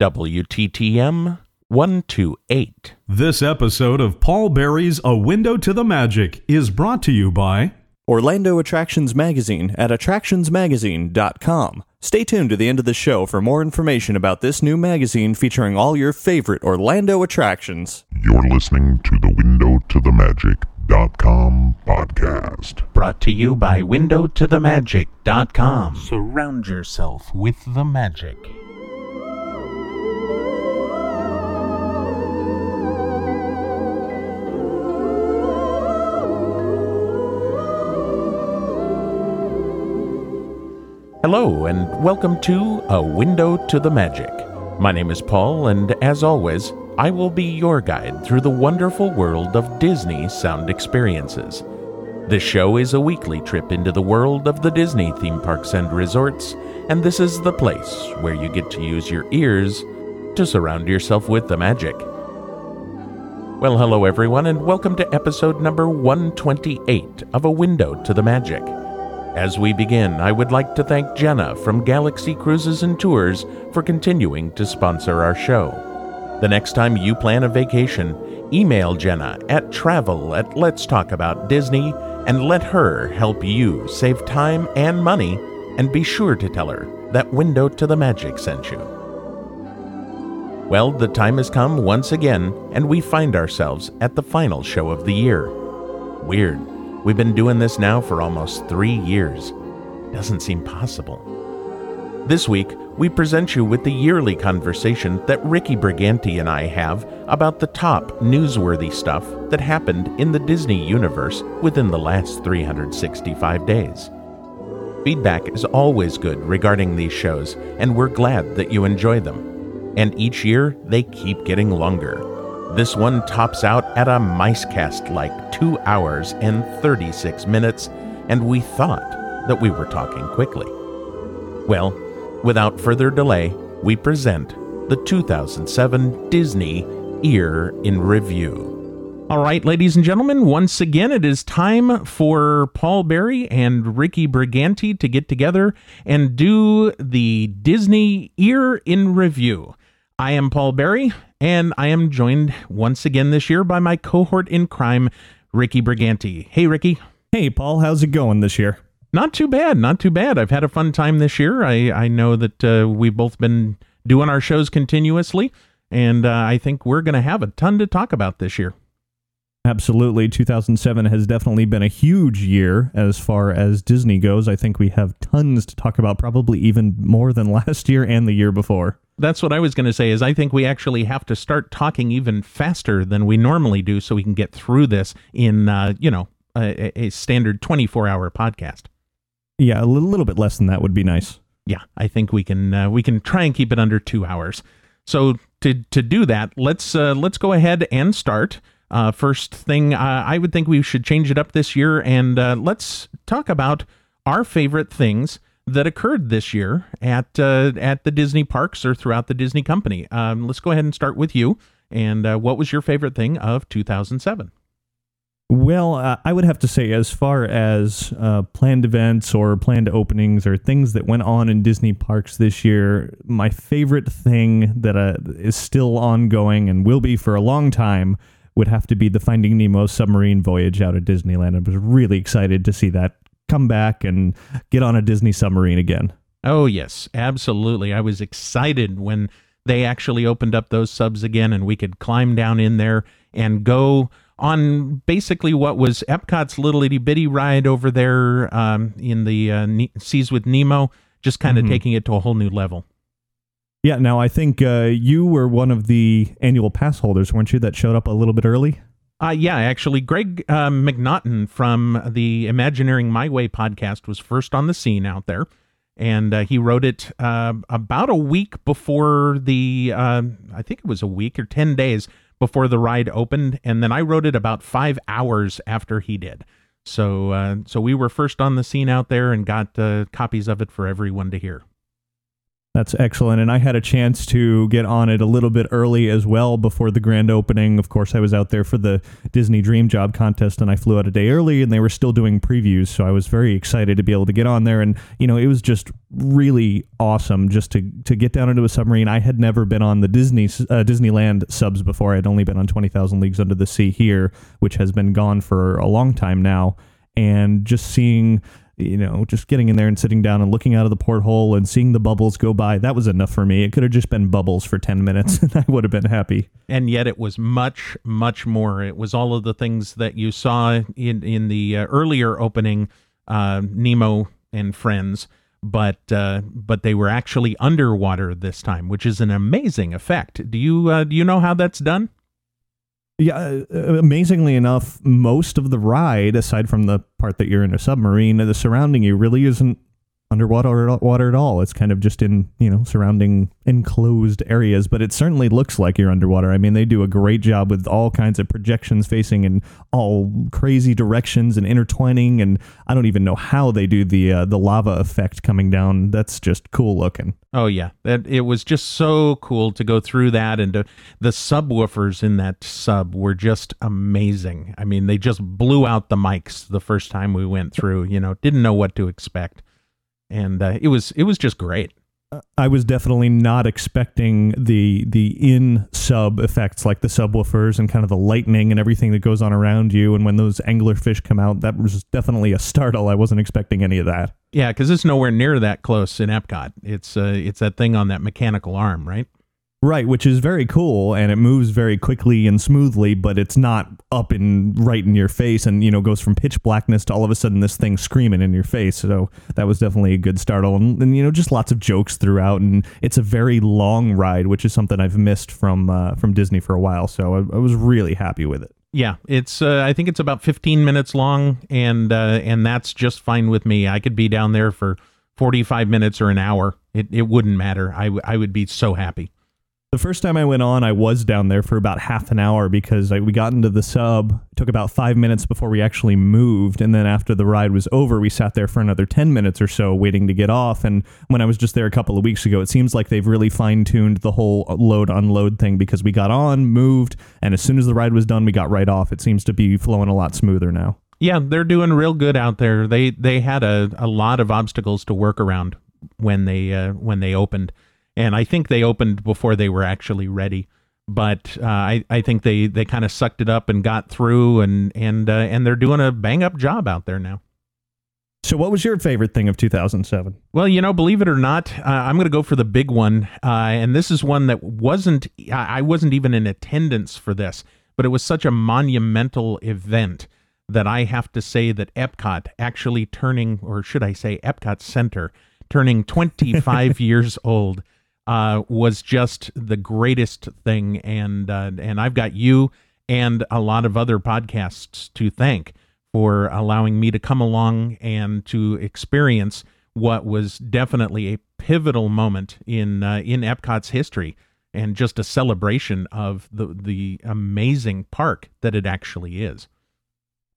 WTTM 128. This episode of Paul Barrie's A Window to the Magic is brought to you by Orlando Attractions Magazine at attractionsmagazine.com. Stay tuned to the end of the show for more information about this new magazine featuring all your favorite Orlando attractions. You're listening to the Window to the Magic.com podcast. Brought to you by WindowToTheMagic.com. Surround yourself with the magic. Hello, and welcome to A Window to the Magic. My name is Paul, and as always, I will be your guide through the wonderful world of Disney sound experiences. This show is a weekly trip into the world of the Disney theme parks and resorts, and this is the place where you get to use your ears to surround yourself with the magic. Well, hello everyone, and welcome to episode number 128 of A Window to the Magic. As we begin, I would like to thank Jenna from Galaxy Cruises and Tours for continuing to sponsor our show. The next time you plan a vacation, email Jenna at travel at Let's Talk About Disney and let her help you save time and money. And be sure to tell her that Window to the Magic sent you. Well, the time has come once again, and we find ourselves at the final show of the year. Weird. We've been doing this now for almost three years. Doesn't seem possible. This week, we present you with the yearly conversation that Ricky Brigante and I have about the top newsworthy stuff that happened in the Disney universe within the last 365 days. Feedback is always good regarding these shows, and we're glad that you enjoy them. And each year, they keep getting longer. This one tops out at a micecast like 2 hours and 36 minutes, and we thought that we were talking quickly. Well, without further delay, we present the 2007 Disney Ear in Review. All right, ladies and gentlemen, once again, it is time for Paul Barrie and Ricky Brigante to get together and do the Disney Ear in Review. I am Paul Barrie, and I am joined once again this year by my cohort in crime, Ricky Brigante. Hey, Ricky. Hey, Paul, how's it going this year? Not too bad, not too bad. I've had a fun time this year. I, I know that uh, we've both been doing our shows continuously, and uh, I think we're going to have a ton to talk about this year. Absolutely. 2007 has definitely been a huge year as far as Disney goes. I think we have tons to talk about, probably even more than last year and the year before. That's what I was going to say is I think we actually have to start talking even faster than we normally do so we can get through this in uh, you know, a, a standard 24-hour podcast. Yeah, a little, little bit less than that would be nice. Yeah, I think we can uh, we can try and keep it under 2 hours. So to to do that, let's uh, let's go ahead and start. Uh, first thing, uh, I would think we should change it up this year, and uh, let's talk about our favorite things that occurred this year at uh, at the Disney parks or throughout the Disney company. Um, let's go ahead and start with you. And uh, what was your favorite thing of 2007? Well, uh, I would have to say, as far as uh, planned events or planned openings or things that went on in Disney parks this year, my favorite thing that uh, is still ongoing and will be for a long time would have to be the Finding Nemo submarine voyage out of Disneyland. I was really excited to see that come back and get on a Disney submarine again. Oh, yes, absolutely. I was excited when they actually opened up those subs again and we could climb down in there and go on basically what was Epcot's little itty bitty ride over there um, in the uh, ne- Seas with Nemo, just kind of Mhm. taking it to a whole new level. Yeah, now I think uh, you were one of the annual pass holders, weren't you, that showed up a little bit early? Uh, yeah, actually, Greg uh, McNaughton from the Imagineering My Way podcast was first on the scene out there, and uh, he wrote it uh, about a week before the, uh, I think it was a week or 10 days before the ride opened, and then I wrote it about five hours after he did. So, uh, so we were first on the scene out there and got uh, copies of it for everyone to hear. That's excellent. And I had a chance to get on it a little bit early as well before the grand opening. Of course, I was out there for the Disney Dream Job contest and I flew out a day early and they were still doing previews. So I was very excited to be able to get on there. And, you know, it was just really awesome just to, to get down into a submarine. I had never been on the Disney uh, Disneyland subs before. I'd only been on 20,000 Leagues Under the Sea here, which has been gone for a long time now. And just seeing you know, just getting in there and sitting down and looking out of the porthole and seeing the bubbles go by, that was enough for me. It could have just been bubbles for 10 minutes and I would have been happy. And yet it was much, much more. It was all of the things that you saw in, in the uh, earlier opening, uh, Nemo and Friends, but uh, but they were actually underwater this time, which is an amazing effect. Do you uh, do you know how that's done? Yeah, uh, amazingly enough, most of the ride, aside from the part that you're in a submarine, the surrounding you really isn't underwater water at all. It's kind of just in, you know, surrounding enclosed areas, but it certainly looks like you're underwater. I mean, they do a great job with all kinds of projections facing in all crazy directions and intertwining and I don't even know how they do the uh, the lava effect coming down. That's just cool looking. Oh yeah. That it was just so cool to go through that and to, the subwoofers in that sub were just amazing. I mean, they just blew out the mics the first time we went through, you know, didn't know what to expect and uh, it was it was just great. I was definitely not expecting the the in sub effects like the subwoofers and kind of the lightning and everything that goes on around you. And when those anglerfish come out, that was definitely a startle. I wasn't expecting any of that. Yeah, because it's nowhere near that close in Epcot. It's uh, it's that thing on that mechanical arm, right? Right, which is very cool and it moves very quickly and smoothly, but it's not up and right in your face and, you know, goes from pitch blackness to all of a sudden this thing screaming in your face. So that was definitely a good startle. And, and you know, just lots of jokes throughout. And it's a very long ride, which is something I've missed from uh, from Disney for a while. So I, I was really happy with it. Yeah, it's. Uh, I think it's about 15 minutes long, and uh, and that's just fine with me. I could be down there for 45 minutes or an hour. It it wouldn't matter. I, w- I would be so happy. The first time I went on, I was down there for about half an hour because I, we got into the sub. It took about five minutes before we actually moved, and then after the ride was over, we sat there for another ten minutes or so waiting to get off. And when I was just there a couple of weeks ago, it seems like they've really fine tuned the whole load unload thing because we got on, moved, and as soon as the ride was done, we got right off. It seems to be flowing a lot smoother now. Yeah, they're doing real good out there. They they had a, a lot of obstacles to work around when they uh, when they opened and I think they opened before they were actually ready. But uh, I I think they they kind of sucked it up and got through, and and uh, and they're doing a bang up job out there now. So, what was your favorite thing of 2007? Well, you know, believe it or not, uh, I'm going to go for the big one, uh, and this is one that wasn't I wasn't even in attendance for this, but it was such a monumental event that I have to say that Epcot actually turning, or should I say, Epcot Center turning 25 years old uh, was just the greatest thing, and uh, and I've got you and a lot of other podcasts to thank for allowing me to come along and to experience what was definitely a pivotal moment in uh, in Epcot's history and just a celebration of the the amazing park that it actually is.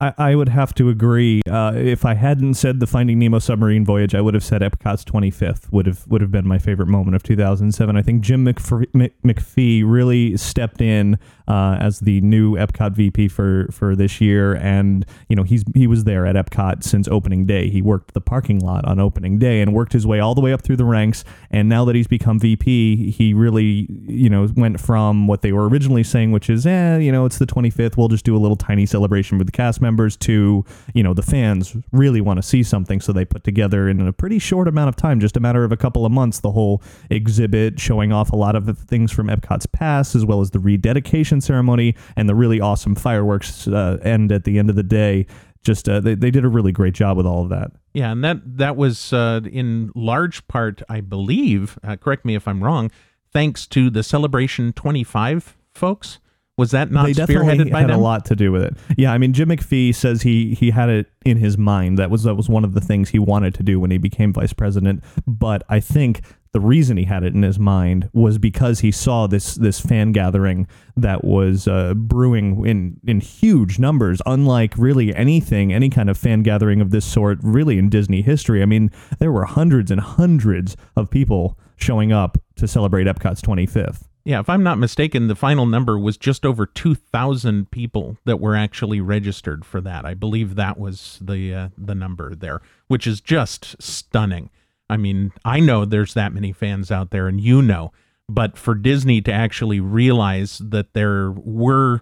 I, I would have to agree. Uh, if I hadn't said the Finding Nemo submarine voyage, I would have said Epcot's 25th would have would have been my favorite moment of 2007. I think Jim MacPhee really stepped in uh, as the new Epcot VP for for this year, and you know he's he was there at Epcot since opening day. He worked the parking lot on opening day and worked his way all the way up through the ranks. And now that he's become VP, he really you know went from what they were originally saying, which is, eh, you know, it's the 25th. We'll just do a little tiny celebration with the cast members to you know the fans really want to see something so they put together in a pretty short amount of time just a matter of a couple of months the whole exhibit showing off a lot of the things from epcot's past as well as the rededication ceremony and the really awesome fireworks uh, end at the end of the day just uh, they, they did a really great job with all of that yeah and that that was uh, in large part i believe uh, correct me if i'm wrong thanks to the celebration 25 folks was that not they spearheaded by had them? a lot to do with it. Yeah, I mean Jim MacPhee says he he had it in his mind. That was that was one of the things he wanted to do when he became vice president. But I think the reason he had it in his mind was because he saw this this fan gathering that was uh, brewing in in huge numbers, unlike really anything, any kind of fan gathering of this sort, really in Disney history. I mean, there were hundreds and hundreds of people showing up to celebrate Epcot's 25th. Yeah, if I'm not mistaken, the final number was just over 2,000 people that were actually registered for that. I believe that was the uh, the number there, which is just stunning. I mean, I know there's that many fans out there, and you know, but for Disney to actually realize that there were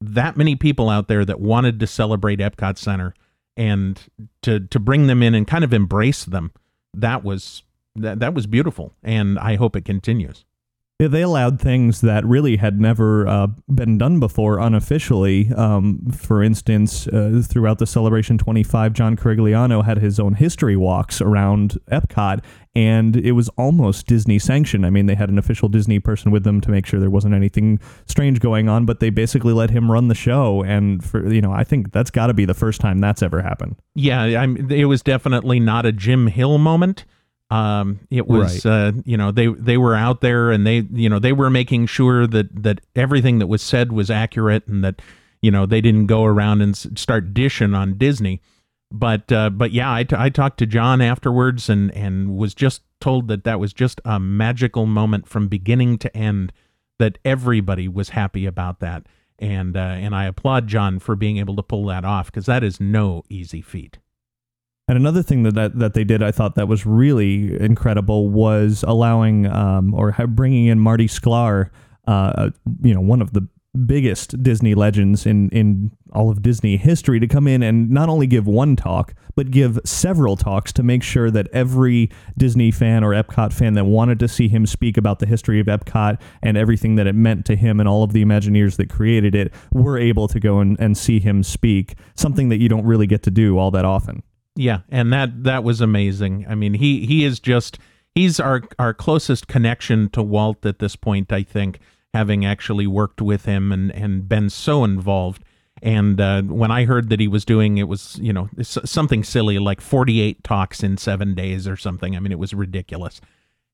that many people out there that wanted to celebrate Epcot Center and to to bring them in and kind of embrace them, that was that, that was beautiful, and I hope it continues. They allowed things that really had never uh, been done before unofficially. Um, for instance, uh, throughout the Celebration 25, John Carigliano had his own history walks around Epcot, and it was almost Disney sanctioned. I mean, they had an official Disney person with them to make sure there wasn't anything strange going on, but they basically let him run the show. And for you know, I think that's got to be the first time that's ever happened. Yeah, I'm, it was definitely not a Jim Hill moment. Um, it was, Right. uh, you know, they they were out there and they, you know, they were making sure that that everything that was said was accurate and that, you know, they didn't go around and start dishing on Disney. But uh, but yeah, I, t- I talked to John afterwards and and was just told that that was just a magical moment from beginning to end. That everybody was happy about that, and uh, and I applaud John for being able to pull that off because that is no easy feat. And another thing that, that that they did, I thought that was really incredible, was allowing um, or bringing in Marty Sklar, uh, you know, one of the biggest Disney legends in in all of Disney history, to come in and not only give one talk, but give several talks to make sure that every Disney fan or Epcot fan that wanted to see him speak about the history of Epcot and everything that it meant to him and all of the Imagineers that created it were able to go and, and see him speak. Something that you don't really get to do all that often. Yeah, and that that was amazing. I mean, he he is just he's our our closest connection to Walt at this point. I think having actually worked with him and and been so involved. And uh, when I heard that he was doing it was you know something silly like 48 talks in seven days or something. I mean, it was ridiculous.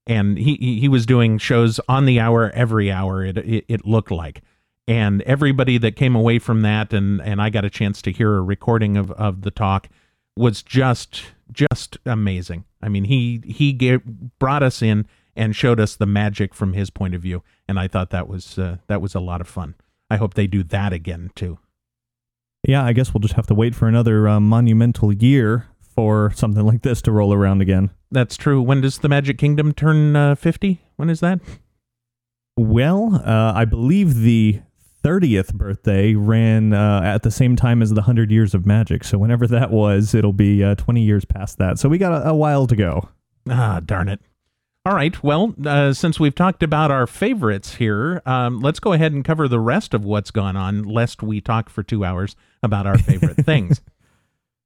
And he he he was doing shows on the hour every hour. It it, it looked like. And everybody that came away from that, and, and I got a chance to hear a recording of, of the talk, was just just amazing. I mean, he he gave, brought us in and showed us the magic from his point of view, and I thought that was uh, that was a lot of fun. I hope they do that again too. Yeah, I guess we'll just have to wait for another uh, monumental year for something like this to roll around again. That's true. When does the Magic Kingdom turn uh, fifty? When is that? Well, uh, I believe the 30th birthday ran uh, at the same time as the 100 Years of Magic. So whenever that was, it'll be uh, 20 years past that. So we got a, a while to go. Ah, darn it. All right. Well, uh, since we've talked about our favorites here, um, let's go ahead and cover the rest of what's gone on, lest we talk for two hours about our favorite things.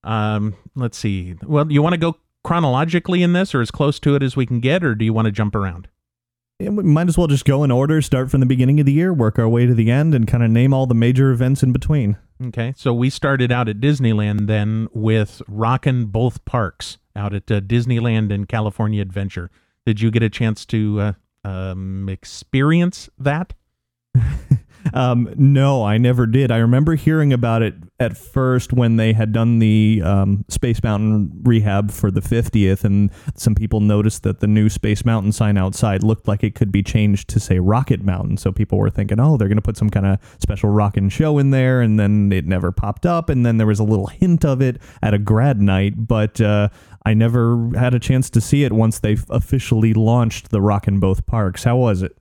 Um, let's see. Well, you want to go chronologically in this, or as close to it as we can get, or do you want to jump around? Yeah, we might as well just go in order, start from the beginning of the year, work our way to the end, and kind of name all the major events in between. Okay, so we started out at Disneyland then with rockin' both parks out at uh, Disneyland and California Adventure. Did you get a chance to uh, um, experience that? Um, no, I never did. I remember hearing about it at first when they had done the um, Space Mountain rehab for the 50th, and some people noticed that the new Space Mountain sign outside looked like it could be changed to say Rocket Mountain. So people were thinking, oh, they're going to put some kind of special rockin' show in there, and then it never popped up. And then there was a little hint of it at a grad night, but uh, I never had a chance to see it once they officially launched the Rockin' Both Parks. How was it?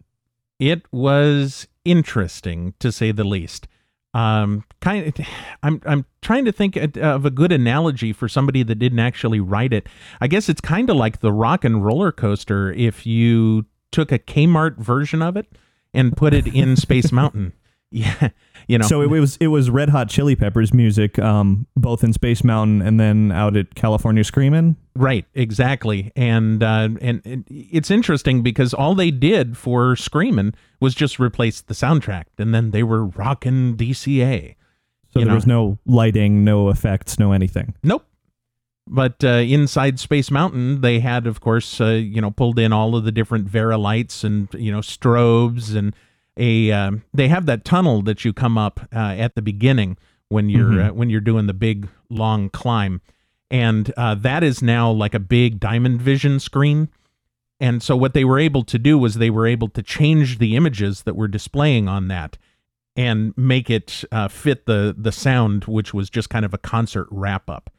It was interesting to say the least. Um, kind of, I'm I'm trying to think of a good analogy for somebody that didn't actually write it. I guess it's kind of like the rock and roller coaster if you took a Kmart version of it and put it in Space Mountain. Yeah, you know. So it was it was Red Hot Chili Peppers music, um, both in Space Mountain and then out at California Screamin'. Right, exactly, and uh, and it's interesting because all they did for Screamin' was just replace the soundtrack, and then they were rocking DCA. So there know. was no lighting, no effects, no anything. Nope. But uh, inside Space Mountain, they had, of course, uh, you know, pulled in all of the different Vera lights and you know strobes and a. Um, they have that tunnel that you come up uh, at the beginning when you're uh, when you're doing the big long climb, and uh, that is now like a big Diamond Vision screen. And so what they were able to do was they were able to change the images that were displaying on that and make it uh, fit the the sound, which was just kind of a concert wrap up.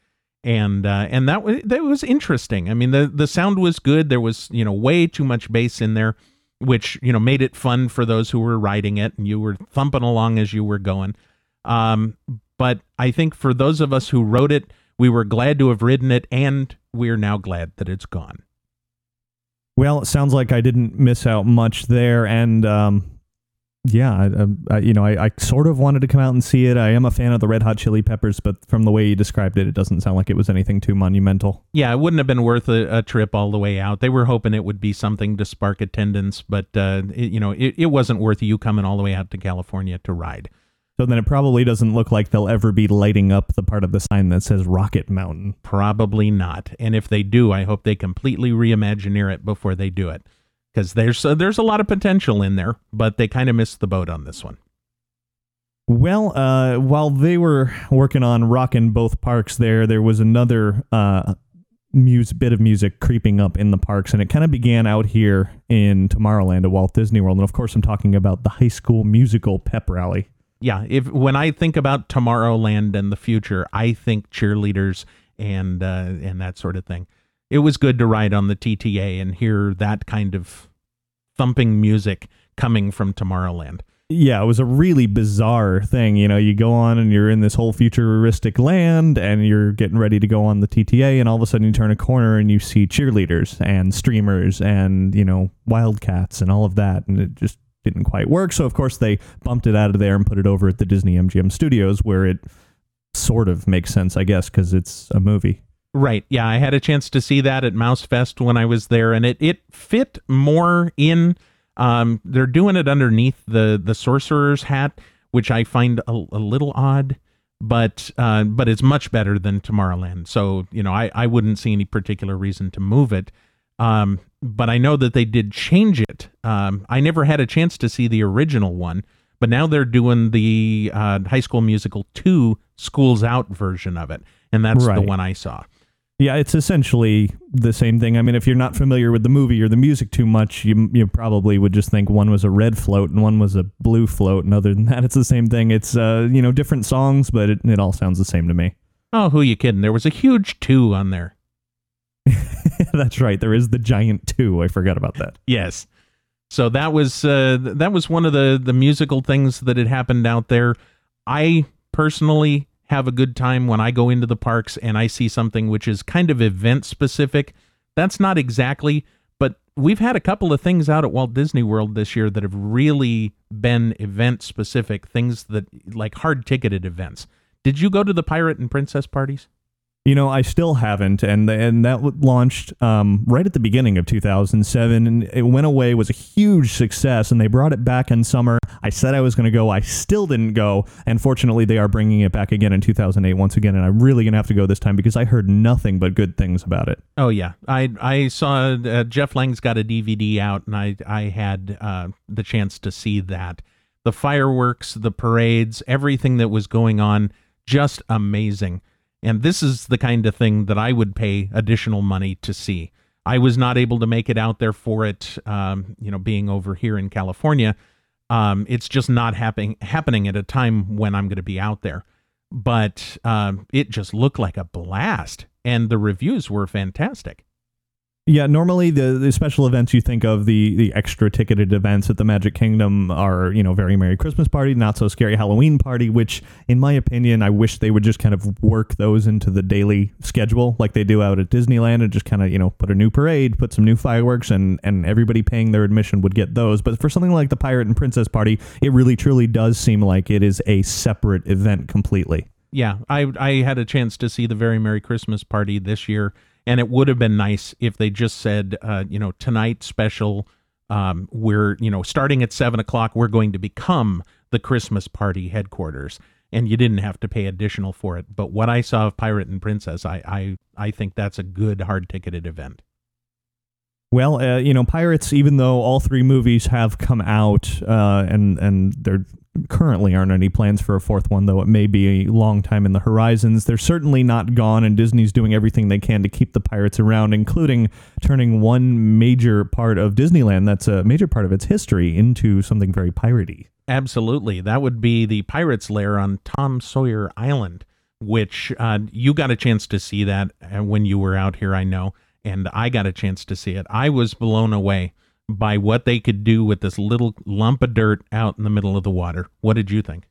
And uh, and that was that was interesting. I mean, the the sound was good. There was you know way too much bass in there, which you know made it fun for those who were riding it, and you were thumping along as you were going. Um, but I think for those of us who wrote it, we were glad to have ridden it, and we're now glad that it's gone. Well, it sounds like I didn't miss out much there, and um, yeah, I, I, you know, I, I sort of wanted to come out and see it. I am a fan of the Red Hot Chili Peppers, but from the way you described it, it doesn't sound like it was anything too monumental. Yeah, it wouldn't have been worth a, a trip all the way out. They were hoping it would be something to spark attendance, but uh, it, you know, it, it wasn't worth you coming all the way out to California to ride. So then it probably doesn't look like they'll ever be lighting up the part of the sign that says Rocket Mountain. Probably not. And if they do, I hope they completely reimagineer it before they do it, because there's uh, there's a lot of potential in there, but they kind of missed the boat on this one. Well, uh, while they were working on rocking both parks, there there was another uh, music, bit of music creeping up in the parks, and it kind of began out here in Tomorrowland at Walt Disney World. And of course, I'm talking about the High School Musical pep rally. Yeah, if when I think about Tomorrowland and the future, I think cheerleaders and uh, and that sort of thing. It was good to ride on the TTA and hear that kind of thumping music coming from Tomorrowland. Yeah, it was a really bizarre thing. You know, you go on and you're in this whole futuristic land and you're getting ready to go on the TTA, and all of a sudden you turn a corner and you see cheerleaders and streamers and, you know, wildcats and all of that. And it just didn't quite work. So, of course, they bumped it out of there and put it over at the Disney MGM studios where it sort of makes sense, I guess, because it's a movie. Right. Yeah, I had a chance to see that at Mouse Fest when I was there, and it it fit more in. Um, they're doing it underneath the the sorcerer's hat, which I find a, a little odd, but uh, but it's much better than Tomorrowland. So you know, I I wouldn't see any particular reason to move it. Um, but I know that they did change it. Um, I never had a chance to see the original one, but now they're doing the uh, High School Musical two Schools Out version of it, and that's the one I saw. Yeah, it's essentially the same thing. I mean, if you're not familiar with the movie or the music too much, you you probably would just think one was a red float and one was a blue float. And other than that, it's the same thing. It's uh, you know, different songs, but it, it all sounds the same to me. Oh, who you kidding? There was a huge two on there. That's right. There is the giant two. I forgot about that. Yes. So that was uh, th- that was one of the the musical things that had happened out there. I personally have a good time when I go into the parks and I see something which is kind of event specific. That's not exactly, but we've had a couple of things out at Walt Disney World this year that have really been event specific things that like hard ticketed events. Did you go to the pirate and princess parties? You know, I still haven't, and and that launched um, right at the beginning of 2007, and it went away. Was a huge success, and they brought it back in summer. I said I was going to go. I still didn't go, and fortunately, they are bringing it back again in 2008 once again, and I'm really going to have to go this time because I heard nothing but good things about it. Oh yeah, I I saw uh, Jeff Lange's got a DVD out, and I I had uh, the chance to see that. The fireworks, the parades, everything that was going on, just amazing. And this is the kind of thing that I would pay additional money to see. I was not able to make it out there for it, um, you know, being over here in California. Um, it's just not happening happening at a time when I'm going to be out there. But um, it just looked like a blast, and the reviews were fantastic. Yeah, normally the, the special events you think of the the extra ticketed events at the Magic Kingdom are you know very Merry Christmas Party, not so scary Halloween Party, which in my opinion I wish they would just kind of work those into the daily schedule like they do out at Disneyland and just kind of you know put a new parade, put some new fireworks, and and everybody paying their admission would get those. But for something like the Pirate and Princess Party, it really truly does seem like it is a separate event completely. yeah, I I had a chance to see the very Merry Christmas party this year, and it would have been nice if they just said, uh, you know, tonight special. Um, we're you know starting at seven o'clock. We're going to become the Christmas party headquarters, and you didn't have to pay additional for it. But what I saw of Pirate and Princess, I I I think that's a good hard ticketed event. Well, uh, you know, Pirates. Even though all three movies have come out uh, and and they're currently aren't any plans for a fourth one, though it may be a long time in the horizons. They're certainly not gone, and Disney's doing everything they can to keep the pirates around, including turning one major part of Disneyland that's a major part of its history into something very piratey. Absolutely. That would be the Pirates Lair on Tom Sawyer Island, which uh, you got a chance to see that uh, when you were out here, I know, and I got a chance to see it. I was blown away by what they could do with this little lump of dirt out in the middle of the water. What did you think?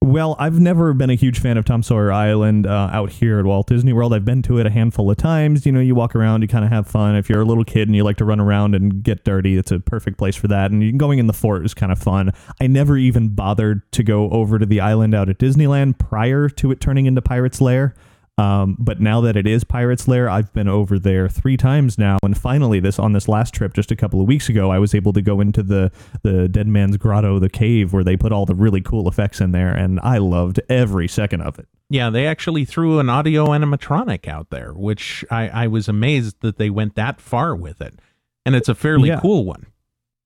Well, I've never been a huge fan of Tom Sawyer Island uh, out here at Walt Disney World. I've been to it a handful of times. You know, you walk around, you kind of have fun. If you're a little kid and you like to run around and get dirty, it's a perfect place for that. And going in the fort is kind of fun. I never even bothered to go over to the island out at Disneyland prior to it turning into Pirate's Lair. Um, but now that it is Pirates Lair, I've been over there three times now, and finally, this on this last trip just a couple of weeks ago, I was able to go into the the Dead Man's Grotto, the cave where they put all the really cool effects in there, and I loved every second of it. Yeah, they actually threw an audio animatronic out there, which I, I was amazed that they went that far with it, and it's a fairly Yeah. cool one.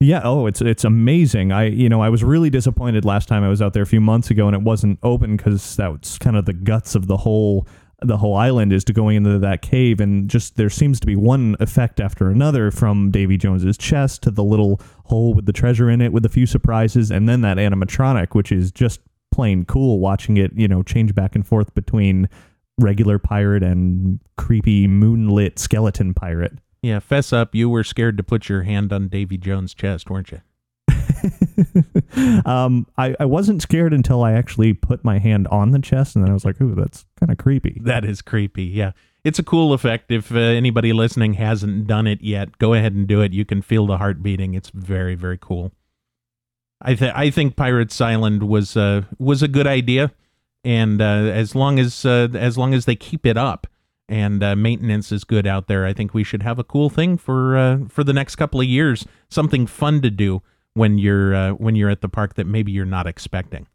Yeah, oh, it's it's amazing. I you know I was really disappointed last time I was out there a few months ago and it wasn't open because that was kind of the guts of the whole the whole island is to going into that cave and just there seems to be one effect after another from Davy Jones's chest to the little hole with the treasure in it with a few surprises and then that animatronic which is just plain cool watching it you know change back and forth between regular pirate and creepy moonlit skeleton pirate. Yeah, fess up, you were scared to put your hand on Davy Jones' chest, weren't you? um, I, I wasn't scared until I actually put my hand on the chest, and then I was like, "Ooh, that's kind of creepy." That is creepy. Yeah. It's a cool effect. If uh, anybody listening hasn't done it yet, go ahead and do it. You can feel the heart beating. It's very, very cool. I th- I think Pirates Island was uh, was a good idea, and uh, as long as uh, as long as they keep it up and uh, maintenance is good out there, I think we should have a cool thing for uh, for the next couple of years. Something fun to do when you're uh, when you're at the park that maybe you're not expecting.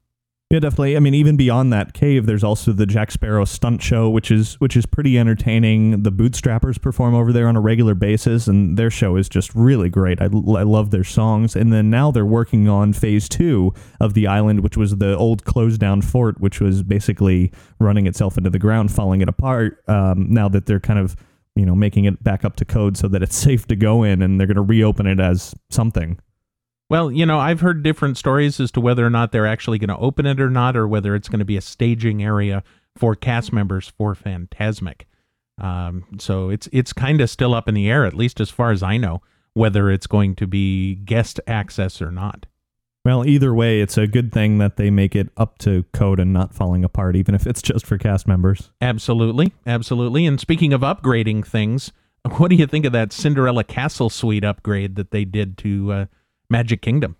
Yeah, definitely. I mean, even beyond that cave, there's also the Jack Sparrow stunt show, which is which is pretty entertaining. The Bootstrappers perform over there on a regular basis, and their show is just really great. I, I love their songs. And then now they're working on phase two of the island, which was the old closed down fort, which was basically running itself into the ground, falling it apart. Um, now that they're kind of you know making it back up to code so that it's safe to go in, and they're going to reopen it as something. Well, you know, I've heard different stories as to whether or not they're actually going to open it or not, or whether it's going to be a staging area for cast members for Fantasmic. Um, so it's it's kind of still up in the air, at least as far as I know, whether it's going to be guest access or not. Well, either way, it's a good thing that they make it up to code and not falling apart, even if it's just for cast members. Absolutely, absolutely. And speaking of upgrading things, what do you think of that Cinderella Castle Suite upgrade that they did to uh, Magic Kingdom?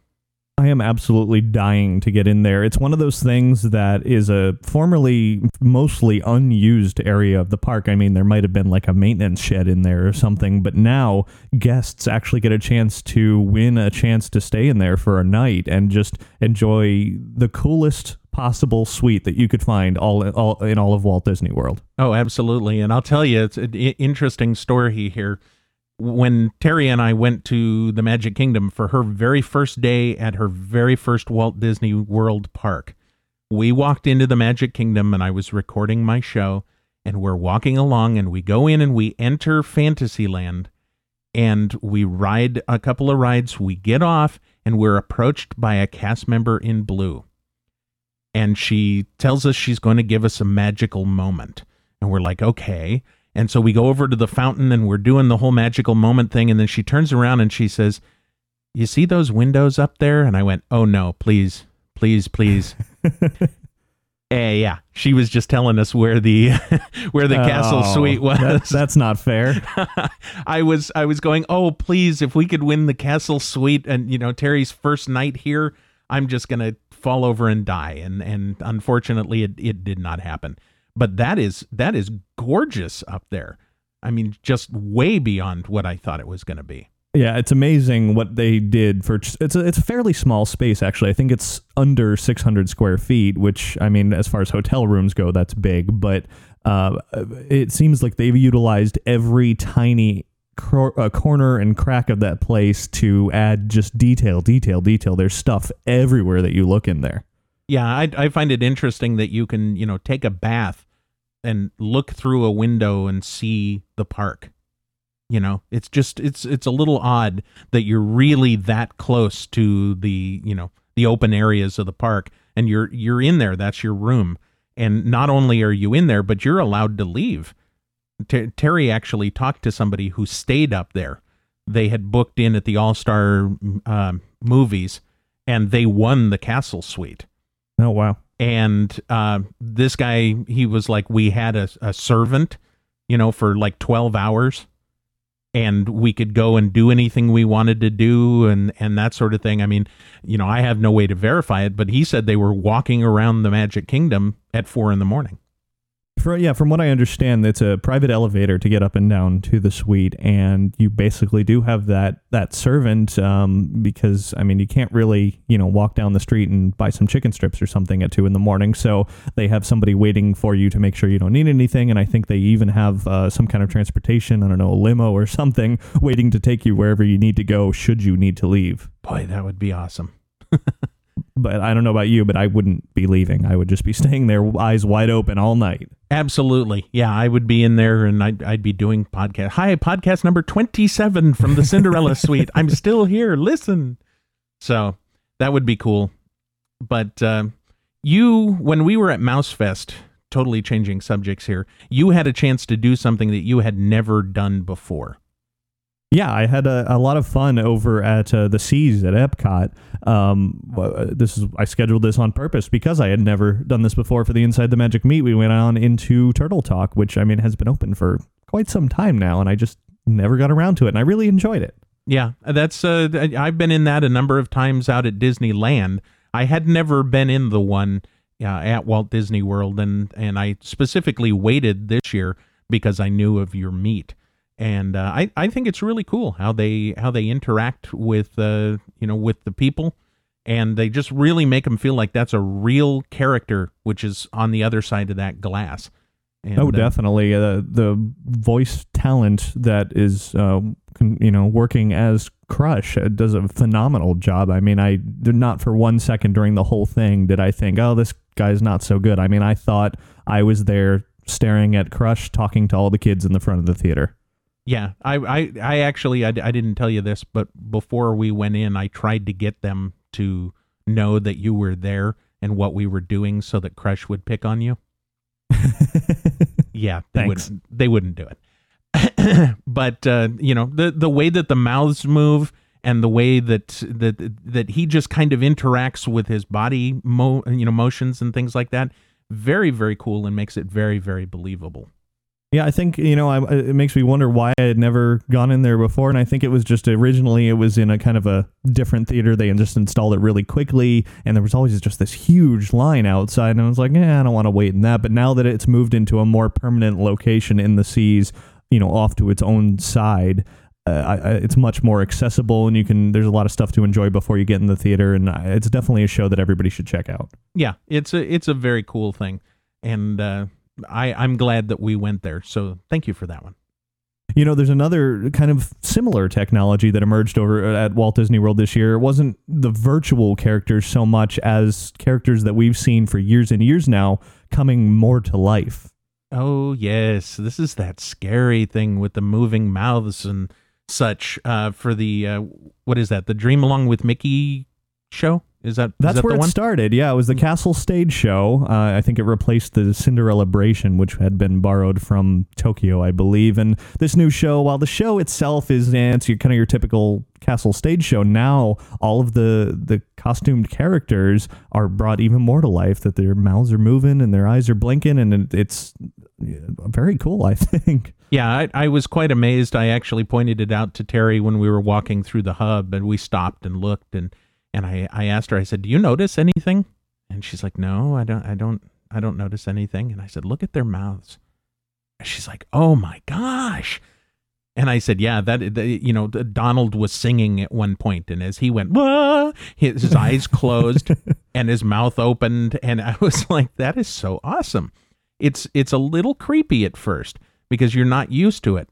I am absolutely dying to get in there. It's one of those things that is a formerly mostly unused area of the park. I mean, there might have been like a maintenance shed in there or something, but now guests actually get a chance to win a chance to stay in there for a night and just enjoy the coolest possible suite that you could find all, all in all of Walt Disney World. Oh, absolutely. And I'll tell you, it's an interesting story here. When Terry and I went to the Magic Kingdom for her very first day at her very first Walt Disney World park, we walked into the Magic Kingdom and I was recording my show. And we're walking along and we go in and we enter Fantasyland and we ride a couple of rides. We get off and we're approached by a cast member in blue and she tells us she's going to give us a magical moment. And we're like, okay. And so we go over to the fountain and we're doing the whole magical moment thing. And then she turns around and she says, You see those windows up there? And I went, Oh no, please, please, please. Eh, yeah, she was just telling us where the where the castle Oh, suite was. that- that's not fair. I was I was going, oh please, if we could win the castle suite and you know Terry's first night here, I'm just gonna fall over and die. And and unfortunately, it it did not happen. But that is that is gorgeous up there. I mean, just way beyond what I thought it was gonna be. Yeah, it's amazing what they did for it's a it's a fairly small space actually. I think it's under 600 square feet, which I mean, as far as hotel rooms go, that's big. But uh, it seems like they've utilized every tiny cor- uh, corner and crack of that place to add just detail, detail, detail. There's stuff everywhere that you look in there. Yeah, I, I find it interesting that you can, you know, take a bath and look through a window and see the park. You know, it's just it's it's a little odd that you're really that close to the, you know, the open areas of the park and you're you're in there, that's your room. And not only are you in there, but you're allowed to leave. Ter- Terry actually talked to somebody who stayed up there. They had booked in at the All Star um, movies, and they won the castle suite. Oh wow. And uh, this guy, he was like, we had a, a servant, you know, for like twelve hours, and we could go and do anything we wanted to do, and and that sort of thing. I mean, you know, I have no way to verify it, but he said they were walking around the Magic Kingdom at four in the morning. For, yeah, from what I understand, it's a private elevator to get up and down to the suite, and you basically do have that that servant um, because I mean you can't really you know walk down the street and buy some chicken strips or something at two in the morning, so they have somebody waiting for you to make sure you don't need anything, and I think they even have uh, some kind of transportation, I don't know, a limo or something, waiting to take you wherever you need to go should you need to leave. Boy, that would be awesome. But I don't know about you, but I wouldn't be leaving. I would just be staying there, eyes wide open all night. Absolutely. Yeah, I would be in there and I'd, I'd be doing podcast. Hi, podcast number 27 from the Cinderella Suite. I'm still here. Listen. So that would be cool. But uh, you, when we were at Mousefest, totally changing subjects here, you had a chance to do something that you had never done before. Yeah, I had a, a lot of fun over at uh, the Seas at Epcot. Um, this is I scheduled this on purpose because I had never done this before for the Inside the Magic meet. We went on into Turtle Talk, which I mean has been open for quite some time now, and I just never got around to it, and I really enjoyed it. Yeah, that's uh, I've been in that a number of times out at Disneyland. I had never been in the one uh, at Walt Disney World, and and I specifically waited this year because I knew of your meet, and uh, I I think it's really cool how they how they interact with uh you know with the people, and they just really make them feel like that's a real character, which is on the other side of that glass. And, oh, uh, definitely. Uh, the voice talent that is, uh, con- you know, working as Crush uh, does a phenomenal job. I mean, I did not for one second during the whole thing did I think, oh, this guy's not so good. I mean, I thought I was there staring at Crush talking to all the kids in the front of the theater. Yeah, I, I, I actually, I, I didn't tell you this, but before we went in, I tried to get them to know that you were there and what we were doing, so that Crush would pick on you. Yeah, they Thanks. wouldn't. They wouldn't do it. but uh, you know, the the way that the mouths move and the way that that that he just kind of interacts with his body, mo- you know, motions and things like that, very very cool and makes it very very believable. Yeah, I think you know I, it makes me wonder why I had never gone in there before, and I think it was just originally it was in a kind of a different theater. They just installed it really quickly, and there was always just this huge line outside, and I was like, yeah, I don't want to wait in that. But now that it's moved into a more permanent location in the seas, you know, off to its own side. Uh, I, I, it's much more accessible, and you can. There's a lot of stuff to enjoy before you get in the theater, and it's definitely a show that everybody should check out. Yeah, it's a it's a very cool thing, and uh, I I'm glad that we went there. So thank you for that one. You know, there's another kind of similar technology that emerged over at Walt Disney World this year. It wasn't the virtual characters so much as characters that we've seen for years and years now coming more to life. Oh yes, this is that scary thing with the moving mouths and such. Uh, for the uh, what is that? The Dream Along with Mickey show? Is that that is That's that where the it one? started. Yeah, it was the Castle Stage Show. Uh, I think it replaced the Cinderellabration, which had been borrowed from Tokyo, I believe. And this new show, while the show itself is eh, it's your, kind of your typical Castle Stage show, now all of the the costumed characters are brought even more to life. That their mouths are moving and their eyes are blinking, and it- it's very cool. I think. Yeah, I, I was quite amazed. I actually pointed it out to Terry when we were walking through the hub, and we stopped and looked, and and I, I asked her. I said, "Do you notice anything?" And she's like, "No, I don't. I don't. I don't notice anything." And I said, "Look at their mouths." And she's like, "Oh my gosh!" And I said, "Yeah, that, you know, the- Donald was singing at one point, and as he went, his, his eyes closed and his mouth opened, and I was like, that is so awesome. It's it's a little creepy at first because you're not used to it,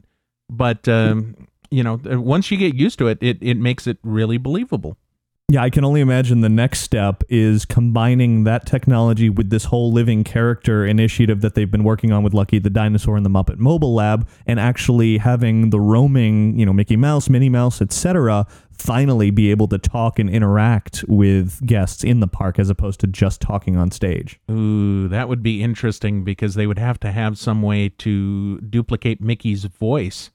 but um, you know, once you get used to it, it it makes it really believable. Yeah, I can only imagine the next step is combining that technology with this whole living character initiative that they've been working on with Lucky the Dinosaur and the Muppet Mobile Lab, and actually having the roaming, you know, Mickey Mouse, Minnie Mouse, etc., finally be able to talk and interact with guests in the park as opposed to just talking on stage. Ooh, that would be interesting because they would have to have some way to duplicate Mickey's voice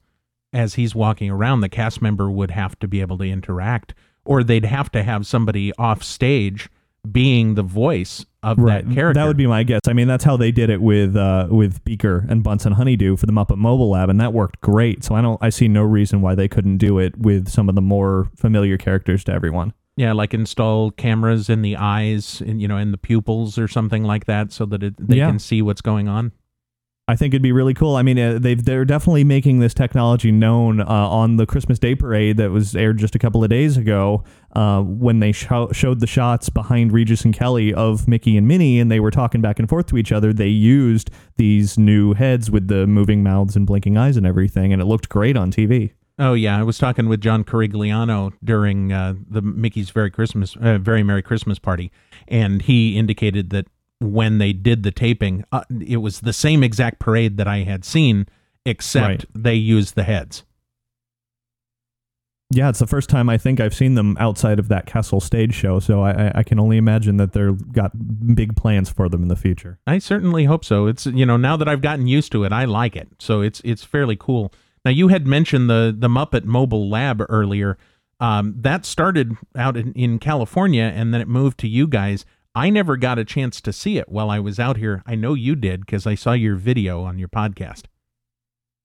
as he's walking around. The cast member would have to be able to interact or they'd have to have somebody off stage being the voice of right. that character. That would be my guess. I mean, that's how they did it with uh, with Beaker and Bunsen Honeydew for the Muppet Mobile Lab, and that worked great. So I don't, I see no reason why they couldn't do it with some of the more familiar characters to everyone. Yeah, like install cameras in the eyes, and you know, in the pupils or something like that, so that it, they Yeah. can see what's going on. I think it'd be really cool. I mean, uh, they've they're definitely making this technology known uh, on the Christmas Day parade that was aired just a couple of days ago. Uh, when they sho- showed the shots behind Regis and Kelly of Mickey and Minnie, and they were talking back and forth to each other, they used these new heads with the moving mouths and blinking eyes and everything, and it looked great on TV. Oh yeah, I was talking with John Carigliano during uh, the Mickey's Very Christmas, uh, Very Merry Christmas party, and he indicated that when they did the taping, uh, it was the same exact parade that I had seen, except Right. they used the heads. Yeah, it's the first time I think I've seen them outside of that Castle stage show, so I, I- can only imagine that they're got big plans for them in the future. I certainly hope so. It's you know now that I've gotten used to it, I like it. So it's it's fairly cool. Now you had mentioned the the Muppet Mobile Lab earlier. Um, that started out in, in California and then it moved to you guys. I never got a chance to see it while I was out here. I know you did because I saw your video on your podcast.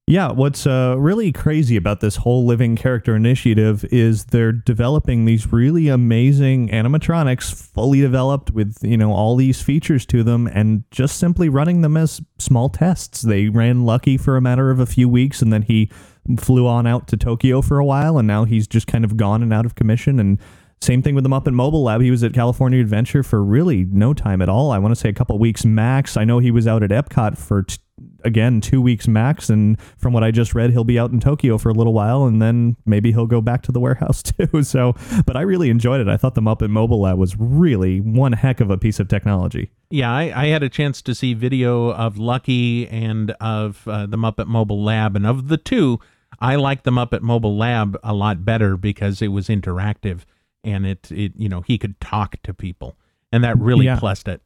Yeah, what's uh, really crazy about this whole living character initiative is they're developing these really amazing animatronics, fully developed with you know all these features to them, and just simply running them as small tests. They ran Lucky for a matter of a few weeks, and then he flew on out to Tokyo for a while, and now he's just kind of gone and out of commission. And same thing with the Muppet Mobile Lab. He was at California Adventure for really no time at all. I want to say a couple weeks max. I know he was out at Epcot for t- again two weeks max, and from what I just read, he'll be out in Tokyo for a little while, and then maybe he'll go back to the warehouse too. So, but I really enjoyed it. I thought the Muppet Mobile Lab was really one heck of a piece of technology. Yeah, I, I had a chance to see video of Lucky and of uh, the Muppet Mobile Lab, and of the two, I like the Muppet Mobile Lab a lot better because it was interactive and it, it you know he could talk to people, and that really Yeah. plussed it.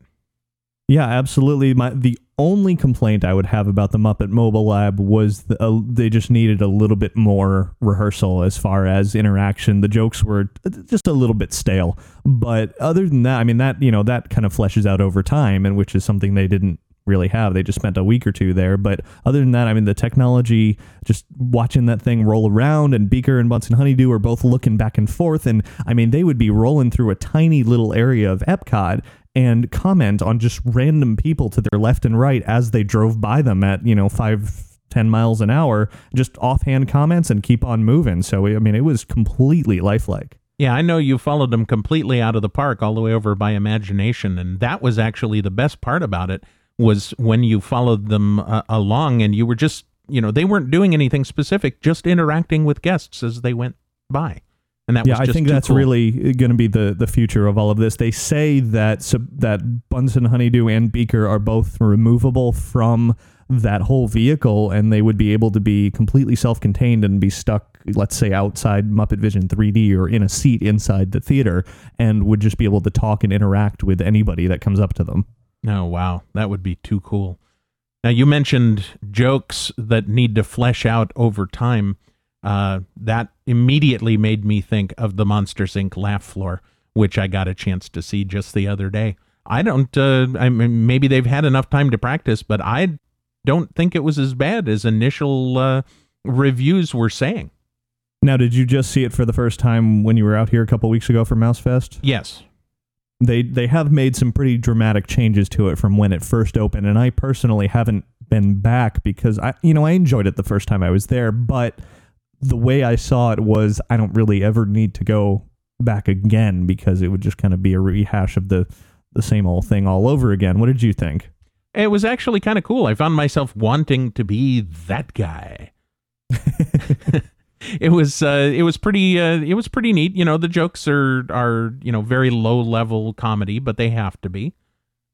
Yeah, absolutely. My the only complaint I would have about the Muppet Mobile Lab was the, uh, they just needed a little bit more rehearsal as far as interaction. The jokes were just a little bit stale, but other than that, I mean that you know that kind of fleshes out over time, and which is something they didn't really have. They just spent a week or two there, but other than that, I mean the technology, just watching that thing roll around, and Beaker and Bunsen Honeydew are both looking back and forth, and I mean they would be rolling through a tiny little area of Epcot and comment on just random people to their left and right as they drove by them at you know five ten miles an hour just offhand comments and keep on moving. So i mean it was completely lifelike. Yeah, I know you followed them completely out of the park all the way over by Imagination, and that was actually the best part about it was when you followed them uh, along and you were just, you know, they weren't doing anything specific, just interacting with guests as they went by. And that yeah i think that's cool. really going to be the the future of all of this they say that so, that bunsen honeydew and beaker are both removable from that whole vehicle and they would be able to be completely self-contained and be stuck let's say outside muppet vision 3d or in a seat inside the theater and would just be able to talk and interact with anybody that comes up to them Oh, wow. That would be too cool. Now, you mentioned jokes that need to flesh out over time. Uh, that immediately made me think of the Monsters Inc. laugh floor, which I got a chance to see just the other day. I don't, uh, I mean, maybe they've had enough time to practice, but I don't think it was as bad as initial uh, reviews were saying. Now, did you just see it for the first time when you were out here a couple weeks ago for Mouse Fest? Yes. They they have made some pretty dramatic changes to it from when it first opened, and I personally haven't been back because I you know I enjoyed it the first time I was there, but the way I saw it was I don't really ever need to go back again because it would just kind of be a rehash of the the same old thing all over again. What did you think? It was actually kind of cool. I found myself wanting to be that guy. it was uh, it was pretty uh, it was pretty neat. You know, the jokes are are you know very low level comedy, but they have to be.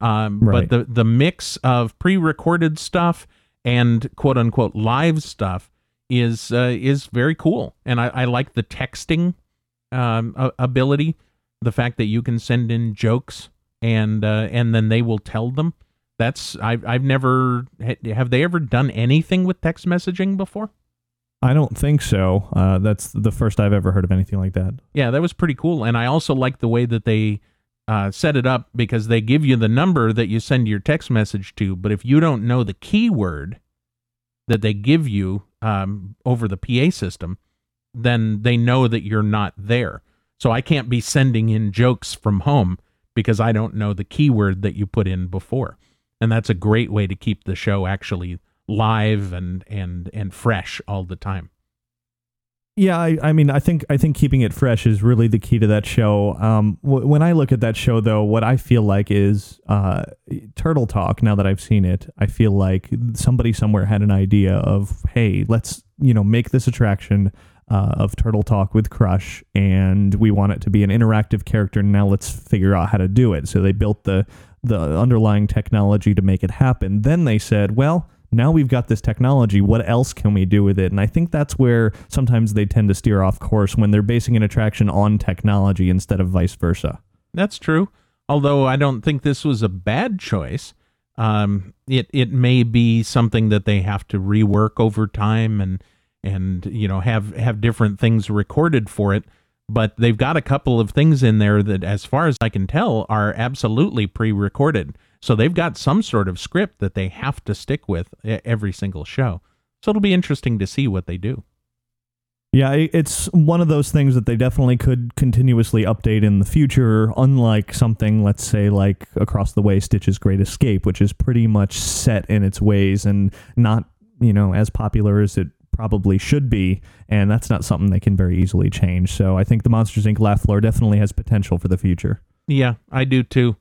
Um, Right. But the the mix of pre recorded stuff and quote unquote live stuff is uh, is very cool, and I, I like the texting um, ability, the fact that you can send in jokes and uh, and then they will tell them. That's I've I've never have they ever done anything with text messaging before? I don't think so. Uh, that's the first I've ever heard of anything like that. Yeah, that was pretty cool. And I also like the way that they uh, set it up because they give you the number that you send your text message to, but if you don't know the keyword that they give you um, over the PA system, then they know that you're not there. So I can't be sending in jokes from home because I don't know the keyword that you put in before. And that's a great way to keep the show actually live and and and fresh all the time. Yeah, I, I mean, I think I think keeping it fresh is really the key to that show. Um, w- when I look at that show, though, what I feel like is uh, Turtle Talk. Now that I've seen it, I feel like somebody somewhere had an idea of, hey, let's you know make this attraction uh, of Turtle Talk with Crush, and we want it to be an interactive character. Now let's figure out how to do it. So they built the the underlying technology to make it happen. Then they said, well now we've got this technology. What else can we do with it? And I think that's where sometimes they tend to steer off course when they're basing an attraction on technology instead of vice versa. That's true. Although I don't think this was a bad choice. Um, it it may be something that they have to rework over time and and you know have have different things recorded for it. But they've got a couple of things in there that, as far as I can tell, are absolutely pre-recorded. So they've got some sort of script that they have to stick with every single show. So it'll be interesting to see what they do. Yeah, it's one of those things that they definitely could continuously update in the future, unlike something, let's say, like Across the Way Stitch's Great Escape, which is pretty much set in its ways and not, you know, as popular as it probably should be. And that's not something they can very easily change. So I think the Monsters Inc. Laugh Floor definitely has potential for the future. Yeah, I do too,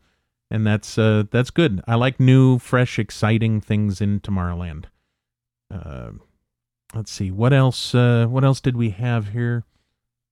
and that's uh, that's good. I like new, fresh, exciting things in Tomorrowland. Uh, let's see what else. Uh, what else did we have here?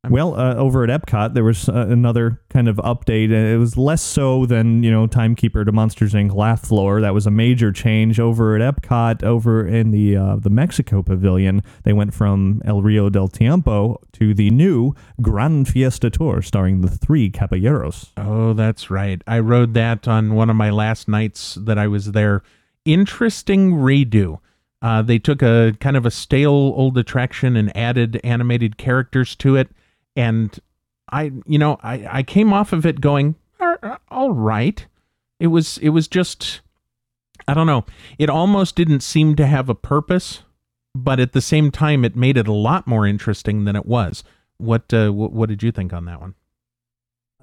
Well, uh, over at Epcot, there was uh, another kind of update. It was less so than you know Timekeeper to Monsters Inc. Laugh Floor. That was a major change over at Epcot. Over in the uh, the Mexico Pavilion, they went from El Rio del Tiempo to the new Gran Fiesta Tour, starring the three Caballeros. Oh, that's right. I rode that on one of my last nights that I was there. Interesting redo. Uh, they took a kind of a stale old attraction and added animated characters to it. And I, you know, I, I came off of it going, all right. It was, it was just, I don't know. It almost didn't seem to have a purpose, but at the same time, it made it a lot more interesting than it was. What, uh, what, what did you think on that one?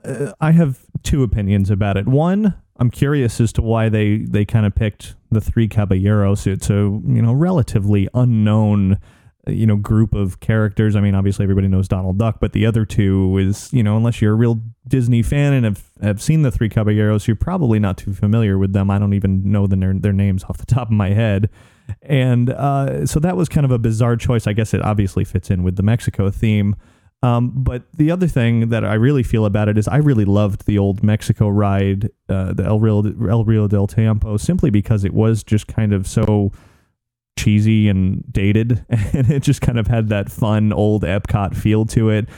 uh, I have two opinions about it. One, I'm curious as to why they they kind of picked the three caballeros. It's a you know relatively unknown you know group of characters. I mean, obviously everybody knows Donald Duck, but the other two is you know unless you're a real Disney fan and have have seen the three caballeros, you're probably not too familiar with them. I don't even know their their names off the top of my head. And uh, so that was kind of a bizarre choice. I guess it obviously fits in with the Mexico theme. Um, but the other thing that I really feel about it is I really loved the old Mexico ride, uh, the El Rio, El Rio del Tiempo, simply because it was just kind of so cheesy and dated, and it just kind of had that fun old Epcot feel to it.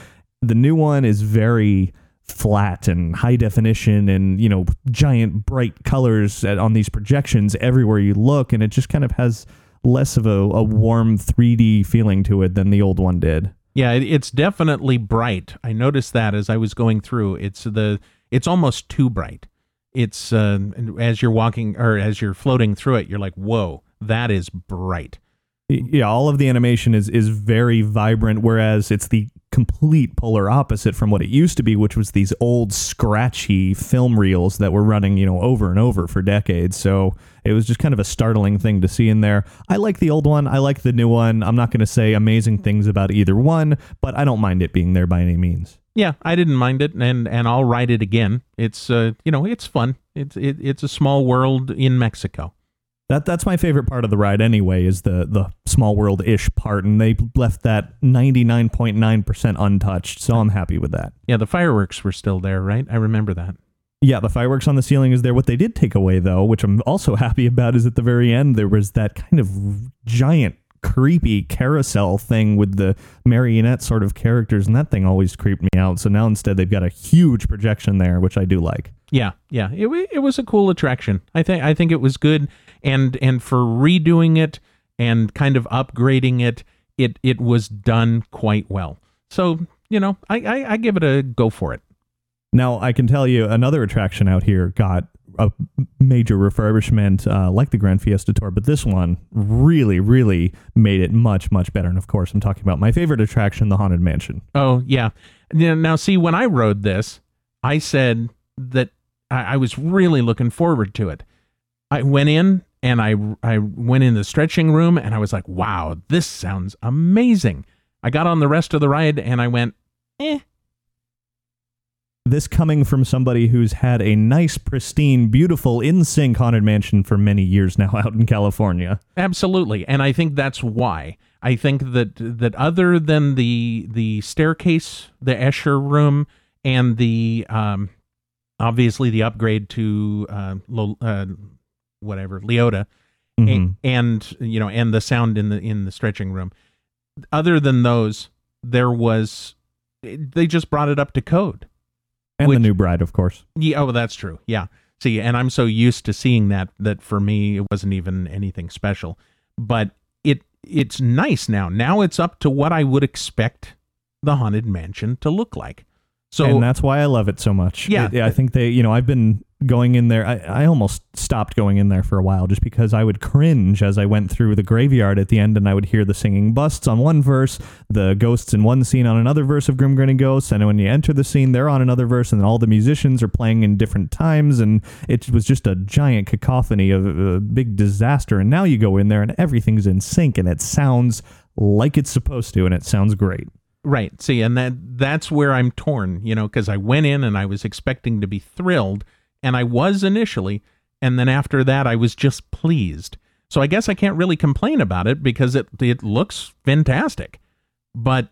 The new one is very flat and high definition and you know giant bright colors at, on these projections everywhere you look and it just kind of has less of a, a warm 3d feeling to it than the old one did Yeah, it's definitely bright. I noticed that as I was going through. It's the it's almost too bright. It's uh, as you're walking or as you're floating through it, you're like, "Whoa, that is bright." yeah all of the animation is is very vibrant whereas it's the complete polar opposite from what it used to be which was these old scratchy film reels that were running you know over and over for decades so it was just kind of a startling thing to see in there i like the old one i like the new one i'm not going to say amazing things about either one but i don't mind it being there by any means Yeah, I didn't mind it, and and I'll ride it again. It's uh, you know, it's fun. It's it, it's a small world in Mexico. That that's my favorite part of the ride anyway is the the small world ish part and they left that 99.9% untouched. So I'm happy with that. Yeah, the fireworks were still there, right? I remember that. Yeah, the fireworks on the ceiling is there. What they did take away though, which I'm also happy about is at the very end there was that kind of giant creepy carousel thing with the marionette sort of characters and that thing always creeped me out. So now instead they've got a huge projection there, which I do like. Yeah, yeah. It it was a cool attraction. I think I think it was good and and for redoing it and kind of upgrading it, it it was done quite well. So, you know, I I, I give it a go for it. Now, I can tell you another attraction out here got a major refurbishment uh, like the Grand Fiesta Tour, but this one really, really made it much, much better. And of course, I'm talking about my favorite attraction, the Haunted Mansion. Oh yeah. Now, see, when I rode this, I said that I, I was really looking forward to it. I went in and I I went in the stretching room and I was like, wow, this sounds amazing. I got on the rest of the ride and I went, eh. This coming from somebody who's had a nice, pristine, beautiful, in sync Haunted Mansion for many years now out in California. Absolutely, and I think that's why. I think that that other than the the staircase, the Escher room, and the um, obviously the upgrade to uh, Lo, uh whatever Leota, a- Mhm. and you know, and the sound in the in the stretching room. Other than those, there was they just brought it up to code. And Which- the new bride, of course. Yeah, oh, that's true. Yeah. See, and I'm so used to seeing that that for me it wasn't even anything special. But it it's nice now. Now it's up to what I would expect the haunted mansion to look like. So and that's why I love it so much. Yeah. It- I think they, you know, I've been going in there. I, I almost stopped going in there for a while just because I would cringe as I went through the graveyard at the end and I would hear the singing busts on one verse, the ghosts in one scene on another verse of Grim Grinning Ghosts. And when you enter the scene, they're on another verse and all the musicians are playing in different times. And it was just a giant cacophony of a big disaster. And now you go in there and everything's in sync and it sounds like it's supposed to and it sounds great. Right. See, and that that's where I'm torn, you know, because I went in and I was expecting to be thrilled, and I was initially, and then after that I was just pleased. So I guess I can't really complain about it because it it looks fantastic. But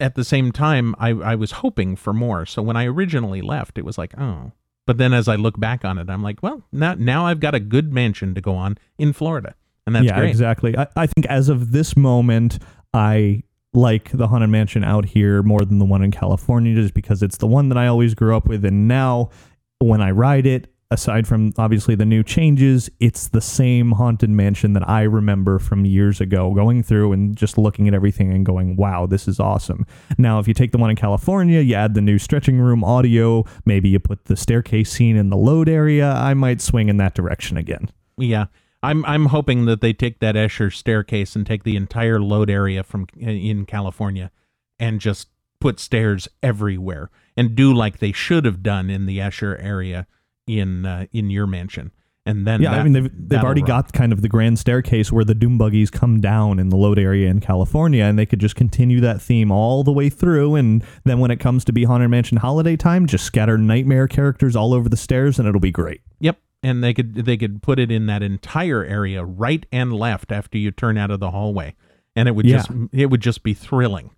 at the same time, I, I was hoping for more. So when I originally left, it was like, oh. But then as I look back on it, I'm like, well, now now I've got a good mansion to go on in Florida. And that's yeah, great. exactly. I, I think as of this moment, I like the Haunted Mansion out here more than the one in California just because it's the one that I always grew up with. And now when I ride it, aside from obviously the new changes, it's the same Haunted Mansion that I remember from years ago, going through and just looking at everything and going, wow, this is awesome. Now, if you take the one in California, you add the new stretching room audio, maybe you put the staircase scene in the load area, I might swing in that direction again. Yeah. I'm I'm hoping that they take that Escher staircase and take the entire load area from uh, in California and just put stairs everywhere and do like they should have done in the Escher area in uh, in your mansion. And then Yeah, I mean they've they've already run. got kind of the grand staircase where the doom buggies come down in the load area in California, and they could just continue that theme all the way through. And then when it comes to be haunted mansion holiday time, just scatter nightmare characters all over the stairs, and it'll be great. Yep. And they could they could put it in that entire area right and left after you turn out of the hallway. And it would Yeah. just it would just be thrilling.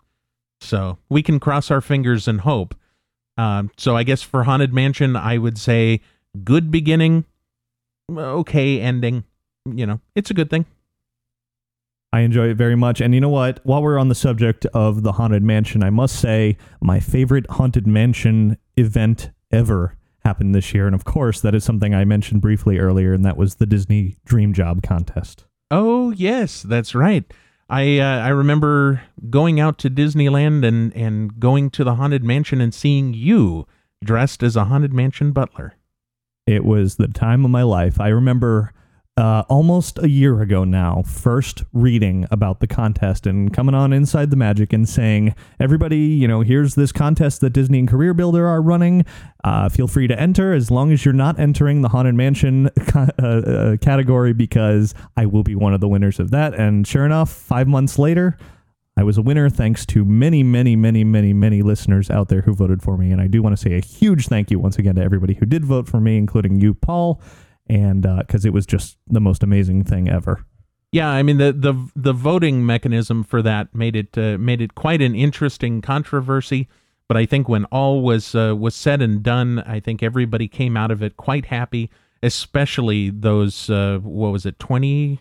So we can cross our fingers and hope. Um, so I guess for Haunted Mansion, I would say good beginning, okay ending. You know, it's a good thing. I enjoy it very much. And you know what? While we're on the subject of the Haunted Mansion, I must say my favorite Haunted Mansion event ever happened this year. And of course, that is something I mentioned briefly earlier, and that was the Disney Dream Job Contest. Oh yes, that's right. I uh, I remember going out to Disneyland and and going to the Haunted Mansion and seeing you dressed as a Haunted Mansion butler. It was the time of my life. I remember uh, almost a year ago now, first reading about the contest and coming on Inside the Magic and saying, everybody, you know, here's this contest that Disney and Career Builder are running. Uh, feel free to enter as long as you're not entering the Haunted Mansion uh, uh, category because I will be one of the winners of that. And sure enough, five months later, I was a winner thanks to many, many, many, many, many listeners out there who voted for me. And I do want to say a huge thank you once again to everybody who did vote for me, including you, Paul. And because it was just the most amazing thing ever. Yeah, I mean the the the voting mechanism for that made it uh, made it quite an interesting controversy. But I think when all was uh, was said and done, I think everybody came out of it quite happy, especially those uh, what was it 20,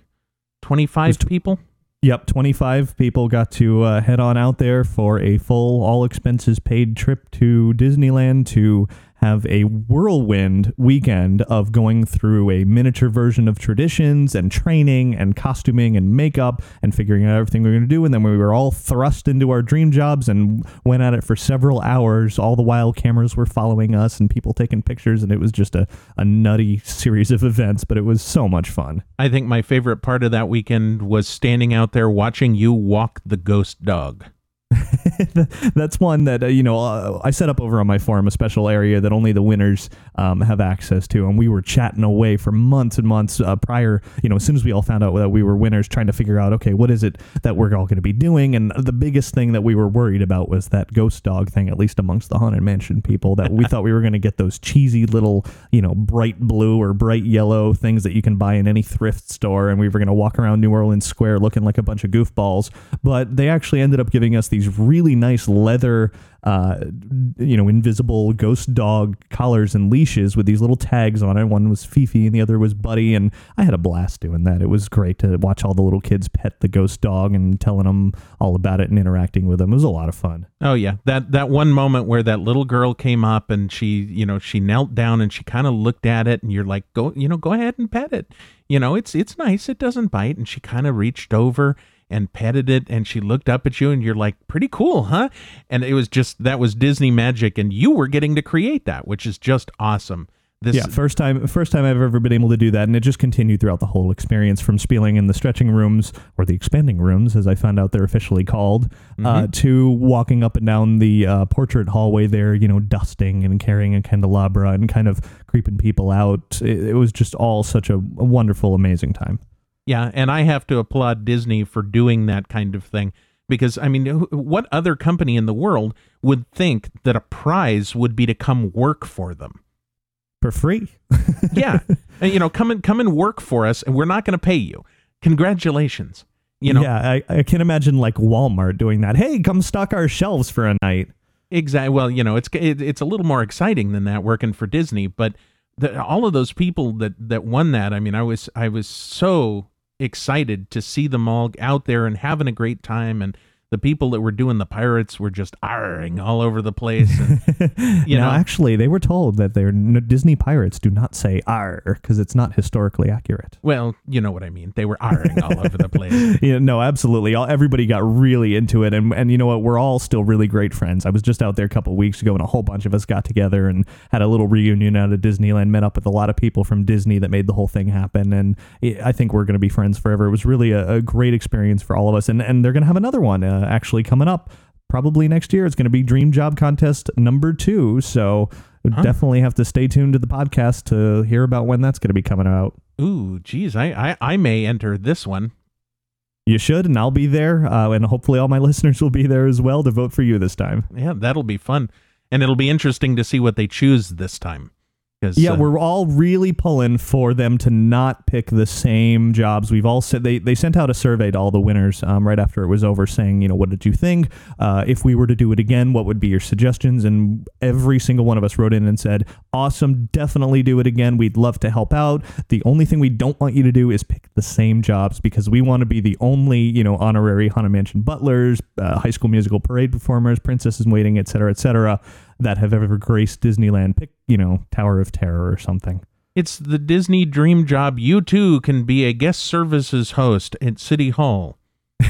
25 people. Yep, 25 people got to uh, head on out there for a full, all expenses paid trip to Disneyland to have a whirlwind weekend of going through a miniature version of traditions and training and costuming and makeup and figuring out everything we're going to do. And then we were all thrust into our dream jobs and went at it for several hours. All the while, cameras were following us and people taking pictures. And it was just a, a nutty series of events, but it was so much fun. I think my favorite part of that weekend was standing out there watching you walk the ghost dog. That's one that uh, you know uh, I set up over on my forum a special area that only the winners um, have access to, and we were chatting away for months and months uh, prior. You know, as soon as we all found out that we were winners, trying to figure out, okay, what is it that we're all going to be doing? And the biggest thing that we were worried about was that ghost dog thing, at least amongst the haunted mansion people. That we thought we were going to get those cheesy little, you know, bright blue or bright yellow things that you can buy in any thrift store, and we were going to walk around New Orleans Square looking like a bunch of goofballs. But they actually ended up giving us these really nice leather, uh, you know, invisible ghost dog collars and leashes with these little tags on it. One was Fifi and the other was Buddy, and I had a blast doing that. It was great to watch all the little kids pet the ghost dog and telling them all about it and interacting with them. It was a lot of fun. Oh yeah, that that one moment where that little girl came up and she, you know, she knelt down and she kind of looked at it, and you're like, go, you know, go ahead and pet it. You know, it's it's nice. It doesn't bite, and she kind of reached over and petted it and she looked up at you and you're like pretty cool huh and it was just that was disney magic and you were getting to create that which is just awesome this yeah, first time, first time I've ever been able to do that, and it just continued throughout the whole experience, from spieling in the stretching rooms or the expanding rooms, as I found out they're officially called, uh, to walking up and down the uh, portrait hallway there, you know, dusting and carrying a candelabra and kind of creeping people out. It, it was just all such a, a wonderful, amazing time. Yeah, and I have to applaud Disney for doing that kind of thing because I mean, what other company in the world would think that a prize would be to come work for them? For free. Yeah, and, you know, come and come and work for us, and we're not going to pay you. Congratulations. You know, yeah, I, I can imagine like Walmart doing that. Hey, come stock our shelves for a night. Exactly. Well, you know, it's it, it's a little more exciting than that working for Disney, but the, all of those people that that won that, I mean, I was I was so excited to see them all out there and having a great time and the people that were doing the pirates were just arring all over the place and, you now, know actually, they were told that their n- Disney pirates do not say "r" because it's not historically accurate. well you know what i mean they were arring all over the place Yeah, no, absolutely. All, everybody got really into it, and and you know what? We're all still really great friends. I was just out there a couple of weeks ago, and a whole bunch of us got together and had a little reunion out at Disneyland. Met up with a lot of people from Disney that made the whole thing happen, and I think we're going to be friends forever. It was really a, a great experience for all of us, and and they're going to have another one uh, actually coming up. Probably next year. It's going to be Dream Job Contest number two. So definitely have to stay tuned to the podcast to hear about when that's going to be coming out. ooh geez I, I i may enter this one You should, and I'll be there, uh, and hopefully all my listeners will be there as well to vote for you this time. yeah that'll be fun and it'll be interesting to see what they choose this time Yeah, uh, we're all really pulling for them to not pick the same jobs. We've all said they, they sent out a survey to all the winners um, right after it was over saying, you know, what did you think? Uh, if we were to do it again, what would be your suggestions? And every single one of us wrote in and said, awesome, definitely do it again. We'd love to help out. The only thing we don't want you to do is pick the same jobs because we want to be the only, you know, honorary Haunted Mansion butlers, uh, high school musical parade performers, princesses in waiting, et cetera, et cetera, that have ever graced Disneyland. Pick, you know, Tower of Terror or something. it's the disney dream job you too can be a guest services host at city hall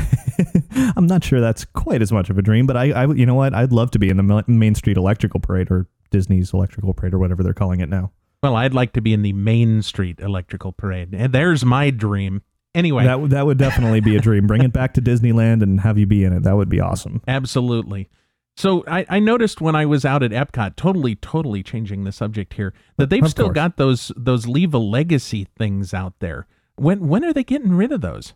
I'm not sure that's quite as much of a dream, but I, I you know what? I'd love to be in the Main Street Electrical Parade or Disney's Electrical Parade or whatever they're calling it now. Well, I'd like to be in the Main Street Electrical Parade. And there's my dream. Anyway, That would that would definitely be a dream. Bring it back to Disneyland and have you be in it. That would be awesome. absolutely. So I, I noticed when I was out at Epcot, totally, totally changing the subject here, that they've Of still course. got those those leave a legacy things out there. When when are they getting rid of those?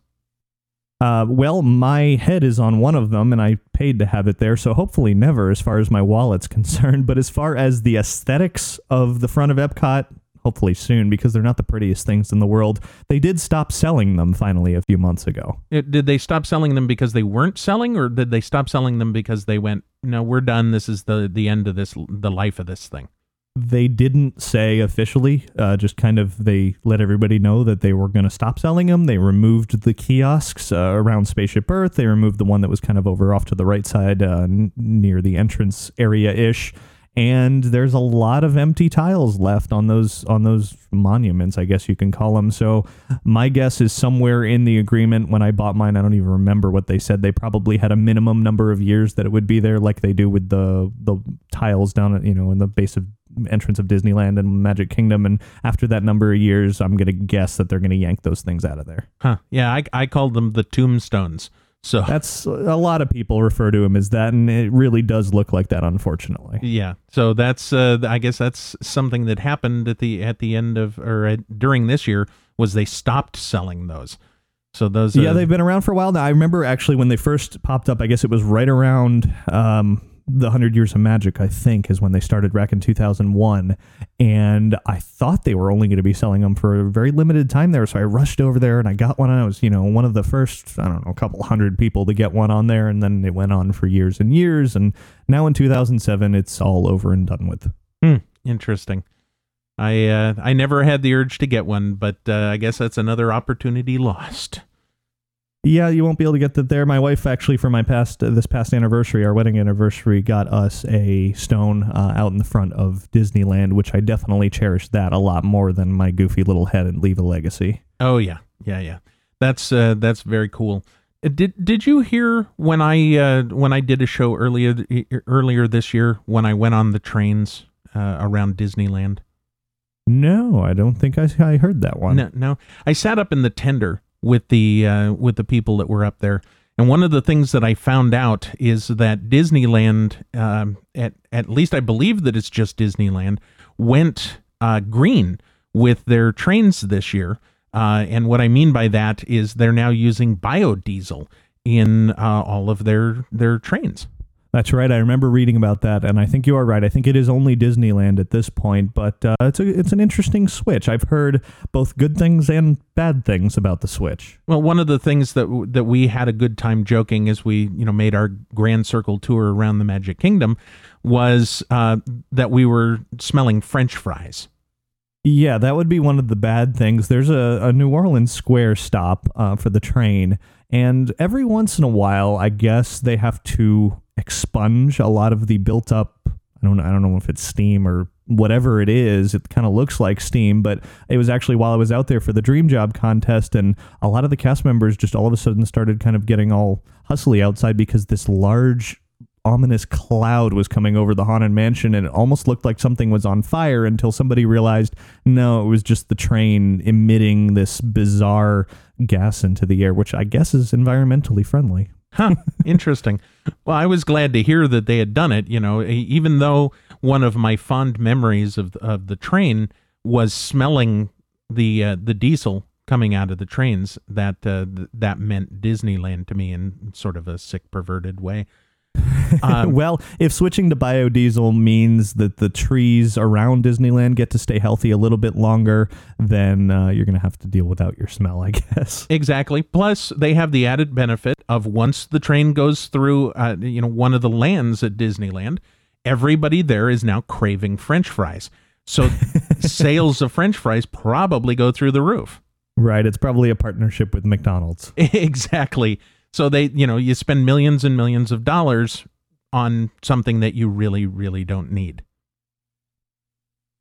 Uh, well, my head is on one of them, and I paid to have it there, so hopefully never, as far as my wallet's concerned. But as far as the aesthetics of the front of Epcot, hopefully soon because they're not the prettiest things in the world. They did stop selling them finally a few months ago. It- did they stop selling them because they weren't selling, or did they stop selling them because they went, no, we're done. This is the the end of this, the life of this thing. They didn't say officially, uh, just kind of they let everybody know that they were going to stop selling them. They removed the kiosks uh, around Spaceship Earth. They removed the one that was kind of over off to the right side uh, n- near the entrance area ish. And there's a lot of empty tiles left on those on those monuments, I guess you can call them. So my guess is somewhere in the agreement when I bought mine, I don't even remember what they said. They probably had a minimum number of years that it would be there, like they do with the the tiles down at you know in the base of entrance of Disneyland and Magic Kingdom. And after that number of years, I'm gonna guess that they're gonna yank those things out of there. Huh? Yeah, I I called them the tombstones. So That's a lot of people refer to him as that, and it really does look like that, unfortunately. yeah, so that's uh, I guess that's something that happened at the at the end of or at, during this year was they stopped selling those. So those uh, Yeah, they've been around for a while now. I remember actually when they first popped up. I guess it was right around um, the Hundred Years of Magic. I think is when they started back in 2001, and I thought they were only going to be selling them for a very limited time there. So I rushed over there and I got one. I was, you know, one of the first, I don't know, a couple hundred people to get one on there, and then it went on for years and years. And now in 2007, it's all over and done with. Hmm, interesting. I uh, I never had the urge to get one, but uh, I guess that's another opportunity lost. Yeah, you won't be able to get that there. My wife actually, for my past uh, this past anniversary, our wedding anniversary, got us a stone uh, out in the front of Disneyland, which I definitely cherish that a lot more than my goofy little head and leave a legacy. Oh yeah, yeah, yeah. That's uh, that's very cool. Uh, Did did you hear when I uh, when I did a show earlier earlier this year when I went on the trains uh, around Disneyland? No, I don't think I, I heard that one. No, no. I sat up in the tender with the uh, with the people that were up there, and one of the things that I found out is that Disneyland, um, at at least I believe that it's just Disneyland, went uh, green with their trains this year. Uh, and what I mean by that is they're now using biodiesel in uh, all of their their trains. That's right. I remember reading about that, and I think you are right. I think it is only Disneyland at this point, but uh, it's a, it's an interesting switch. I've heard both good things and bad things about the switch. Well, one of the things that w- that we had a good time joking as we you know made our grand circle tour around the Magic Kingdom was uh, that we were smelling French fries. Yeah, that would be one of the bad things. There's a, a New Orleans Square stop uh, for the train, and every once in a while, I guess they have to expunge a lot of the built up. I don't. I don't know if it's steam or whatever it is. It kind of looks like steam, but it was actually while I was out there for the Dream Job contest, and a lot of the cast members just all of a sudden started kind of getting all hustly outside because this large ominous cloud was coming over the haunted mansion and it almost looked like something was on fire until somebody realized no it was just the train emitting this bizarre gas into the air which i guess is environmentally friendly Huh, interesting. Well, I was glad to hear that they had done it. You know, even though one of my fond memories of of the train was smelling the uh, the diesel coming out of the trains, that uh, th- that meant Disneyland to me in sort of a sick, perverted way. Um, well if switching to biodiesel means that the trees around disneyland get to stay healthy a little bit longer then uh, you're gonna have to deal without your smell i guess Exactly. Plus, they have the added benefit of once the train goes through, uh, you know, one of the lands at Disneyland, everybody there is now craving French fries. So sales of French fries probably go through the roof. right it's probably a partnership with mcdonald's exactly. So they, you know, you spend millions and millions of dollars on something that you really, really don't need.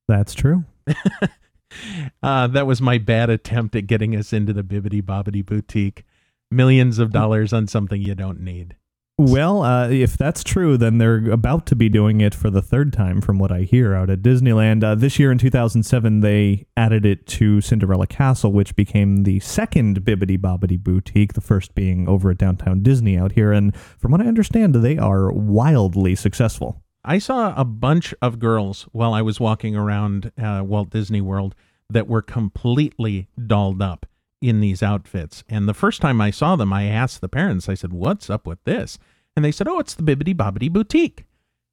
that's true Uh, that was my bad attempt at getting us into the Bibbidi Bobbidi Boutique. Millions of dollars on something you don't need. Well, uh, if that's true, then they're about to be doing it for the third time, from what I hear out at Disneyland. Uh, this year in 2007, they added it to Cinderella Castle, which became the second Bibbidi Bobbidi Boutique, the first being over at Downtown Disney out here. And from what I understand, they are wildly successful. I saw a bunch of girls while I was walking around uh, Walt Disney World that were completely dolled up in these outfits. And the first time I saw them, I asked the parents, I said, What's up with this? And they said, Oh, it's the Bibbidi Bobbidi Boutique.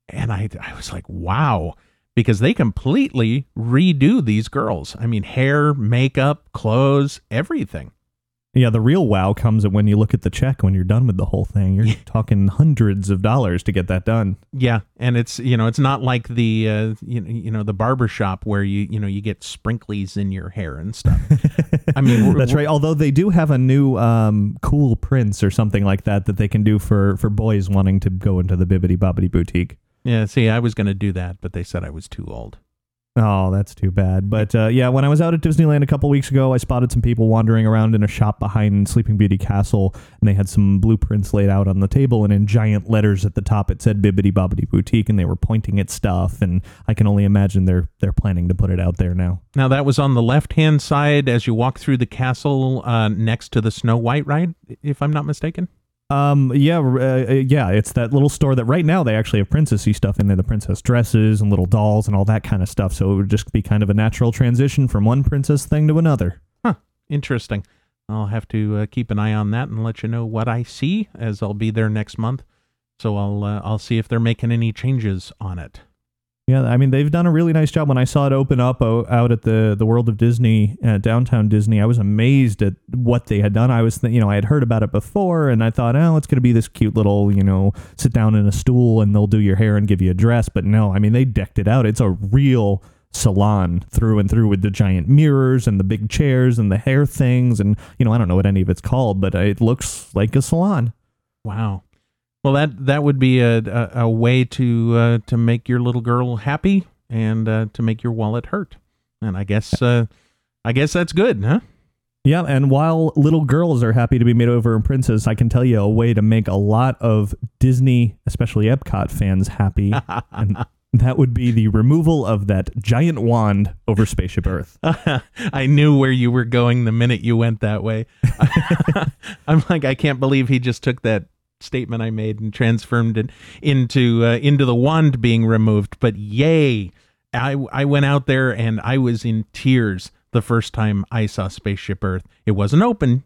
And I, I was like, Wow, because they completely redo these girls. I mean, hair, makeup, clothes, everything. Yeah, the real wow comes when you look at the check when you're done with the whole thing. You're talking hundreds of dollars to get that done. Yeah, and it's you know it's not like the uh, you know you know the barber shop where you you know you get sprinklies in your hair and stuff. I mean That's right. Although they do have a new um, cool prince or something like that that they can do for for boys wanting to go into the Bibbidi Bobbidi boutique. Yeah, see, I was going to do that, but they said I was too old. Oh, that's too bad. But uh, yeah, when I was out at Disneyland a couple weeks ago, I spotted some people wandering around in a shop behind Sleeping Beauty Castle, and they had some blueprints laid out on the table, and in giant letters at the top it said Bibbidi Bobbidi Boutique, and they were pointing at stuff, and I can only imagine they're they're planning to put it out there now. Now that was on the left-hand side as you walk through the castle uh, next to the Snow White ride, if I'm not mistaken. Um, yeah, uh, uh, yeah, it's that little store that right now they actually have princessy stuff in there, the princess dresses and little dolls and all that kind of stuff. So it would just be kind of a natural transition from one princess thing to another. Huh, interesting. I'll have to uh, keep an eye on that and let you know what I see as I'll be there next month. So I'll uh, I'll see if they're making any changes on it. Yeah, I mean they've done a really nice job. When I saw it open up o- out at the the World of Disney, uh, downtown Disney, I was amazed at what they had done. I was, th- you know, I had heard about it before, and I thought, oh, it's going to be this cute little, you know, sit down in a stool and they'll do your hair and give you a dress. But no, I mean they decked it out. It's a real salon through and through with the giant mirrors and the big chairs and the hair things, and you know, I don't know what any of it's called, but it looks like a salon. Wow. Well, that that would be a a, a way to uh, to make your little girl happy and uh, to make your wallet hurt. And I guess uh, I guess that's good, huh? Yeah, and while little girls are happy to be made over in Princess, I can tell you a way to make a lot of Disney, especially Epcot fans, happy. and that would be the removal of that giant wand over Spaceship Earth. I knew where you were going the minute you went that way. I'm like, I can't believe he just took that statement I made and transformed it into uh, into the wand being removed. But yay, I I went out there and I was in tears the first time I saw Spaceship Earth. It wasn't open,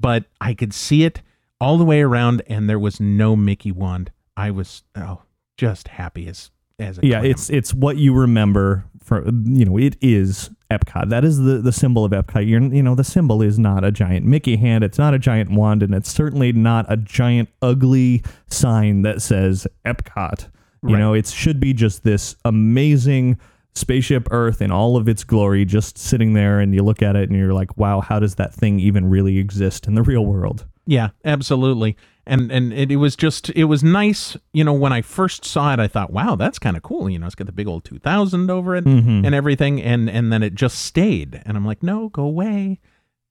but I could see it all the way around, and there was no Mickey wand. I was oh just happy as as a Yeah, clam. it's it's what you remember for you know, it is Epcot. That is the, the symbol of Epcot. You're, you know, the symbol is not a giant Mickey hand, it's not a giant wand, and it's certainly not a giant ugly sign that says Epcot. You Right. know, it should be just this amazing spaceship Earth in all of its glory, just sitting there, and you look at it and you're like, wow, how does that thing even really exist in the real world? Yeah, absolutely. And and it, it was just it was nice, you know, when I first saw it I thought, wow, that's kind of cool, you know, it's got the big old 2000 over it mm-hmm. and everything and and then it just stayed. And I'm like, "No, go away."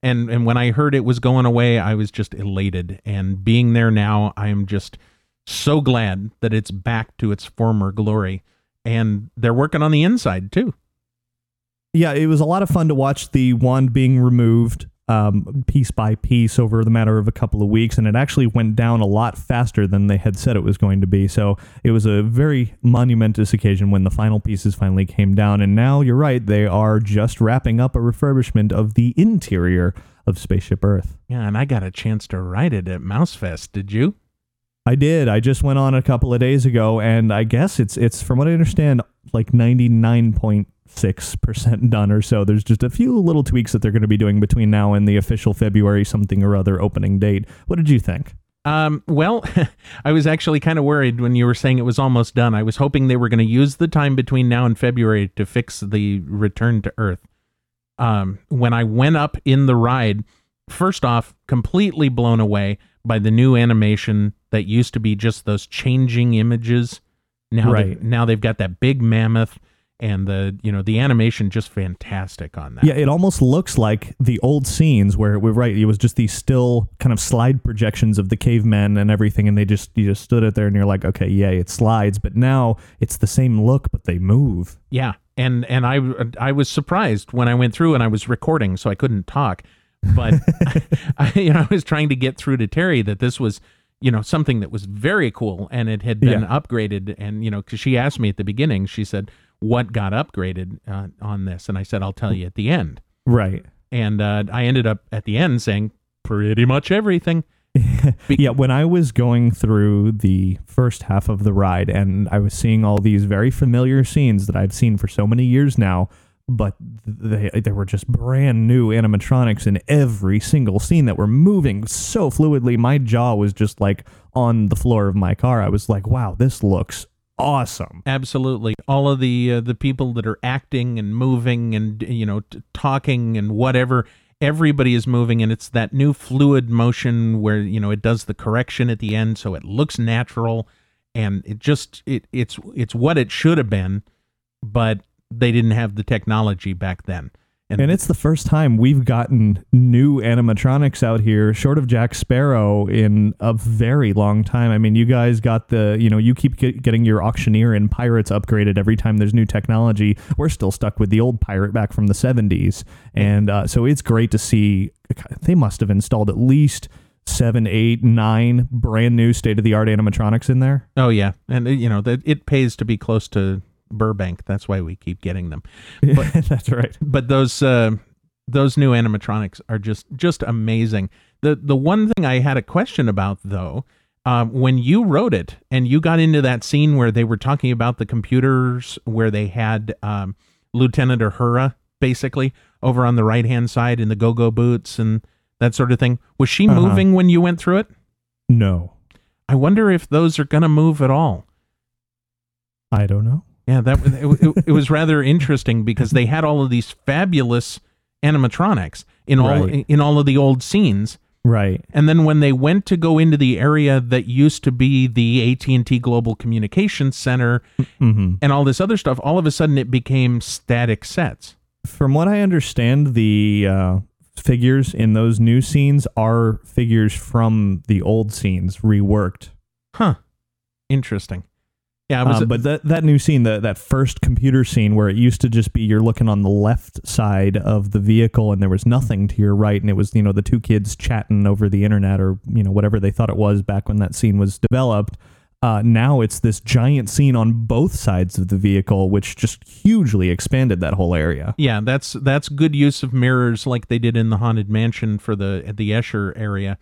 And and when I heard it was going away, I was just elated. And being there now, I am just so glad that it's back to its former glory. And they're working on the inside too. yeah, it was a lot of fun to watch the wand being removed um, piece by piece over the matter of a couple of weeks, and it actually went down a lot faster than they had said it was going to be. So it was a very monumentous occasion when the final pieces finally came down. And now you're right, they are just wrapping up a refurbishment of the interior of Spaceship Earth. Yeah, and I got a chance to ride it at Mousefest, did you? I did. I just went on a couple of days ago, and I guess it's it's from what I understand, like ninety nine point six percent done or so. There's just a few little tweaks that they're going to be doing between now and the official February something or other opening date. What did you think? Um, well, I was actually kind of worried when you were saying it was almost done. I was hoping they were going to use the time between now and February to fix the return to Earth. Um, when I went up in the ride, first off, completely blown away by the new animation that used to be just those changing images. Now, Right. they, now they've got that big mammoth, and the you know the animation just fantastic on that. Yeah, it almost looks like the old scenes where we're right. It was just these still kind of slide projections of the cavemen and everything, and they just you just stood it there and you're like, okay, yay, it slides. But now it's the same look, but they move. Yeah, and and I I was surprised when I went through and I was recording, so I couldn't talk. But I, you know, I was trying to get through to Terry that this was you know something that was very cool and it had been Yeah. upgraded. And you know, because she asked me at the beginning, she said, "What got upgraded uh, on this?" And I said, "I'll tell you at the end." Right. And uh, I ended up at the end saying pretty much everything. yeah, when I was going through the first half of the ride and I was seeing all these very familiar scenes that I've seen for so many years now, but they they were just brand new animatronics in every single scene that were moving so fluidly. My jaw was just like on the floor of my car. I was like, "Wow, this looks awesome." Absolutely. All of the uh, the people that are acting and moving and you know t- talking and whatever, everybody is moving and it's that new fluid motion where you know it does the correction at the end so it looks natural and it just it it's it's what it should have been, but they didn't have the technology back then. And it's the first time we've gotten new animatronics out here, short of Jack Sparrow, in a very long time. I mean, you guys got the, you know, you keep get, getting your auctioneer and pirates upgraded every time there's new technology. We're still stuck with the old pirate back from the 70s. And uh, so it's great to see. They must have installed at least seven, eight, nine brand new state of the art animatronics in there. Oh, yeah. And, uh, you know, that it pays to be close to Burbank. That's why we keep getting them. But, That's right. But those uh, those new animatronics are just just amazing. The the one thing I had a question about though, uh, when you wrote it and you got into that scene where they were talking about the computers, where they had um, Lieutenant Uhura basically over on the right hand side in the go go boots and that sort of thing. Was she Uh-huh. moving when you went through it? No, I wonder if those are going to move at all. I don't know. Yeah, that it, it, it was rather interesting because they had all of these fabulous animatronics in all Right. in all of the old scenes, Right. and then when they went to go into the area that used to be the AT and T Global Communications Center hmm and all this other stuff, all of a sudden it became static sets. From what I understand, the uh, figures in those new scenes are figures from the old scenes reworked. Huh? Interesting. Yeah. Um, but that that new scene, the, that first computer scene where it used to just be you're looking on the left side of the vehicle and there was nothing to your right, and it was you know the two kids chatting over the internet or you know whatever they thought it was back when that scene was developed. Uh, now it's this giant scene on both sides of the vehicle, which just hugely expanded that whole area. yeah, that's that's good use of mirrors, like they did in the haunted mansion for the the Escher area.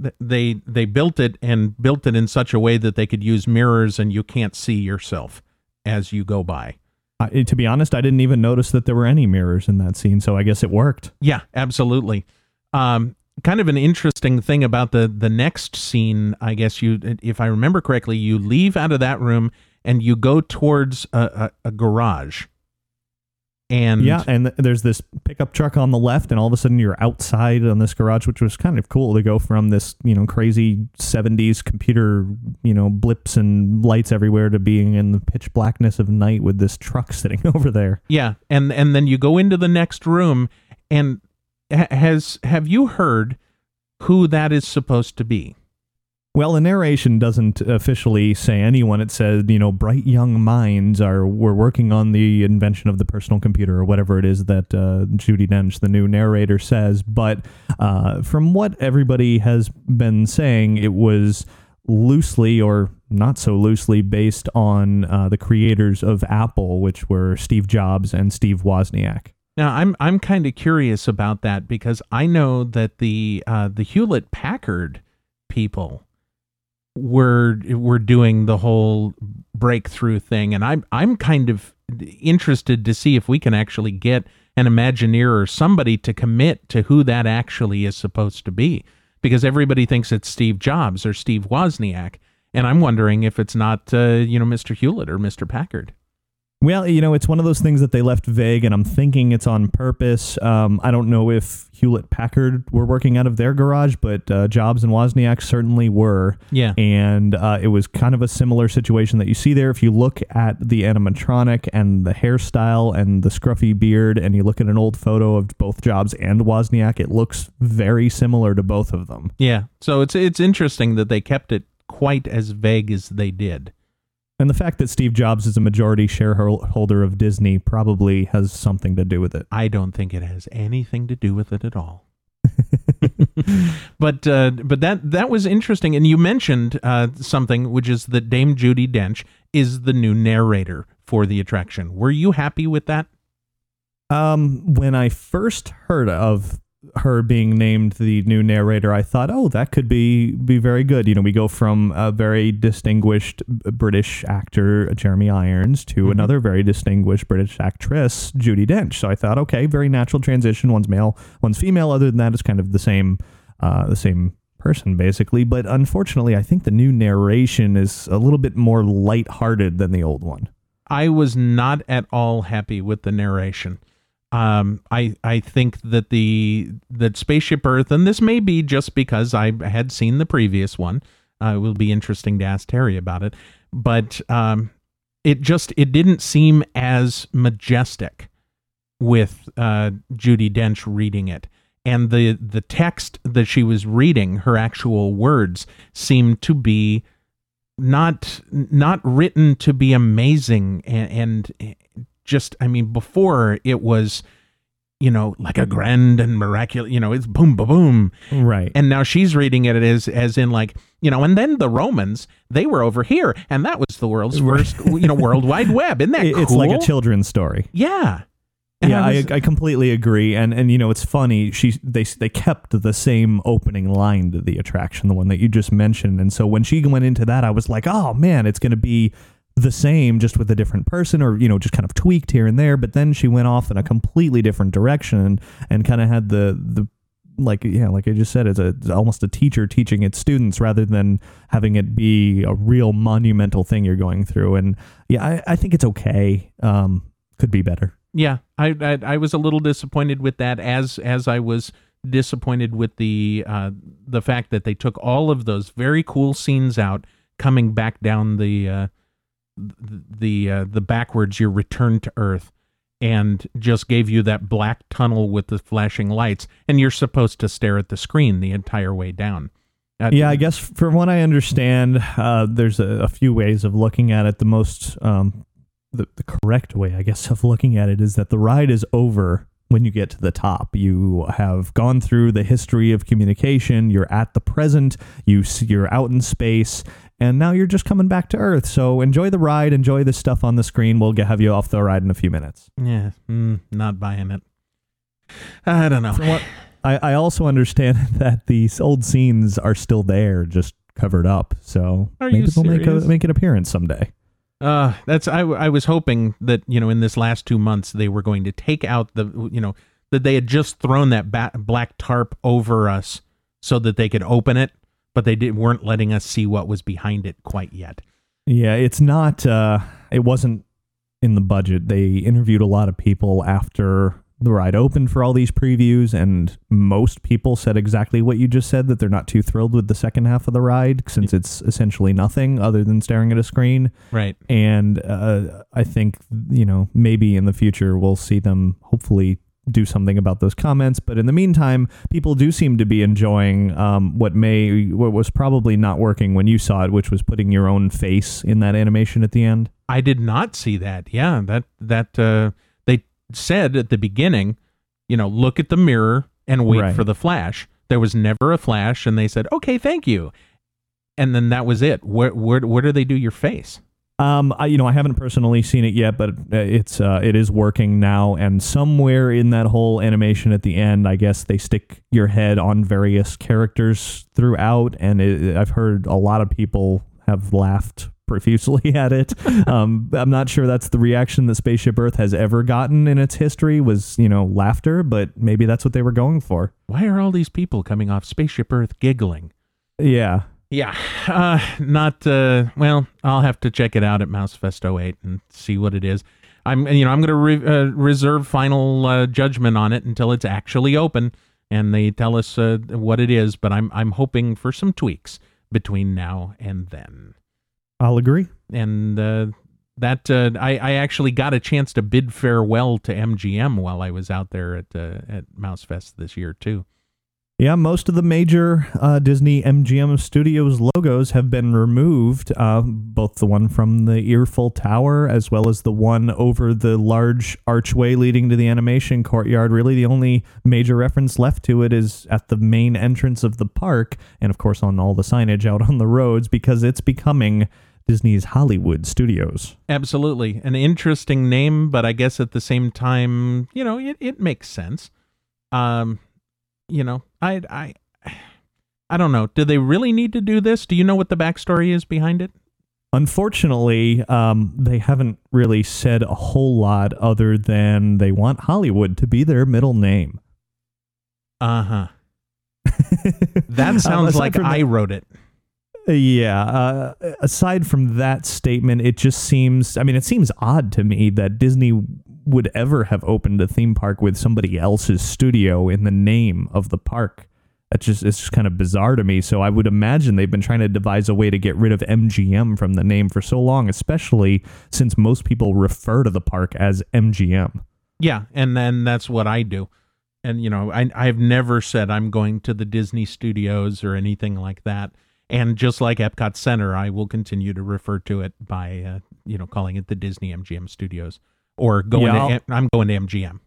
Th- They they built it and built it in such a way that they could use mirrors, and you can't see yourself as you go by. I, to be honest, I didn't even notice that there were any mirrors in that scene, so I guess it worked. Yeah, absolutely. Um, kind of an interesting thing about the the next scene, I guess you, if I remember correctly, you leave out of that room and you go towards a, a, a garage. And Yeah, and th- there's this pickup truck on the left, and all of a sudden you're outside on this garage, which was kind of cool to go from this, you know, crazy 70s computer, you know, blips and lights everywhere to being in the pitch blackness of night with this truck sitting over there. yeah, and and then you go into the next room, and ha- has have you heard who that is supposed to be? Well, the narration doesn't officially say anyone. It said, you know, bright young minds are were working on the invention of the personal computer or whatever it is that uh, Judi Dench, the new narrator, says. But uh, from what everybody has been saying, it was loosely or not so loosely based on uh, the creators of Apple, which were Steve Jobs and Steve Wozniak. Now I'm I'm kind of curious about that because I know that the uh, the Hewlett Packard people were were doing the whole breakthrough thing, and I'm I'm kind of interested to see if we can actually get an Imagineer or somebody to commit to who that actually is supposed to be, because everybody thinks it's Steve Jobs or Steve Wozniak, and I'm wondering if it's not uh, you know Mr. Hewlett or Mr. Packard. Well, you know, it's one of those things that they left vague, and I'm thinking it's on purpose. Um, I don't know if Hewlett Packard were working out of their garage, but uh, Jobs and Wozniak certainly were. Yeah. And uh, it was kind of a similar situation that you see there. If you look at the animatronic and the hairstyle and the scruffy beard, and you look at an old photo of both Jobs and Wozniak, it looks very similar to both of them. Yeah. So it's it's interesting that they kept it quite as vague as they did. And the fact that Steve Jobs is a majority shareholder of Disney probably has something to do with it. I don't think it has anything to do with it at all. but uh, but that that was interesting, and you mentioned uh, something, which is that Dame Judi Dench is the new narrator for the attraction. Were you happy with that? Um, when I first heard of her being named the new narrator, I thought, oh, that could be be very good. You know, we go from a very distinguished British actor Jeremy Irons to Mm-hmm. another very distinguished British actress Judi Dench. So I thought, okay, very natural transition. One's male, one's female. Other than that, it's kind of the same, uh, the same person basically. But unfortunately, I think the new narration is a little bit more lighthearted than the old one. I was not at all happy with the narration. Um, I I think that the that Spaceship Earth, and this may be just because I had seen the previous one. Uh, it will be interesting to ask Terry about it, but um, it just it didn't seem as majestic with uh, Judi Dench reading it, and the the text that she was reading, her actual words, seemed to be not not written to be amazing and, and just I mean before it was you know like a grand and miraculous you know it's boom boom boom Right. and now she's reading it as as in like you know and then the Romans they were over here and that was the world's first you know world wide web isn't that It- cool It's like a children's story. yeah And yeah, I I, I completely agree, and and you know it's funny. She they they kept the same opening line to the attraction, the one that you just mentioned, and so when she went into that, I was like, oh man, it's going to be the same, just with a different person, or you know, just kind of tweaked here and there. But then she went off in a completely different direction, and, kind of had the the like yeah, like I just said, it's, a, it's almost a teacher teaching its students rather than having it be a real monumental thing you're going through. And yeah, I, I think it's okay. Um, could be better. yeah I, I I was a little disappointed with that as as I was disappointed with the uh the fact that they took all of those very cool scenes out coming back down the uh the uh, the backwards your return to earth and just gave you that black tunnel with the flashing lights and you're supposed to stare at the screen the entire way down Uh, Yeah, I guess from what I understand, uh, there's a, a few ways of looking at it. The most, um, the, the correct way, I guess, of looking at it is that the ride is over when you get to the top. You have gone through the history of communication. You're at the present. You you're out in space, and now you're just coming back to Earth. So enjoy the ride. Enjoy the stuff on the screen. We'll get, have you off the ride in a few minutes. yeah mm, not buying it I don't know what I, I also understand that these old scenes are still there, just covered up. So Are maybe they'll make a make an appearance someday. Uh, that's I, I was hoping that you know in this last two months they were going to take out the you know that they had just thrown that ba- black tarp over us so that they could open it, but they did, weren't letting us see what was behind it quite yet. Yeah, it's not. Uh, it wasn't in the budget. They interviewed a lot of people after the ride opened for all these previews, and most people said exactly what you just said that they're not too thrilled with the second half of the ride since it's essentially nothing other than staring at a screen. Right. And uh, I think you know maybe in the future we'll see them hopefully do something about those comments. But in the meantime, people do seem to be enjoying um, what may what was probably not working when you saw it, which was putting your own face in that animation at the end. I did not see that. Yeah, that that uh, they said at the beginning, you know, look at the mirror and wait Right. for the flash. There was never a flash, and they said, "Okay, thank you," and then that was it. Where where where do they do your face? Um, I, you know, I haven't personally seen it yet, but uh, it's uh, it is working now. And somewhere in that whole animation at the end, I guess they stick your head on various characters throughout. And it, I've heard a lot of people have laughed profusely at it. um, I'm not sure that's the reaction that Spaceship Earth has ever gotten in its history was you know laughter, but maybe that's what they were going for. Why are all these people coming off Spaceship Earth giggling? Yeah. Yeah, uh, not uh, well. I'll have to check it out at Mousefest 08 and see what it is. I'm, you know, I'm going to re- uh, reserve final uh, judgment on it until it's actually open and they tell us uh, what it is. But I'm, I'm hoping for some tweaks between now and then. I'll agree. And uh, that uh, I, I actually got a chance to bid farewell to MGM while I was out there at uh, at Mousefest this year too. Yeah, most of the major uh, Disney MGM Studios logos have been removed. Uh, both the one from the Earful Tower as well as the one over the large archway leading to the animation courtyard. Really, the only major reference left to it is at the main entrance of the park, and of course on all the signage out on the roads because it's becoming Disney's Hollywood Studios. Absolutely. An interesting name, but I guess at the same time, you know, it, it makes sense. Um, you know, I I I don't know. Do they really need to do this? Do you know what the backstory is behind it? Unfortunately, um, they haven't really said a whole lot other than they want Hollywood to be their middle name. Uh huh. That sounds Um, like I that- wrote it. Yeah. Uh, aside from that statement, it just seems. I mean, it seems odd to me that Disney would ever have opened a theme park with somebody else's studio in the name of the park. That's just it's just kind of bizarre to me. So I would imagine they've been trying to devise a way to get rid of MGM from the name for so long, especially since most people refer to the park as MGM. Yeah, and then that's what I do. And you know, I I've never said I'm going to the Disney Studios or anything like that. And just like Epcot Center, I will continue to refer to it by uh, you know calling it the Disney MGM Studios or going Yeah, to I'm going to MGM.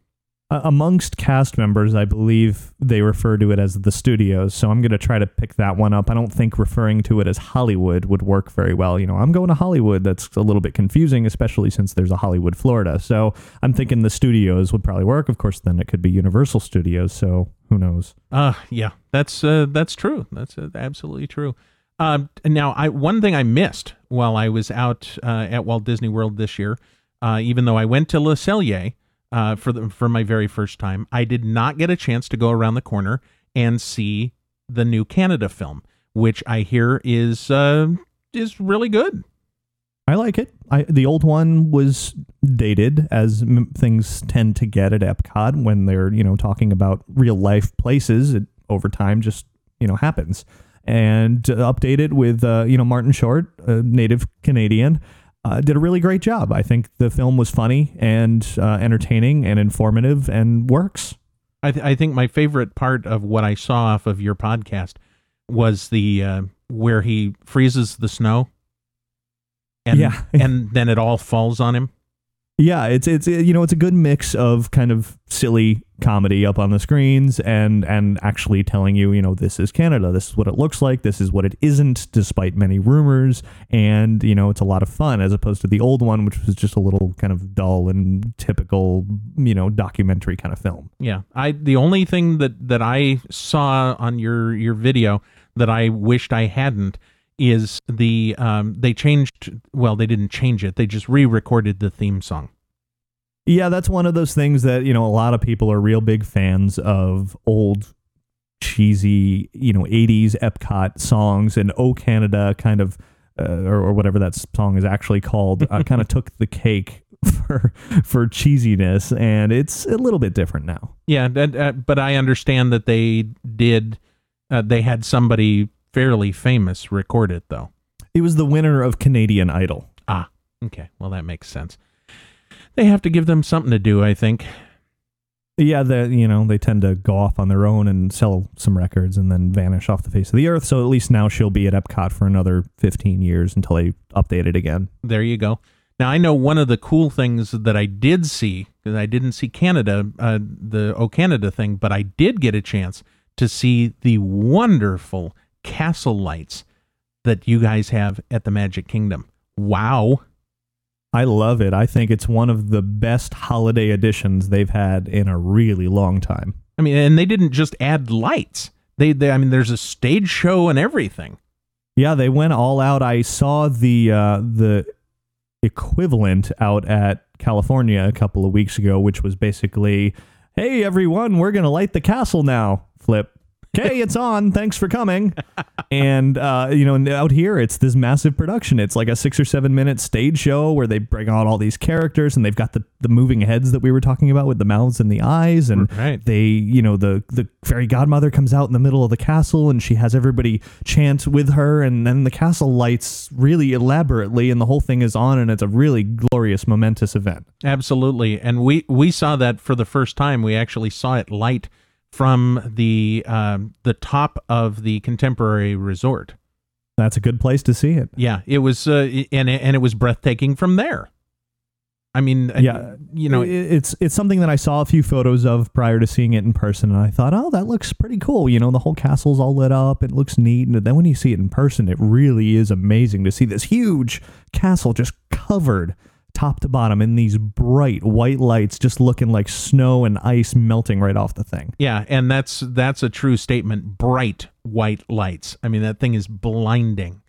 Uh, amongst cast members, I believe they refer to it as the studios. So I'm going to try to pick that one up. I don't think referring to it as Hollywood would work very well. You know, I'm going to Hollywood. That's a little bit confusing, especially since there's a Hollywood, Florida. So I'm thinking the studios would probably work. Of course, then it could be Universal Studios. So who knows? Uh yeah, that's uh, that's true. That's uh, absolutely true. Um, now, I one thing I missed while I was out uh, at Walt Disney World this year, uh, even though I went to Le Cellier uh, for the for my very first time, I did not get a chance to go around the corner and see the new Canada film, which I hear is uh, is really good. I like it. I, the old one was dated, as m- things tend to get at Epcot when they're you know talking about real life places. It over time just you know happens, and uh, updated with uh, you know Martin Short, a native Canadian. Uh, did a really great job. I think the film was funny and uh, entertaining and informative and works. I, th- I think my favorite part of what I saw off of your podcast was the uh, where he freezes the snow, and Yeah. and then it all falls on him. Yeah, it's it's you know it's a good mix of kind of silly comedy up on the screens and and actually telling you you know this is Canada, this is what it looks like, this is what it isn't, despite many rumors, and you know it's a lot of fun as opposed to the old one, which was just a little kind of dull and typical you know documentary kind of film. Yeah, I the only thing that that I saw on your your video that I wished I hadn't is the um they changed well they didn't change it. They just re-recorded the theme song Yeah, that's one of those things that, you know, a lot of people are real big fans of old cheesy, you know, 80s Epcot songs and Oh Canada kind of uh, or, or whatever that song is actually called uh, kind of took the cake for for cheesiness and it's a little bit different now. yeah uh, but I understand that they did uh, they had somebody fairly famous record it though It was the winner of Canadian Idol. ah okay well that makes sense they have to give them something to do I think Yeah, the you know they tend to go off on their own and sell some records and then vanish off the face of the earth. So at least now she'll be at Epcot for another fifteen years until they update it again. there you go. Now I know one of the cool things that I did see because I didn't see Canada, uh, the O Canada thing, but I did get a chance to see the wonderful castle lights that you guys have at the Magic Kingdom. Wow! I love it. I think it's one of the best holiday editions they've had in a really long time. I mean, and they didn't just add lights. They, they I mean, there's a stage show and everything. Yeah, they went all out. I saw the uh, the equivalent out at California a couple of weeks ago, which was basically, "Hey everyone, we're gonna light the castle now." Flip. Okay, it's on. Thanks for coming. And uh, you know, and out here, it's this massive production. It's like a six or seven minute stage show where they bring out all these characters, and they've got the, the moving heads that we were talking about with the mouths and the eyes, and Right. they, you know, the the fairy godmother comes out in the middle of the castle, and she has everybody chant with her, and then the castle lights really elaborately, and the whole thing is on, and it's a really glorious, momentous event. Absolutely, and we we saw that for the first time. We actually saw it light from the um, the top of the Contemporary Resort. That's a good place to see it. Yeah, it was, uh, and and it was breathtaking from there. I mean, uh, Yeah, you know, it's it's something that I saw a few photos of prior to seeing it in person, and I thought, oh, that looks pretty cool. You know, the whole castle's all lit up; it looks neat. And then when you see it in person, it really is amazing to see this huge castle just covered top to bottom in these bright white lights, just looking like snow and ice melting right off the thing. Yeah, and that's that's a true statement. Bright white lights. I mean, that thing is blinding.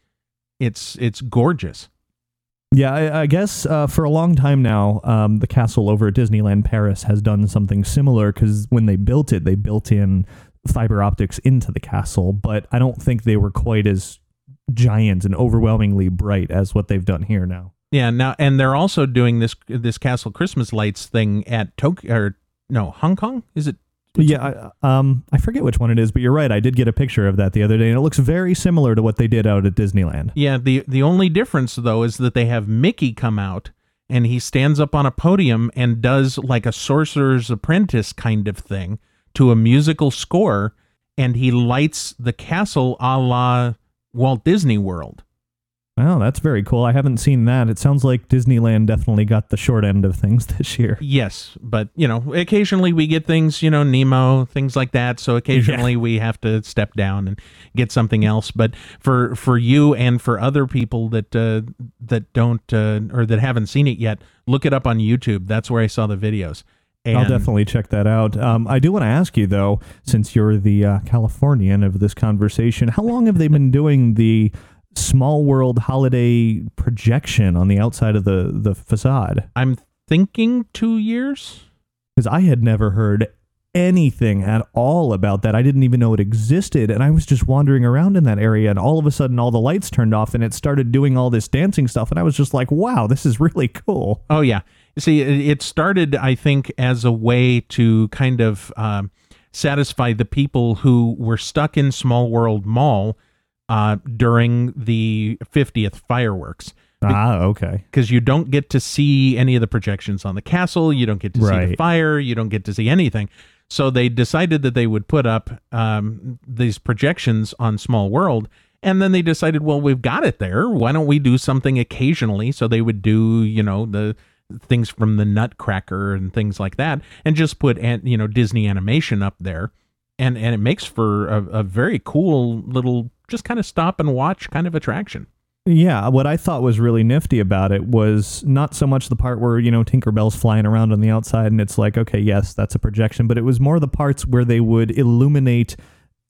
It's it's gorgeous. Yeah, I, I guess uh, for a long time now, um, the castle over at Disneyland Paris has done something similar because when they built it, they built in fiber optics into the castle, but I don't think they were quite as giant and overwhelmingly bright as what they've done here now. Yeah, now and they're also doing this this castle Christmas lights thing at Tokyo or no Hong Kong. Is it? Yeah, I, um, I forget which one it is, but you're right. I did get a picture of that the other day, and it looks very similar to what they did out at Disneyland. Yeah. the The only difference though is that they have Mickey come out and he stands up on a podium and does like a sorcerer's apprentice kind of thing to a musical score, and he lights the castle a la Walt Disney World. Wow, that's very cool. I haven't seen that. It sounds like Disneyland definitely got the short end of things this year. Yes, but you know, occasionally we get things, you know, Nemo, things like that. So occasionally we have to step down and get something else. But for for you and for other people that uh, that don't uh, or that haven't seen it yet, look it up on YouTube. That's where I saw the videos. I'll definitely check that out. Um, I do want to ask you though, since you're the uh, Californian of this conversation, how long have they been doing the Small World holiday projection on the outside of the the facade? I'm thinking two years. Because I had never heard anything at all about that. I didn't even know it existed, and I was just wandering around in that area, and all of a sudden, all the lights turned off, and it started doing all this dancing stuff, and I was just like, "Wow, this is really cool." Oh yeah. See, it it started, I think, as a way to kind of um, satisfy the people who were stuck in Small World Mall uh, during the 50th fireworks. Ah, okay. Because you don't get to see any of the projections on the castle, you don't get to see the fire, you don't get to see anything. So they decided that they would put up um, these projections on Small World, and then they decided, well, we've got it there. Why don't we do something occasionally? So they would do, you know, the things from the Nutcracker and things like that, and just put, you know, Disney animation up there, and and it makes for a, a very cool little, just kind of stop and watch kind of attraction. Yeah, what I thought was really nifty about it was not so much the part where, you know, Tinkerbell's flying around on the outside and it's like, okay, yes, that's a projection, but it was more the parts where they would illuminate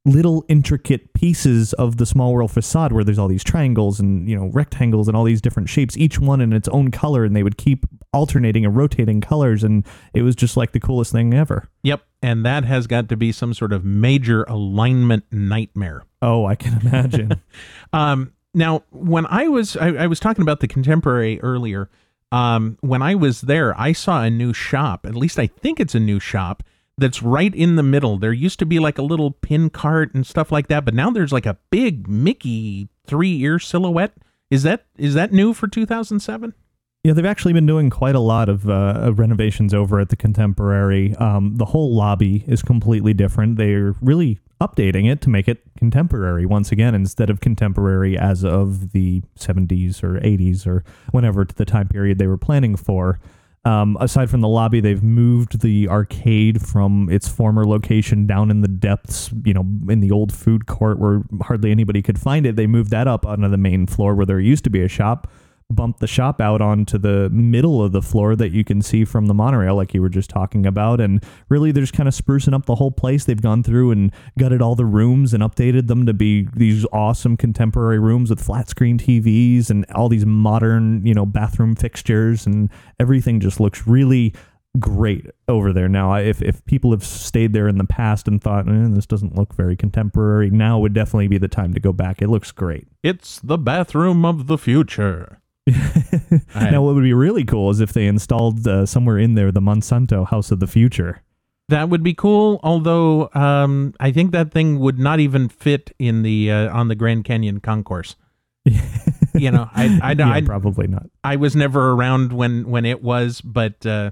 little intricate pieces of the small world facade where there's all these triangles and, you know, rectangles and all these different shapes, each one in its own color, and they would keep alternating and rotating colors and it was just like the coolest thing ever. Yep, and that has got to be some sort of major alignment nightmare. Oh, I can imagine. Um, now, when I was I, I was talking about the contemporary earlier. Um, when I was there, I saw a new shop. At least I think it's a new shop that's right in the middle. There used to be like a little pin cart and stuff like that, but now there's like a big Mickey three ear silhouette. Is that is that new for 2007? Yeah, they've actually been doing quite a lot of uh, renovations over at the Contemporary. Um, the whole lobby is completely different. They're really updating it to make it contemporary once again, instead of contemporary as of the 70s or 80s or whenever to the time period they were planning for. Um, aside from the lobby, they've moved the arcade from its former location down in the depths, you know, in the old food court where hardly anybody could find it. They moved that up onto the main floor where there used to be a shop bumped the shop out onto the middle of the floor that you can see from the monorail, like you were just talking about. And really, they're just kind of sprucing up the whole place. They've gone through and gutted all the rooms and updated them to be these awesome contemporary rooms with flat screen TVs and all these modern, you know, bathroom fixtures. And everything just looks really great over there now. If if people have stayed there in the past and thought eh, this doesn't look very contemporary, now would definitely be the time to go back. It looks great. It's the bathroom of the future. Now, what would be really cool is if they installed uh, somewhere in there the Monsanto House of the Future. That would be cool. Although um, I think that thing would not even fit in the uh, on the Grand Canyon concourse. you know, I I, Yeah, I, probably not. I was never around when when it was, but uh,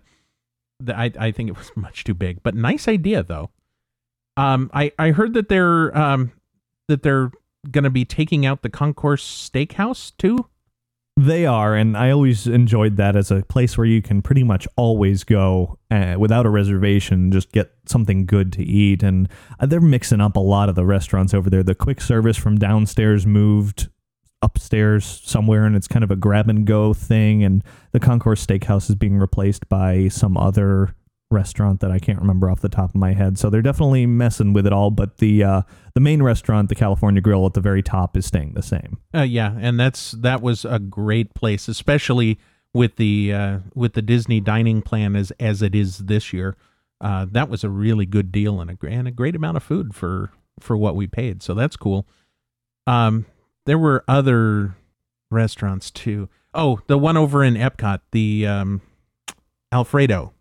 the, I I think it was much too big. But nice idea though. Um, I I heard that they're um that they're gonna be taking out the concourse steakhouse too. They are, and I always enjoyed that as a place where you can pretty much always go uh, without a reservation, just get something good to eat. And uh, they're mixing up a lot of the restaurants over there. The quick service from downstairs moved upstairs somewhere, and it's kind of a grab and go thing. And the Concourse Steakhouse is being replaced by some other restaurant that I can't remember off the top of my head. So they're definitely messing with it all. But the uh, the main restaurant, the California Grill at the very top, is staying the same. Uh, yeah, and that's that was a great place, especially with the uh, with the Disney dining plan as as it is this year. Uh, that was a really good deal and a, and a great amount of food for for what we paid. So that's cool. Um, there were other restaurants too. Oh, the one over in Epcot, the um, Alfredo.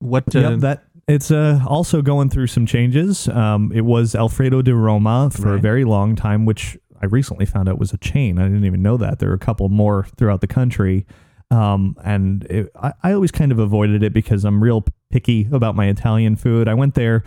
What? Uh, yep, that it's uh, also going through some changes. Um, it was Alfredo de Roma for a very long time, which I recently found out was a chain. I didn't even know that. There are a couple more throughout the country. Um, and it, I, I always kind of avoided it because I'm real picky about my Italian food. I went there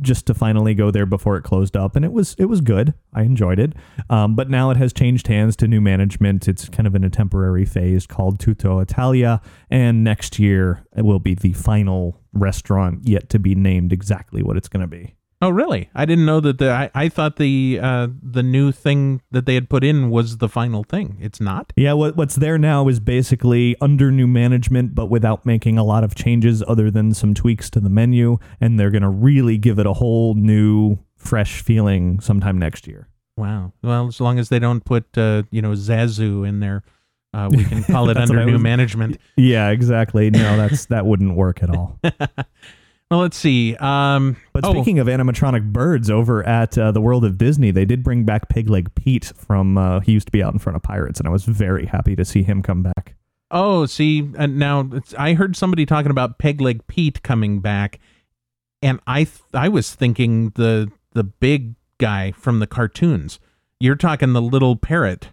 just to finally go there before it closed up, and it was it was good. I enjoyed it. Um, but now it has changed hands to new management. It's kind of in a temporary phase called Tutto Italia, and next year it will be the final restaurant yet to be named exactly what it's going to be. Oh, really? I didn't know that. The I, I thought the uh, the new thing that they had put in was the final thing. It's not. Yeah, what what's there now is basically under new management, but without making a lot of changes other than some tweaks to the menu, and they're gonna really give it a whole new, fresh feeling sometime next year. Wow. Well, as long as they don't put uh, you know Zazu in there, uh, we can call it under new was- management. Yeah, exactly. No, that's that wouldn't work at all. Well, let's see. Um, But oh, speaking of animatronic birds, over at uh, the World of Disney, they did bring back Pig Leg Pete from. Uh, he used to be out in front of Pirates, and I was very happy to see him come back. Oh, see, uh, now it's, I heard somebody talking about Peg Leg Pete coming back, and I th- I was thinking the the big guy from the cartoons. You're talking the little parrot.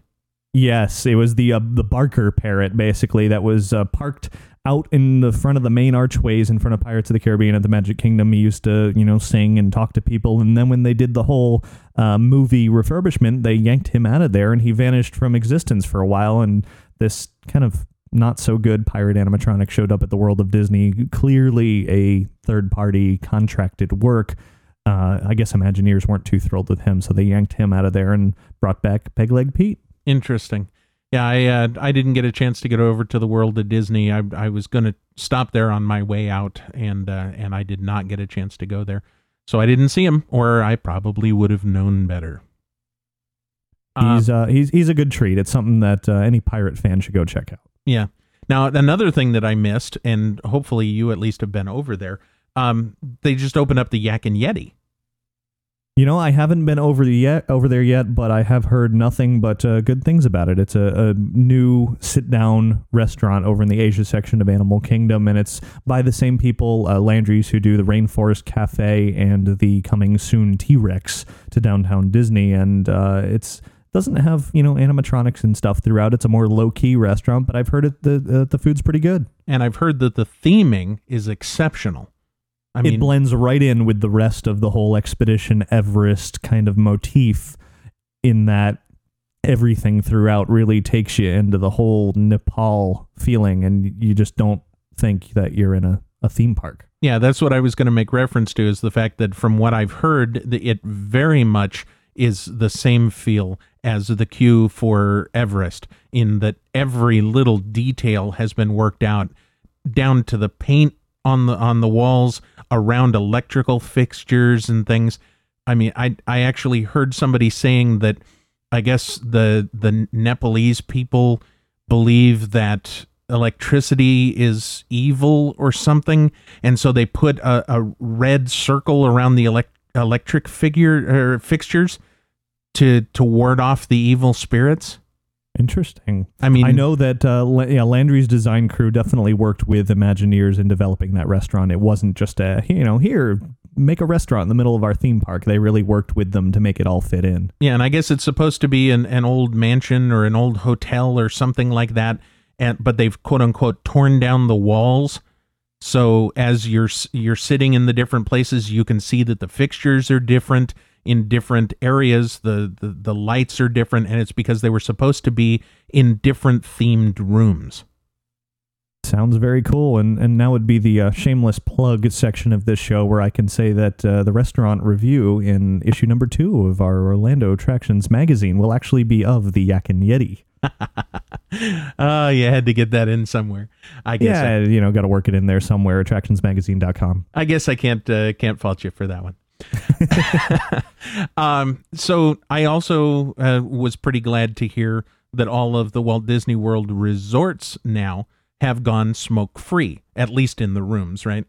Yes, it was the uh, the Barker parrot basically that was uh, parked out in the front of the main archways in front of Pirates of the Caribbean at the Magic Kingdom. He used to you know sing and talk to people, and then when they did the whole uh, movie refurbishment, they yanked him out of there, and he vanished from existence for a while. And this kind of not so good pirate animatronic showed up at the World of Disney, clearly a third party contracted work. Uh, I guess Imagineers weren't too thrilled with him, so they yanked him out of there and brought back Pegleg Pete. Interesting. Yeah, I uh, I didn't get a chance to get over to the World of Disney. I I was gonna stop there on my way out, and uh, and I did not get a chance to go there, so I didn't see him, or I probably would have known better. Uh, He's uh, he's he's a good treat. It's something that uh, any pirate fan should go check out. Yeah. Now another thing that I missed, and hopefully you at least have been over there. Um, they just opened up the Yak and Yeti. You know, I haven't been over the yet over there yet, but I have heard nothing but uh, good things about it. It's a, a new sit-down restaurant over in the Asia section of Animal Kingdom, and it's by the same people, uh, Landry's, who do the Rainforest Cafe and the coming soon T-Rex to downtown Disney, and uh, it's doesn't have you know animatronics and stuff throughout. It's a more low-key restaurant, but I've heard it the uh, the food's pretty good. And I've heard that the theming is exceptional. I mean, it blends right in with the rest of the whole expedition Everest kind of motif in that everything throughout really takes you into the whole Nepal feeling and you just don't think that you're in a, a theme park. yeah, that's what I was going to make reference to is the fact that from what I've heard, it very much is the same feel as the queue for Everest in that every little detail has been worked out down to the paint on the on the walls around electrical fixtures and things. I mean, I I actually heard somebody saying that I guess the the Nepalese people believe that electricity is evil or something, and so they put a, a red circle around the elect, electric figure or fixtures to to ward off the evil spirits. Interesting. I mean, I know that uh, La- yeah, Landry's design crew definitely worked with Imagineers in developing that restaurant. It wasn't just a, you know, here, make a restaurant in the middle of our theme park. They really worked with them to make it all fit in. Yeah, and I guess it's supposed to be an, an old mansion or an old hotel or something like that. And but they've quote unquote torn down the walls. So as you're you're sitting in the different places, you can see that the fixtures are different in different areas. The, the the lights are different, and it's because they were supposed to be in different themed rooms. Sounds very cool. And and now would be the uh, shameless plug section of this show where I can say that uh, the restaurant review in issue number two of our Orlando Attractions magazine will actually be of the Yak and Yeti. Oh, you had to get that in somewhere. I guess. Yeah, I, you know, got to work it in there somewhere. Attractionsmagazine.com. I guess I can't uh, can't fault you for that one. um, so I also uh, was pretty glad to hear that all of the Walt Disney World resorts now have gone smoke free, at least in the rooms, right?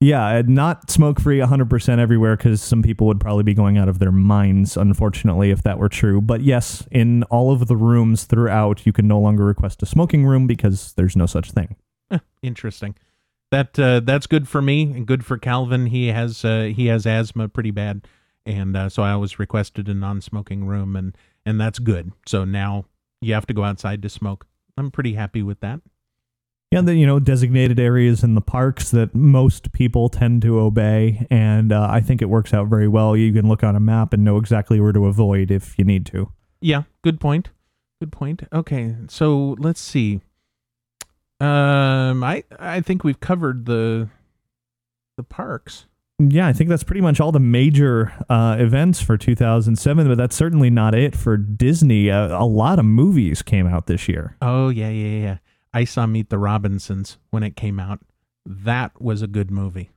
Yeah, not smoke free 100% everywhere because some people would probably be going out of their minds, unfortunately, if that were true. But yes, in all of the rooms throughout, you can no longer request a smoking room because there's no such thing. Interesting. That uh, that's good for me and good for Calvin. He has uh, he has asthma pretty bad, and uh, so I always requested a non-smoking room, and and that's good. So now you have to go outside to smoke. I'm pretty happy with that. Yeah, the you know designated areas in the parks that most people tend to obey, and uh, I think it works out very well. You can look on a map and know exactly where to avoid if you need to. Yeah, good point. Good point. Okay, so let's see. Um, I I think we've covered the the parks. Yeah, I think that's pretty much all the major uh, events for 2007, but that's certainly not it for Disney. Uh, a lot of movies came out this year. Oh yeah, yeah, yeah. I saw Meet the Robinsons when it came out. That was a good movie.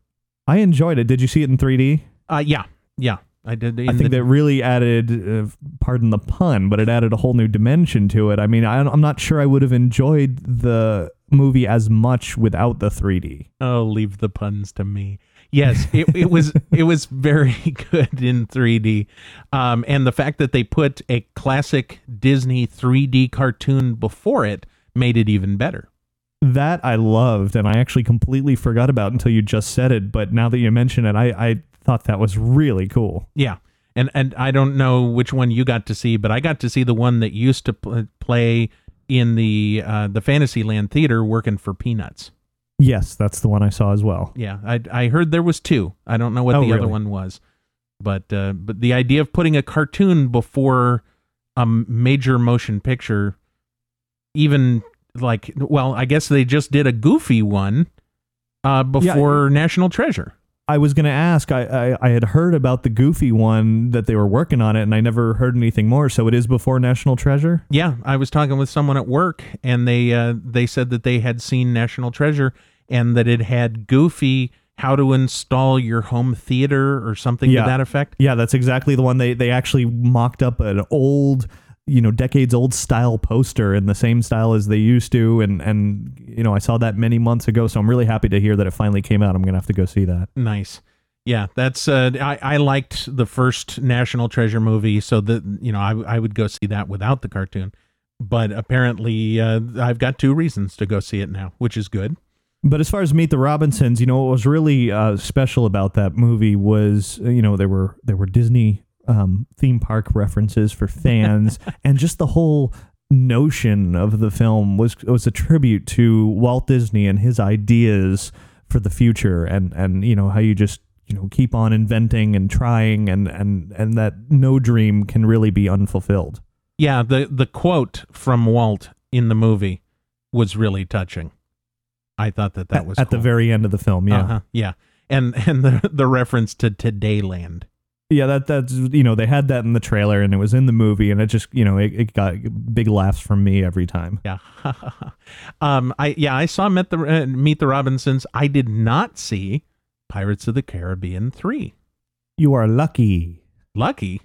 I enjoyed it. Did you see it in 3D? Uh, yeah, yeah. I did. I think the- that really added, uh, pardon the pun, but it added a whole new dimension to it. I mean, I, I'm not sure I would have enjoyed the movie as much without the 3D. Oh, leave the puns to me. Yes, it, it was it was very good in 3D, um, and the fact that they put a classic Disney 3D cartoon before it made it even better. That I loved, and I actually completely forgot about until you just said it. But now that you mention it, I, I thought that was really cool. Yeah, and and I don't know which one you got to see, but I got to see the one that used to pl- play in the uh, the Fantasyland theater working for Peanuts. Yes, that's the one I saw as well. Yeah, I I heard there was two. I don't know what Oh, the other one was, but uh, but the idea of putting a cartoon before a major motion picture, even like well, I guess they just did a Goofy one uh, before National Treasure. I was going to ask. I, I I had heard about the Goofy one that they were working on it, and I never heard anything more. So it is before National Treasure. Yeah, I was talking with someone at work, and they uh, they said that they had seen National Treasure and that it had Goofy how to install your home theater or something Yeah. to that effect. Yeah, that's exactly the one. They they actually mocked up an old, you know, decades old style poster in the same style as they used to, and and you know I saw that many months ago. So I'm really happy to hear that it finally came out. I'm gonna have to go see that. Nice. Yeah, that's uh, I I liked the first National Treasure movie, so that you know I I would go see that without the cartoon, but apparently uh, I've got two reasons to go see it now, which is good. But as far as Meet the Robinsons, you know what was really uh, special about that movie was uh, you know there were there were Disney um, theme park references for fans, and just the whole notion of the film was was a tribute to Walt Disney and his ideas for the future, and and you know how you just you know keep on inventing and trying, and and and that no dream can really be unfulfilled. Yeah, the the quote from Walt in the movie was really touching. I thought that that at, was at the cool. very end of the film. Yeah. Uh-huh, yeah, and and the the reference to Todayland. Yeah, that that's you know they had that in the trailer and it was in the movie and it just you know it, it got big laughs from me every time. Yeah. um. I yeah. I saw Meet the uh, Meet the Robinsons. I did not see Pirates of the Caribbean three. You are lucky. Lucky.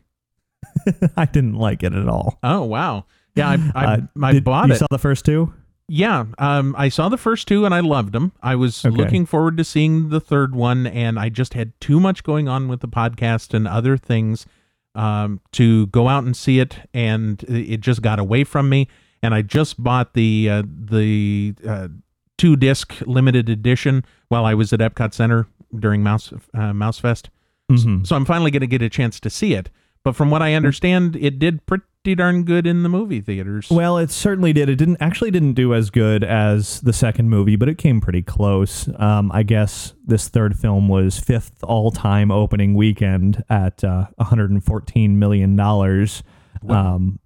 I didn't like it at all. Oh wow. Yeah. I I, Uh, I did- bought you it. saw the first two? Yeah. Um. I saw the first two and I loved them. I was Okay. looking forward to seeing the third one, and I just had too much going on with the podcast and other things um, to go out and see it, and it just got away from me. And I just bought the uh, the uh, two disc limited edition while I was at Epcot Center during Mouse uh, Mouse Fest. Mhm. So I'm finally going to get a chance to see it. But from what I understand, it did pretty darn good in the movie theaters. Well, it certainly did. It didn't actually didn't do as good as the second movie, but it came pretty close. Um, I guess this third film was fifth all time opening weekend at uh, 114 million dollars. Um,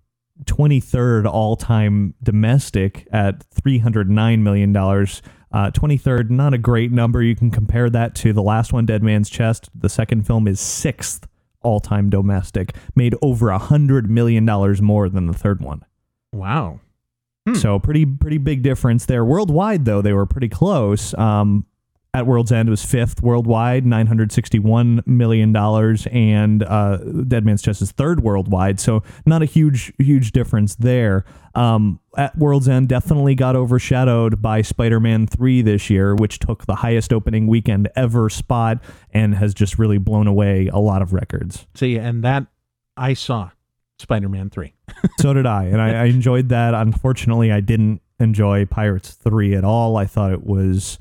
23rd all time domestic at 309 million dollars. Uh, 23rd, not a great number. You can compare that to the last one, Dead Man's Chest. The second film is sixth all time domestic, made over a $100 million more than the third one. Wow. So pretty pretty big difference there. Worldwide though, they were pretty close. Um, at World's End was fifth worldwide, nine hundred sixty-one million dollars, and uh, Dead Man's Chest is third worldwide. So not a huge huge difference there. Um, at World's End, definitely got overshadowed by Spider-Man Three this year, which took the highest opening weekend ever spot and has just really blown away a lot of records. See, and that I saw Spider Man 3. so did I, and I, I enjoyed that. Unfortunately, I didn't enjoy Pirates Three at all. I thought it was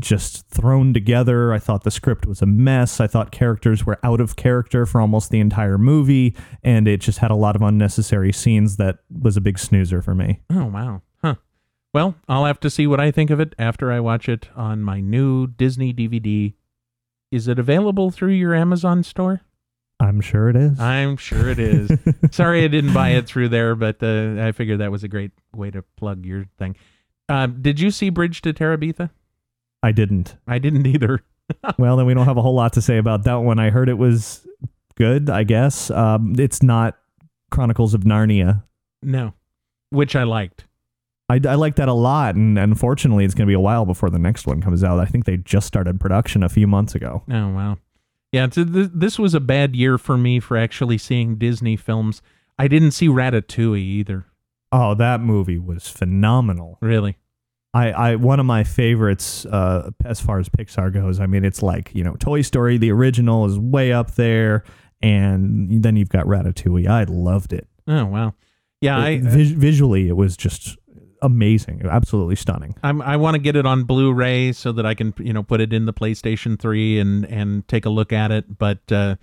just thrown together. I thought the script was a mess. I thought characters were out of character for almost the entire movie, and it just had a lot of unnecessary scenes that was a big snoozer for me. Oh, wow. Huh. Well, I'll have to see what I think of it after I watch it on my new Disney DVD. Is it available through your Amazon store? I'm sure it is. I'm sure it is. Sorry I didn't buy it through there, but uh, I figured that was a great way to plug your thing. Uh, did you see Bridge to Terabithia? I didn't. I didn't either. well, then we don't have a whole lot to say about that one. I heard it was good, I guess. Um, it's not Chronicles of Narnia. No, which I liked. I, I like that a lot, and unfortunately, it's going to be a while before the next one comes out. I think they just started production a few months ago. Oh, wow. Yeah, th- th- this was a bad year for me for actually seeing Disney films. I didn't see Ratatouille either. Oh, that movie was phenomenal. Really? I, I one of my favorites uh, as far as Pixar goes. I mean, it's like you know, Toy Story, the original, is way up there, and then you've got Ratatouille. I loved it. Oh wow, yeah. I It- vis- visually, it was just amazing, absolutely stunning. I'm, I want to get it on Blu-ray so that I can you know put it in the PlayStation 3 and and take a look at it. But uh,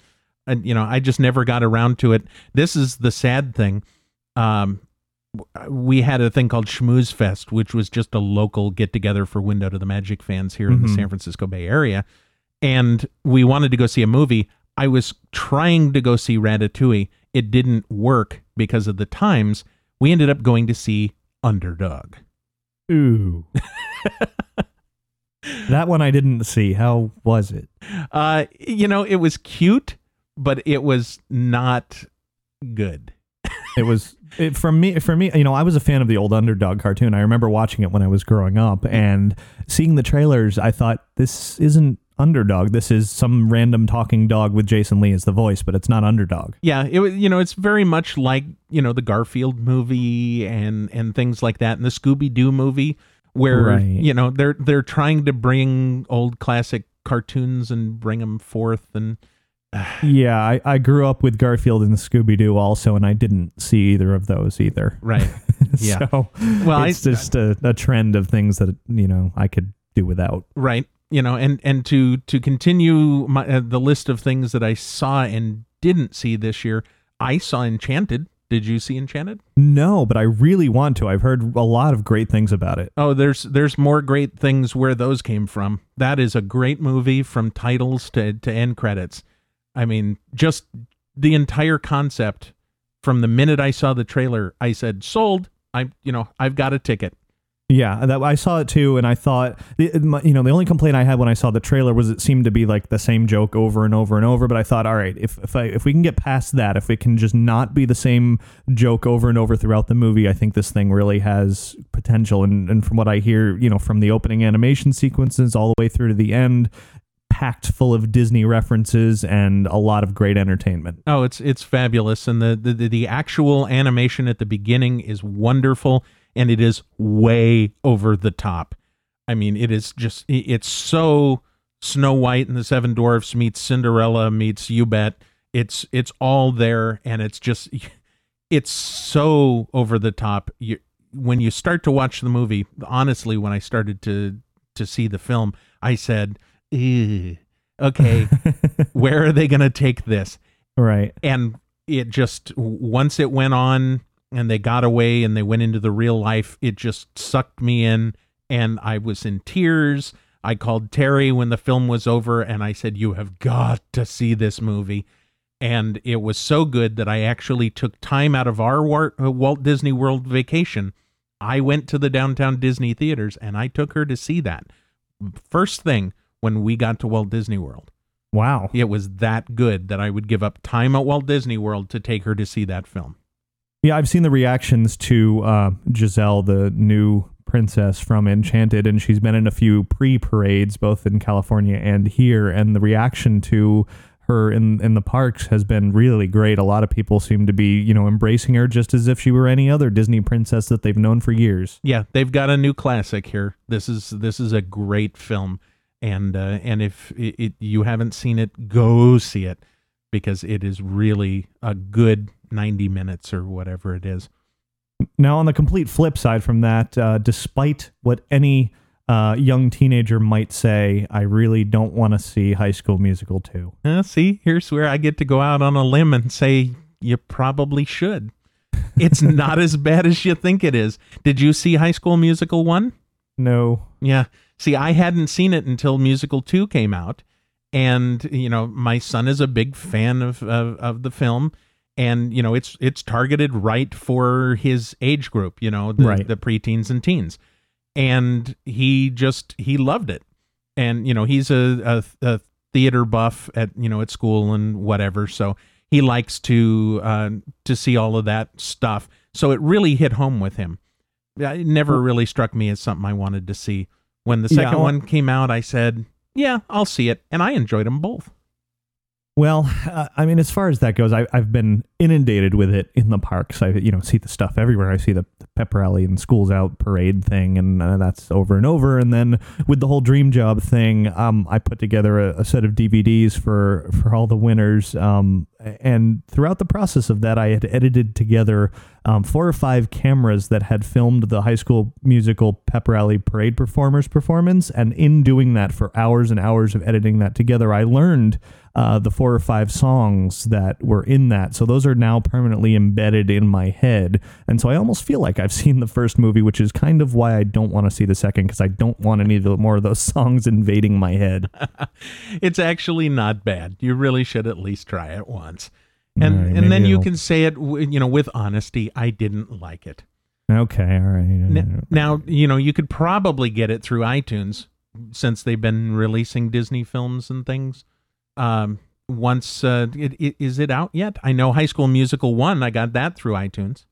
and, you know, I just never got around to it. This is the sad thing. Um, we had a thing called Schmooze Fest, which was just a local get together for Window to the Magic fans here in the Mhm. San Francisco Bay Area. And we wanted to go see a movie. I was trying to go see Ratatouille. It didn't work because of the times. We ended up going to see Underdog. Ooh. that one I didn't see. How was it? Uh, you know, it was cute, but it was not good. It was it, for me. For me, you know, I was a fan of the old Underdog cartoon. I remember watching it when I was growing up and seeing the trailers. I thought this isn't Underdog. This is some random talking dog with Jason Lee as the voice, but it's not Underdog. Yeah, it was. You know, it's very much like you know the Garfield movie and and things like that, and the Scooby Doo movie, where Right. you know they're they're trying to bring old classic cartoons and bring them forth, and Yeah, I, I grew up with Garfield and Scooby Doo also, and I didn't see either of those either. right. Yeah. so Well, I- it's just a, a trend of things that you know I could do without. right you know and and to to continue my uh, the list of things that i saw and didn't see this year i saw enchanted did you see enchanted No, but I really want to. I've heard a lot of great things about it. oh there's there's more great things where those came from that is a great movie from titles to to end credits i mean just the entire concept from the minute i saw the trailer i said sold i you know i've got a ticket Yeah, that, I saw it too, and I thought, you know, the only complaint I had when I saw the trailer was it seemed to be like the same joke over and over and over. But I thought, all right, if if I, if we can get past that, if it can just not be the same joke over and over throughout the movie, I think this thing really has potential. And and from what I hear, you know, from the opening animation sequences all the way through to the end, packed full of Disney references and a lot of great entertainment. Oh, it's it's fabulous, and the, the the actual animation at the beginning is wonderful, and it is way over the top. I mean, it is just it's so Snow White and the Seven Dwarfs meets Cinderella meets You Bet. It's it's all there, and it's just it's so over the top. You when you start to watch the movie, honestly, when I started to to see the film, I said, "Ew, "Okay, where are they going to take this?" Right. and it just once it went on and they got away and they went into the real life it just sucked me in and i was in tears i called terry when the film was over and i said you have got to see this movie and it was so good that i actually took time out of our uh, walt disney world vacation I went to the downtown Disney theaters and I took her to see that. First thing when we got to Walt Disney World. Wow. It was that good that I would give up time at Walt Disney World to take her to see that film. Yeah, I've seen the reactions to uh, Giselle, the new princess from Enchanted, and she's been in a few pre parades, both in California and here. And the reaction to her in in the parks has been really great. A lot of people seem to be, you know, embracing her just as if she were any other Disney princess that they've known for years. Yeah, they've got a new classic here. This is this is a great film, and uh, and if it, it, you haven't seen it, go see it because it is really a good ninety minutes or whatever it is. Now, on the complete flip side from that, uh, despite what any uh, young teenager might say, I really don't want to see High School Musical 2. Uh, see, here's where I get to go out on a limb and say you probably should. It's not as bad as you think it is. Did you see High School Musical 1? No. Yeah. See, I hadn't seen it until Musical 2 came out. And, you know, my son is a big fan of, of, of the film and you know it's it's targeted right for his age group you know the, Right. the preteens and teens and he just he loved it and you know he's a, a, a theater buff at you know at school and whatever so he likes to uh, to see all of that stuff so it really hit home with him it never really struck me as something i wanted to see when the Yeah, second well- one came out i said yeah i'll see it and i enjoyed them both Well, uh, I mean, as far as that goes, I, I've been inundated with it in the parks. I, you know, see the stuff everywhere. I see the, the pep rally and schools out parade thing, and uh, that's over and over. And then with the whole dream job thing, um, I put together a, a set of DVDs for for all the winners. Um, and throughout the process of that, I had edited together um, four or five cameras that had filmed the high school musical pep rally parade performers performance. And in doing that for hours and hours of editing that together, I learned uh, the four or five songs that were in that. So those are now permanently embedded in my head. And so I almost feel like I've seen the first movie, which is kind of why I don't want to see the second because I don't want any more of those songs invading my head. it's actually not bad. You really should at least try it once. And right, and then you can say it you know with honesty, I didn't like it. Okay, all right. N- Now, you know, you could probably get it through iTunes since they've been releasing Disney films and things. Um once uh it, it, is it out yet? I know High School Musical 1, I got that through iTunes.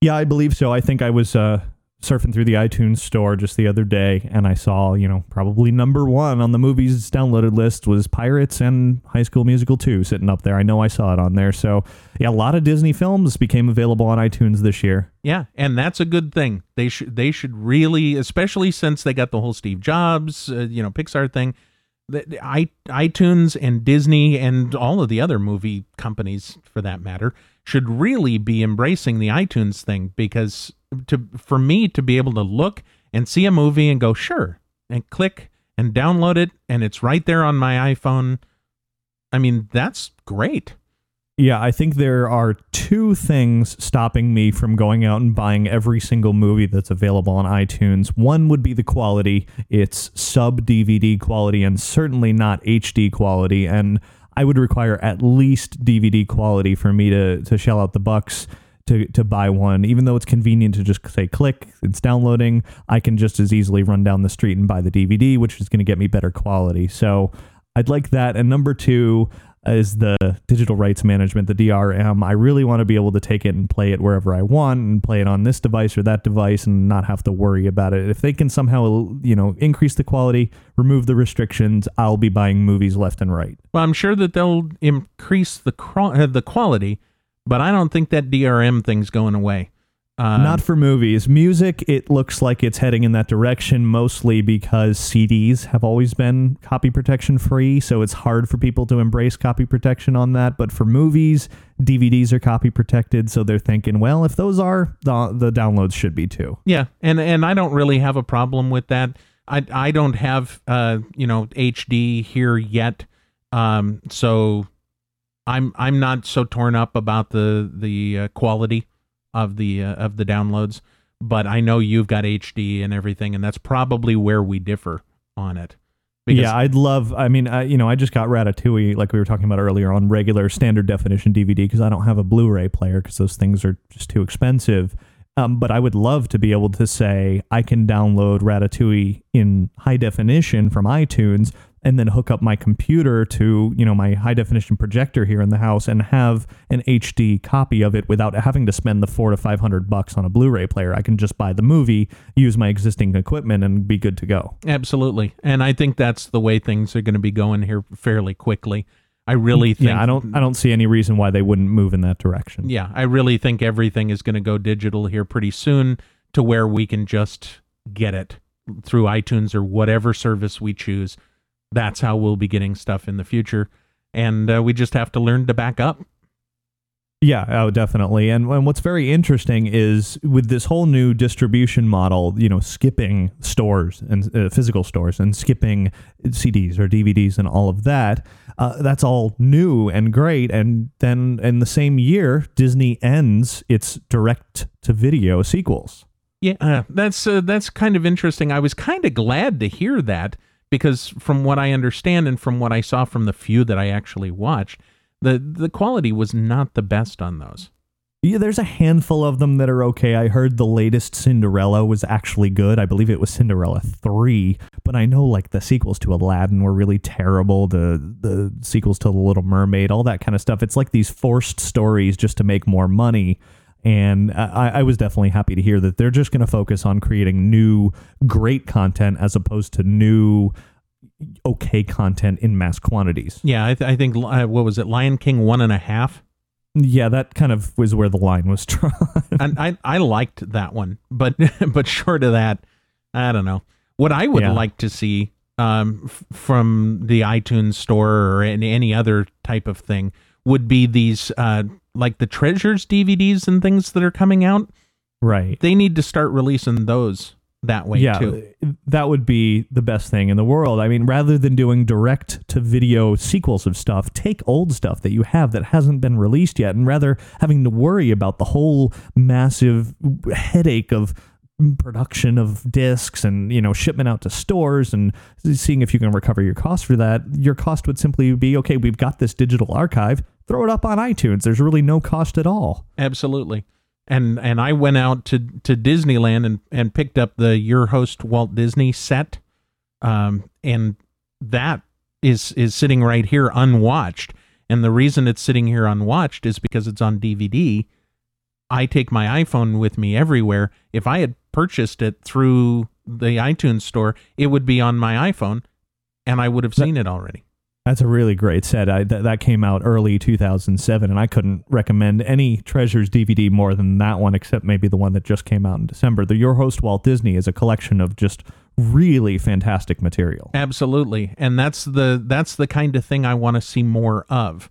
Yeah, I believe so. I think I was uh, surfing through the iTunes store just the other day, and I saw, you know, probably number one on the movies downloaded list was Pirates and High School Musical 2 sitting up there. I know I saw it on there. So, yeah, a lot of Disney films became available on iTunes this year. Yeah, and that's a good thing. They should they should really, especially since they got the whole Steve Jobs, uh, you know, Pixar thing. The, the i iTunes and Disney and all of the other movie companies, for that matter, should really be embracing the iTunes thing because to for me to be able to look and see a movie and go sure and click and download it and it's right there on my iPhone. I mean, that's great. Yeah, I think there are two things stopping me from going out and buying every single movie that's available on iTunes. One would be the quality. It's sub DVD quality and certainly not HD quality. And I would require at least DVD quality for me to, to shell out the bucks to, to buy one. Even though it's convenient to just say click, it's downloading, I can just as easily run down the street and buy the DVD, which is going to get me better quality. So I'd like that. And number two, is the digital rights management, the DRM. I really want to be able to take it and play it wherever I want and play it on this device or that device and not have to worry about it. If they can somehow, you know, increase the quality, remove the restrictions, I'll be buying movies left and right. Well, I'm sure that they'll increase the cro- uh, the quality, but I don't think that DRM thing's going away. Uh, Not for movies. Music, it looks like it's heading in that direction mostly because CDs have always been copy protection free, so it's hard for people to embrace copy protection on that. But for movies, DVDs are copy protected, so they're thinking, well, if those are, the, the downloads should be too. yeah, and and I don't really have a problem with that. I I don't have uh you know HD here yet, um so I'm I'm not so torn up about the the uh, quality of the uh, of the downloads, but I know you've got HD and everything, and that's probably where we differ on it. yeah, I'd love. I mean, I, you know, I just got Ratatouille, like we were talking about earlier, on regular standard definition DVD because I don't have a Blu-ray player because those things are just too expensive. Um, but I would love to be able to say I can download Ratatouille in high definition from iTunes and then hook up my computer to you know my high definition projector here in the house and have an HD copy of it without having to spend the four to five hundred bucks on a Blu-ray player. I can just buy the movie, use my existing equipment, and be good to go. Absolutely. And I think that's the way things are going to be going here fairly quickly. I really think Yeah, I don't I don't see any reason why they wouldn't move in that direction. Yeah, I really think everything is going to go digital here pretty soon to where we can just get it through iTunes or whatever service we choose. That's how we'll be getting stuff in the future. And uh, we just have to learn to back up. Yeah, oh, definitely. And, and what's very interesting is with this whole new distribution model, you know, skipping stores and uh, physical stores and skipping CDs or DVDs and all of that, uh, that's all new and great. And then in the same year, Disney ends its direct to video sequels. Yeah, uh, that's uh, that's kind of interesting. I was kind of glad to hear that because from what I understand and from what I saw from the few that I actually watched, the the quality was not the best on those. Yeah, there's a handful of them that are okay. I heard the latest Cinderella was actually good. I believe it was Cinderella 3, but I know like the sequels to Aladdin were really terrible, the the sequels to The Little Mermaid, all that kind of stuff. It's like these forced stories just to make more money. And I, I was definitely happy to hear that they're just going to focus on creating new, great content as opposed to new, okay content in mass quantities. Yeah, I, th- I think uh, what was it, Lion King one and a half. Yeah, that kind of was where the line was drawn. and I I liked that one, but but short of that, I don't know. What I would Yeah. like to see um, f- from the iTunes store or any, any other type of thing would be these uh, like the treasures DVDs and things that are coming out. right. They need to start releasing those that way yeah, too. that would be the best thing in the world. I mean, rather than doing direct to video sequels of stuff, take old stuff that you have that hasn't been released yet, and rather having to worry about the whole massive headache of production of discs and you know shipment out to stores and seeing if you can recover your cost for that your cost would simply be okay we've got this digital archive throw it up on itunes there's really no cost at all Absolutely. And and I went out to to Disneyland and and picked up the Your Host Walt Disney set. Um and that is is sitting right here unwatched. And the reason it's sitting here unwatched is because it's on DVD. I take my iPhone with me everywhere. If I had purchased it through the iTunes store, it would be on my iPhone and I would have seen it already. That's a really great set. I, th- that came out early 2007, and I couldn't recommend any Treasures DVD more than that one, except maybe the one that just came out in December. The Your Host Walt Disney is a collection of just really fantastic material. Absolutely. And that's the that's the kind of thing I want to see more of.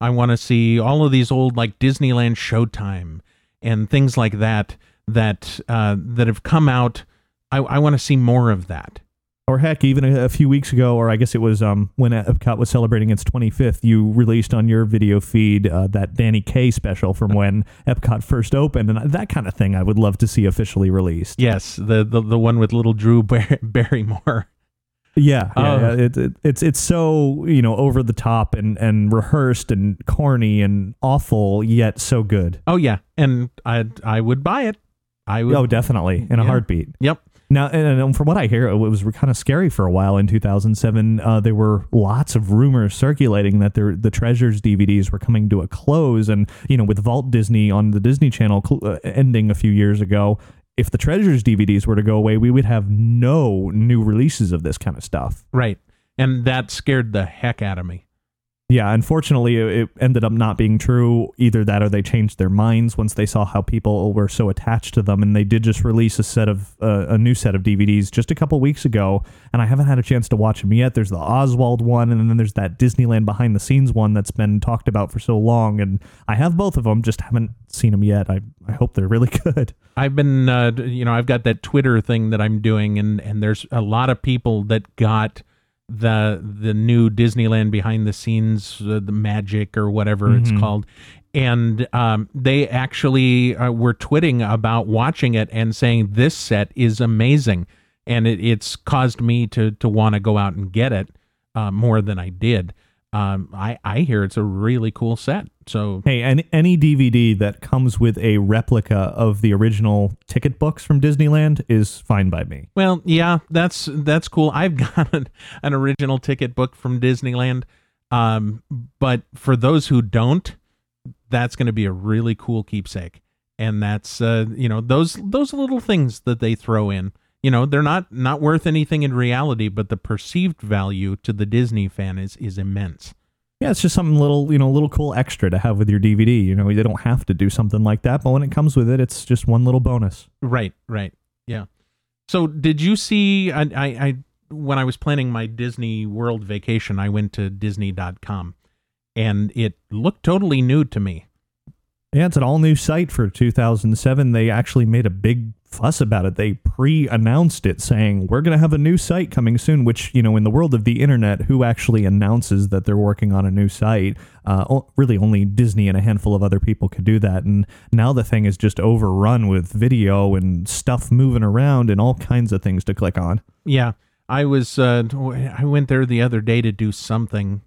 I want to see all of these old like Disneyland Showtime and things like that that uh, that have come out. I, I want to see more of that. Or heck, even a, a few weeks ago, or I guess it was um, when Epcot was celebrating its 25th, you released on your video feed uh, that Danny Kaye special from when Epcot first opened, and that kind of thing I would love to see officially released. Yes, the the, the one with little Drew Bar- Barrymore. Yeah, yeah, Oh. yeah. It, it, it's it's so you know over the top and and rehearsed and corny and awful yet so good. Oh yeah, and I I would buy it. I would. Oh, definitely in a heartbeat. Yep. Now, and, and from what I hear, it was kind of scary for a while in 2007. Uh, there were lots of rumors circulating that there, the Treasures DVDs were coming to a close, and you know, with Vault Disney on the Disney Channel cl- uh, ending a few years ago, if the Treasures DVDs were to go away, we would have no new releases of this kind of stuff. Right. And that scared the heck out of me. Yeah, unfortunately, it ended up not being true. Either that, or they changed their minds once they saw how people were so attached to them. And they did just release a set of uh, a new set of DVDs just a couple weeks ago, and I haven't had a chance to watch them yet. There's the Oswald one, and then there's that Disneyland behind the scenes one that's been talked about for so long. And I have both of them, just haven't seen them yet. I I hope they're really good. I've been, uh, you know, I've got that Twitter thing that I'm doing, and and there's a lot of people that got the the new Disneyland behind the scenes, uh, the magic or whatever it's called, and um, they actually uh, were twitting about watching it and saying this set is amazing, and it, it's caused me to to want to go out and get it uh, more than I did. Um, I I hear it's a really cool set, So Hey, any, any DVD that comes with a replica of the original ticket books from Disneyland is fine by me. Well, yeah, that's that's cool. I've got an, an original ticket book from Disneyland, um, but for those who don't, that's going to be a really cool keepsake. And that's uh, you know those those little things that they throw in. You know, they're not not worth anything in reality, but the perceived value to the Disney fan is is immense. Yeah, it's just something little, you know, a little cool extra to have with your DVD. You know, they don't have to do something like that, but when it comes with it, it's just one little bonus. Right, right, yeah. So, did you see? I, I, I when I was planning my Disney World vacation, I went to Disney.com, and it looked totally new to me. Yeah, it's an all new site for 2007. They actually made a big fuss about it. They pre announced it saying, we're going to have a new site coming soon, which, you know, in the world of the internet, who actually announces that they're working on a new site? Uh, really, only Disney and a handful of other people could do that. And now the thing is just overrun with video and stuff moving around and all kinds of things to click on. Yeah, I was. Uh, I went there the other day to do something,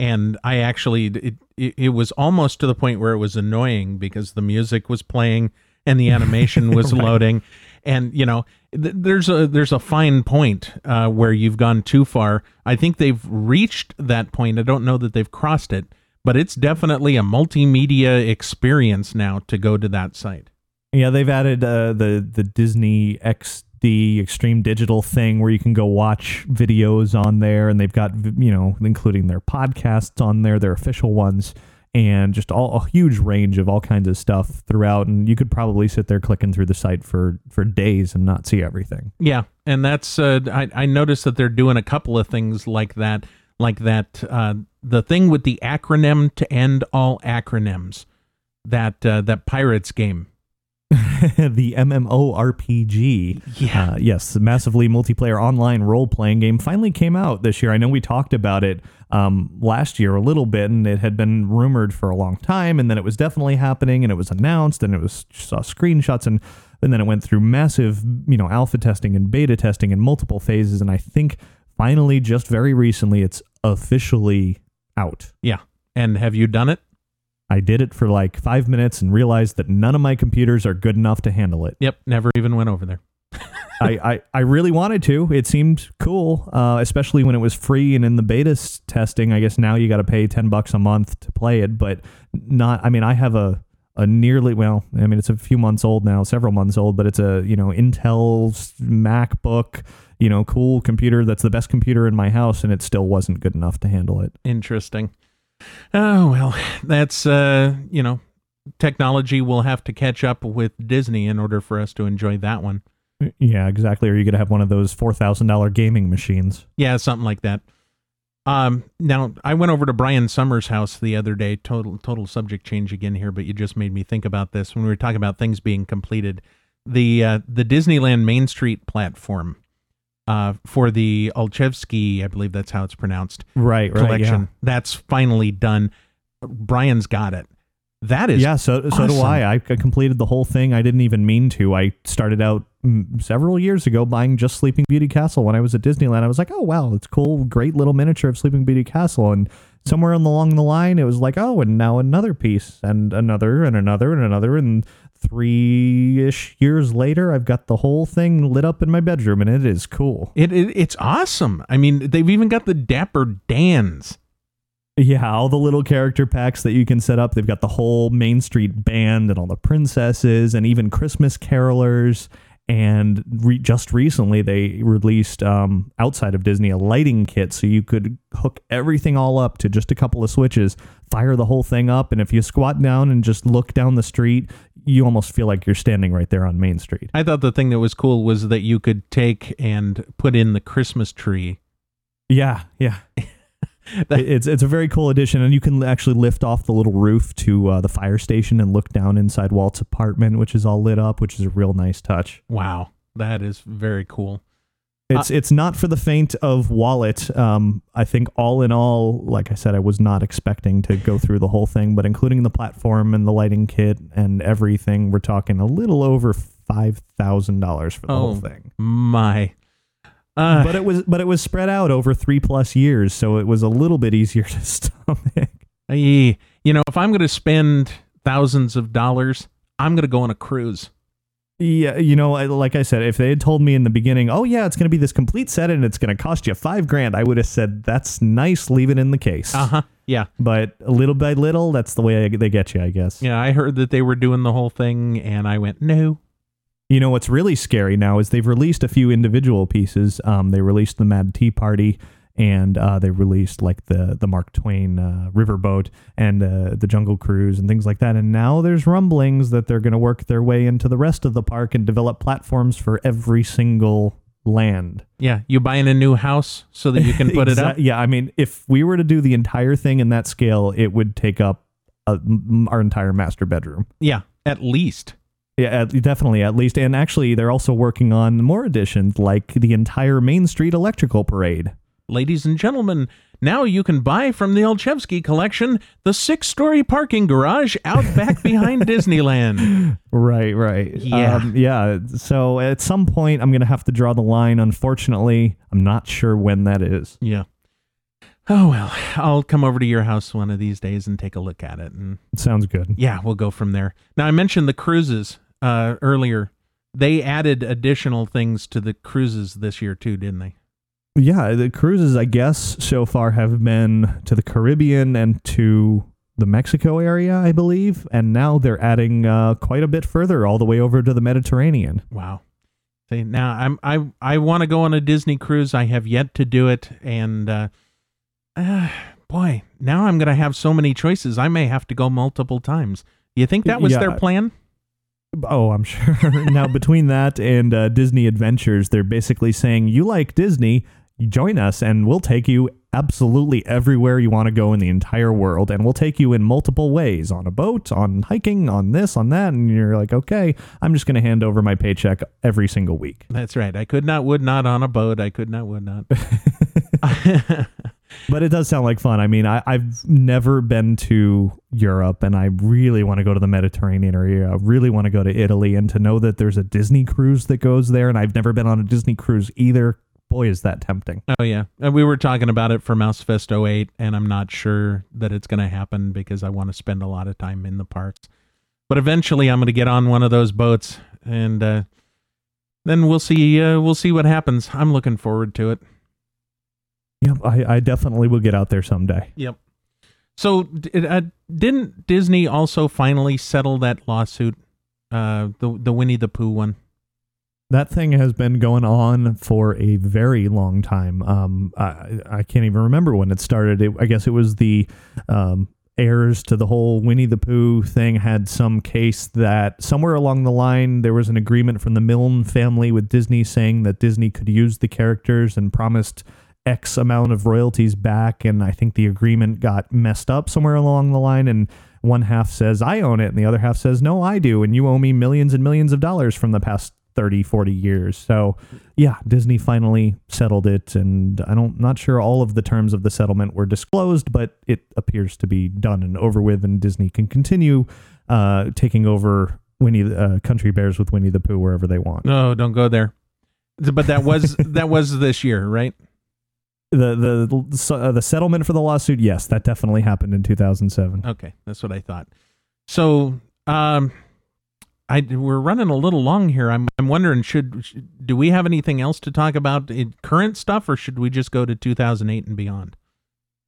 and I actually it, it it was almost to the point where it was annoying because the music was playing and the animation was loading, and you know th- there's a there's a fine point uh, where you've gone too far. I think they've reached that point. I don't know that they've crossed it, but it's definitely a multimedia experience now to go to that site. Yeah, they've added uh, the the Disney XD Extreme Digital thing where you can go watch videos on there, and they've got you know including their podcasts on there, their official ones, and just all a huge range of all kinds of stuff throughout. And you could probably sit there clicking through the site for for days and not see everything. Yeah, and that's uh, I I noticed that they're doing a couple of things like that, like that uh, the thing with the acronym to end all acronyms, that uh, that pirates game. the MMORPG. Yeah. Uh, yes, massively multiplayer online role playing game finally came out this year. I know we talked about it um, last year a little bit, and it had been rumored for a long time, and then it was definitely happening, and it was announced, and it was saw screenshots, and and then it went through massive, you know, alpha testing and beta testing in multiple phases, and I think finally, just very recently, it's officially out. Yeah, and have you done it? I did it for like five minutes and realized that none of my computers are good enough to handle it. Yep, never even went over there. I, I, I really wanted to. It seemed cool, uh, especially when it was free and in the beta testing. I guess now you got to pay ten bucks a month to play it, but not. I mean, I have a a nearly well. I mean, it's a few months old now, several months old, but it's a you know Intel MacBook, you know, cool computer that's the best computer in my house, and it still wasn't good enough to handle it. Interesting. Oh well, that's uh, you know, technology will have to catch up with Disney in order for us to enjoy that one. Yeah, exactly. Or you could have one of those four thousand dollar gaming machines. Yeah, something like that. Um, now I went over to Brian Summers' house the other day. Total total subject change again here, but you just made me think about this when we were talking about things being completed. The uh, the Disneyland Main Street platform uh, for the Olszewski, I believe that's how it's pronounced, Right, collection. That's finally done. Brian's got it. That is yeah, so so do I. I completed the whole thing. I didn't even mean to. I started out mm, several years ago buying just Sleeping Beauty Castle when I was at Disneyland. I was like, oh wow, it's cool, great little miniature of Sleeping Beauty Castle. And somewhere along the line, it was like, oh, and now another piece, and another, and another, and another, and three ish years later, I've got the whole thing lit up in my bedroom, and it is cool. It, it it's awesome. I mean, they've even got the Dapper Dans. Yeah, all the little character packs that you can set up. They've got the whole Main Street band and all the princesses and even Christmas carolers. And re- just recently, they released um, outside of Disney a lighting kit, so you could hook everything all up to just a couple of switches, fire the whole thing up, and if you squat down and just look down the street, you almost feel like you're standing right there on Main Street. I thought the thing that was cool was that you could take and put in the Christmas tree. Yeah, yeah. It- it's it's a very cool addition, and you can actually lift off the little roof to uh, the fire station and look down inside Walt's apartment, which is all lit up, which is a real nice touch. Wow, that is very cool. It's it's not for the faint of wallet. Um, I think all in all, like I said, I was not expecting to go through the whole thing, but including the platform and the lighting kit and everything, we're talking a little over five thousand dollars for the whole Oh. thing. My. Uh, But it was but it was spread out over three plus years, so it was a little bit easier to stomach. You know, if I'm going to spend thousands of dollars, I'm going to go on a cruise. Yeah, you know, like I said, if they had told me in the beginning, oh yeah, it's going to be this complete set and it's going to cost you five grand, I would have said that's nice, leave it in the case. Uh huh. Yeah. But little by little, that's the way they get you, I guess. Yeah. I heard that they were doing the whole thing, and I went, no. You know what's really scary now is they've released a few individual pieces. Um, they released the Mad Tea Party, and uh, they released like the the Mark Twain uh, Riverboat and uh, the Jungle Cruise and things like that. And now there's rumblings that they're going to work their way into the rest of the park and develop platforms for every single land. Yeah. You buying a new house so that you can put it up? Yeah, I mean, if we were to do the entire thing in that scale, it would take up m- our entire master bedroom. Yeah. At least. Yeah, at, definitely, at least. And actually, they're also working on more additions, like the entire Main Street Electrical Parade. Ladies and gentlemen, now you can buy from the Olszewski collection the six story parking garage out back behind Disneyland. Right, right. Yeah. Um, yeah. So at some point, I'm going to have to draw the line. Unfortunately, I'm not sure when that is. Yeah. Oh, well, I'll come over to your house one of these days and take a look at it. And Sounds good. yeah, we'll go from there. Now, I mentioned the cruises uh, earlier. They added additional things to the cruises this year, too, didn't they? Yeah, the cruises, I guess, so far have been to the Caribbean and to the Mexico area, I believe. And now they're adding uh, quite a bit further, all the way over to the Mediterranean. Wow. See, now I'm I I want to go on a Disney cruise. I have yet to do it, and uh, uh, boy, now I'm gonna have so many choices. I may have to go multiple times. You think that was their plan? Oh, I'm sure. now, between that and uh, Disney Adventures, they're basically saying, you like Disney, join us, and we'll take you absolutely everywhere you want to go in the entire world. And we'll take you in multiple ways on a boat, on hiking, on this, on that. And you're like, okay, I'm just going to hand over my paycheck every single week. That's right. I could not, would not on a boat. I could not, would not. But it does sound like fun. I mean, I, I've never been to Europe, and I really want to go to the Mediterranean area. I really want to go to Italy, and to know that there's a Disney cruise that goes there, and I've never been on a Disney cruise either. Boy, is that tempting. Oh yeah, and we were talking about it for Mouse Fest 08, and I'm not sure that it's going to happen because I want to spend a lot of time in the parks. But eventually, I'm going to get on one of those boats, and uh, then we'll see. Uh, we'll see what happens. I'm looking forward to it. Yep, I, I definitely will get out there someday. Yep. So, d- uh, didn't Disney also finally settle that lawsuit, uh, the the Winnie the Pooh one? That thing has been going on for a very long time. Um, I, I can't even remember when it started. It, I guess it was the um, heirs to the whole Winnie the Pooh thing had some case that somewhere along the line there was an agreement from the Milne family with Disney saying that Disney could use the characters and promised X amount of royalties back. And I think the agreement got messed up somewhere along the line. And one half says, I own it. And the other half says, No, I do. And you owe me millions and millions of dollars from the past 30, 40 years. So, yeah, Disney finally settled it. And I don't, not sure all of the terms of the settlement were disclosed, but it appears to be done and over with. And Disney can continue uh, taking over Winnie, uh, Country Bears with Winnie the Pooh wherever they want. No, don't go there. But that was that was this year, right? The the so, uh, the settlement for the lawsuit, yes, that definitely happened in 2007. Okay, that's what I thought. So, um, I we're running a little long here. I'm I'm wondering should, should do we have anything else to talk about in current stuff, or should we just go to 2008 and beyond?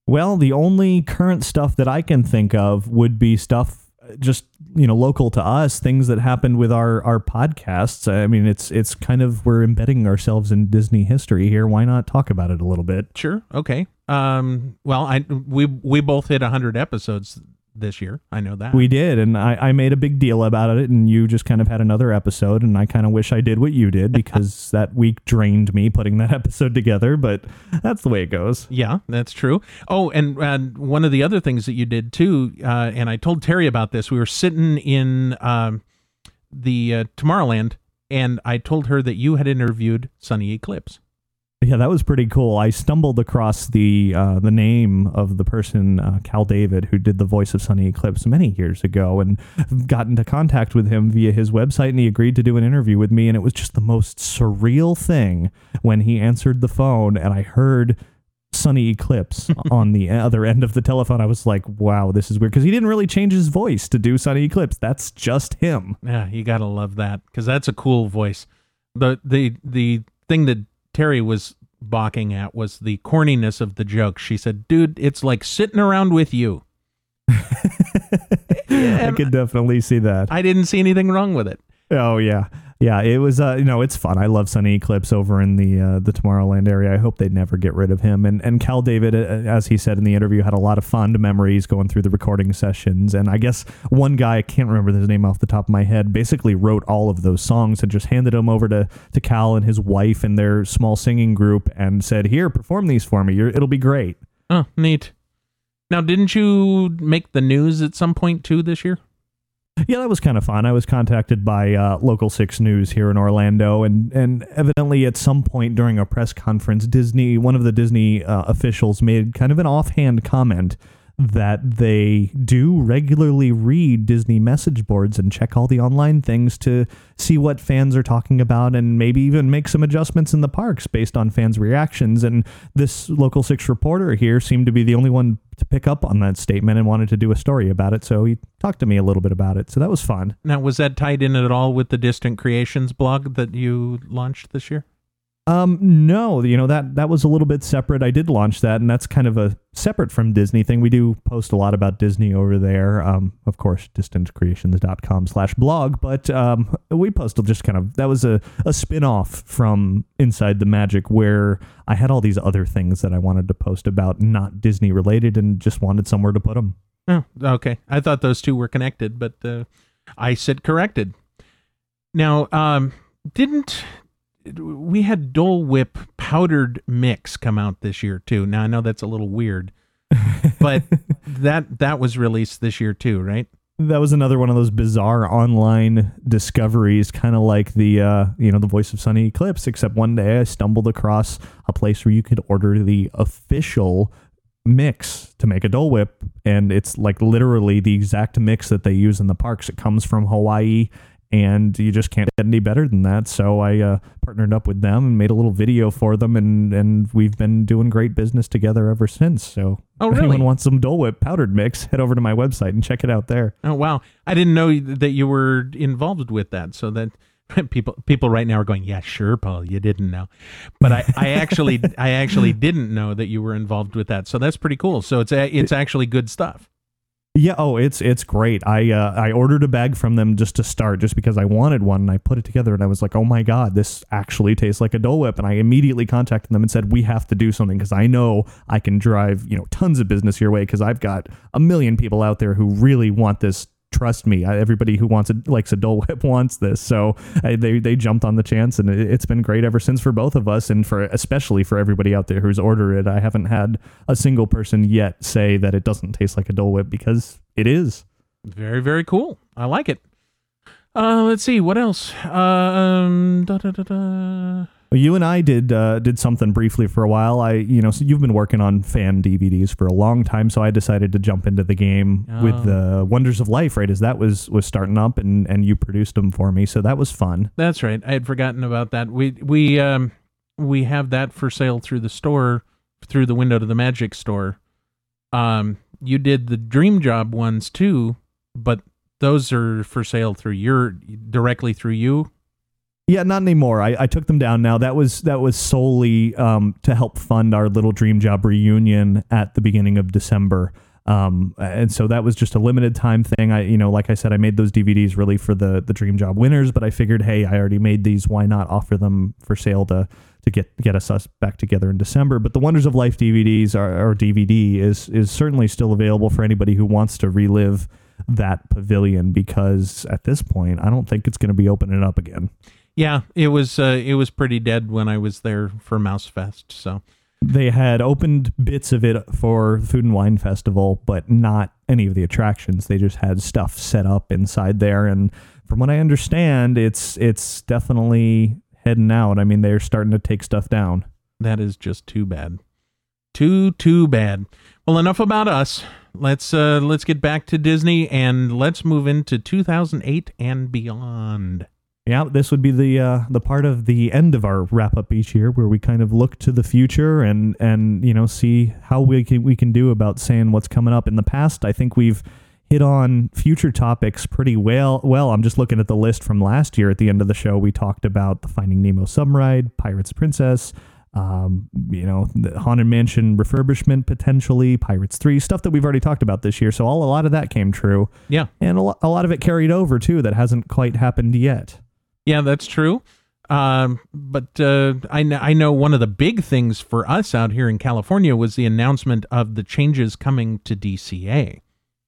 Well, the only current stuff that I can think of would be stuff just you know local to us, things that happened with our our podcasts. I mean, it's it's kind of we're embedding ourselves in Disney history here. Why not talk about it a little bit? Sure. Okay. Um. Well, I we we both hit 100 episodes this year. I know that. We did, and I, I made a big deal about it, and you just kind of had another episode, and I kind of wish I did what you did because that week drained me putting that episode together, but that's the way it goes. Yeah, that's true. Oh, and, and one of the other things that you did too, uh, and I told Terry about this. We were sitting in um, the uh, Tomorrowland, and I told her that you had interviewed Sonny Eclipse. Yeah, that was pretty cool. I stumbled across the uh, the name of the person, uh, Kal David, who did the voice of Sonny Eclipse many years ago, and got into contact with him via his website, and he agreed to do an interview with me, and it was just the most surreal thing when he answered the phone, and I heard Sonny Eclipse on the other end of the telephone. I was like, wow, this is weird because he didn't really change his voice to do Sonny Eclipse. That's just him. Yeah, you gotta love that because that's a cool voice. the the The thing that Terry was balking at was the corniness of the joke. She said, "Dude, it's like sitting around with you." I could definitely see that. I didn't see anything wrong with it. Oh yeah, yeah. It was uh, you know, it's fun. I love Sonny Eclipse over in the uh, the Tomorrowland area. I hope they never get rid of him. And and Kal David, uh, as he said in the interview, had a lot of fond memories going through the recording sessions. And I guess one guy, I can't remember his name off the top of my head, basically wrote all of those songs and just handed them over to to Kal and his wife and their small singing group and said, "Here, perform these for me. You're, it'll be great." Oh, neat. Now, didn't you make the news at some point too this year? Yeah, that was kind of fun. I was contacted by uh, Local 6 News here in Orlando, and, and evidently at some point during a press conference, Disney, one of the Disney uh, officials made kind of an offhand comment that they do regularly read Disney message boards and check all the online things to see what fans are talking about and maybe even make some adjustments in the parks based on fans' reactions. And this local six reporter here seemed to be the only one to pick up on that statement and wanted to do a story about it. So he talked to me a little bit about it. So that was fun. Now, was that tied in at all with the Distant Creations blog that you launched this year? Um, no, you know that that was a little bit separate. I did launch that, and that's kind of a separate from Disney thing. We do post a lot about Disney over there. Um, of course, distantcreations.com slash blog, but um, we posted just kind of that was a, a spin off from Inside the Magic where I had all these other things that I wanted to post about, not Disney related, and just wanted somewhere to put them. Oh, okay. I thought those two were connected, but uh, I said corrected. Now, um, didn't we had Dole Whip powdered mix come out this year too. Now I know that's a little weird, but that that was released this year too, right? That was another one of those bizarre online discoveries, kind of like the uh, you know the voice of Sonny Eclipse. Except one day I stumbled across a place where you could order the official mix to make a Dole Whip, and it's like literally the exact mix that they use in the parks. It comes from Hawaii and you just can't get any better than that. So I uh, partnered up with them and made a little video for them, and and we've been doing great business together ever since. So oh, if anyone wants some Dole Whip powdered mix, head over to my website and check it out there. Oh wow, I didn't know that you were involved with that. So that people people right now are going, yeah, sure, Paul, you didn't know, but I, I actually I actually didn't know that you were involved with that. So that's pretty cool. So it's a, it's actually good stuff. Yeah, oh, it's it's great. I uh, I ordered a bag from them just to start, just because I wanted one, and I put it together, and I was like, oh my god, this actually tastes like a Dole Whip, and I immediately contacted them and said, we have to do something because I know I can drive you know tons of business your way because I've got a million people out there who really want this trust me, everybody who wants it likes a Dole Whip wants this. So they they jumped on the chance, and it, has been great ever since for both of us, and for especially for everybody out there who's ordered it. I haven't had a single person yet say that it doesn't taste like a Dole Whip because it is. Very very cool. I like it. Uh, let's see what else. Um, da, da, da, you and I did uh, did something briefly for a while. I, you know, so you've been working on fan DVDs for a long time, so I decided to jump into the game oh. with the Wonders of Life, right? As that was was starting up, and and you produced them for me, so that was fun. That's right. I had forgotten about that. We we um we have that for sale through the store, through the window to the Magic store. Um, you did the Dream Job ones too, but those are for sale through your directly through you yeah, not anymore. I, I took them down now. That was that was solely um, to help fund our little dream job reunion at the beginning of December. Um, and so that was just a limited time thing. I, you know, like I said, I made those DVDs really for the the Dream Job winners, but I figured, hey, I already made these. Why not offer them for sale to to get get us back together in December? But the Wonders of Life DVDs are, or DVD is is certainly still available for anybody who wants to relive that pavilion because at this point, I don't think it's going to be opening up again. Yeah, it was uh, it was pretty dead when I was there for Mouse Fest. So they had opened bits of it for Food and Wine Festival, but not any of the attractions. They just had stuff set up inside there, and from what I understand, it's it's definitely heading out. I mean, they're starting to take stuff down. That is just too bad. Too too bad. Well, enough about us. Let's uh let's get back to Disney and let's move into 2008 and beyond. Yeah, this would be the uh, the part of the end of our wrap up each year where we kind of look to the future and and you know see how we can we can do about saying what's coming up. In the past, I think we've hit on future topics pretty well. Well, I'm just looking at the list from last year. At the end of the show, we talked about the Finding Nemo submarine, Pirates Princess, um, you know, the Haunted Mansion refurbishment potentially, Pirates 3, stuff that we've already talked about this year. So all a lot of that came true. Yeah. And a, lo- a lot of it carried over too that hasn't quite happened yet. Yeah, that's true. Um, but uh, I, kn- I know one of the big things for us out here in California was the announcement of the changes coming to DCA.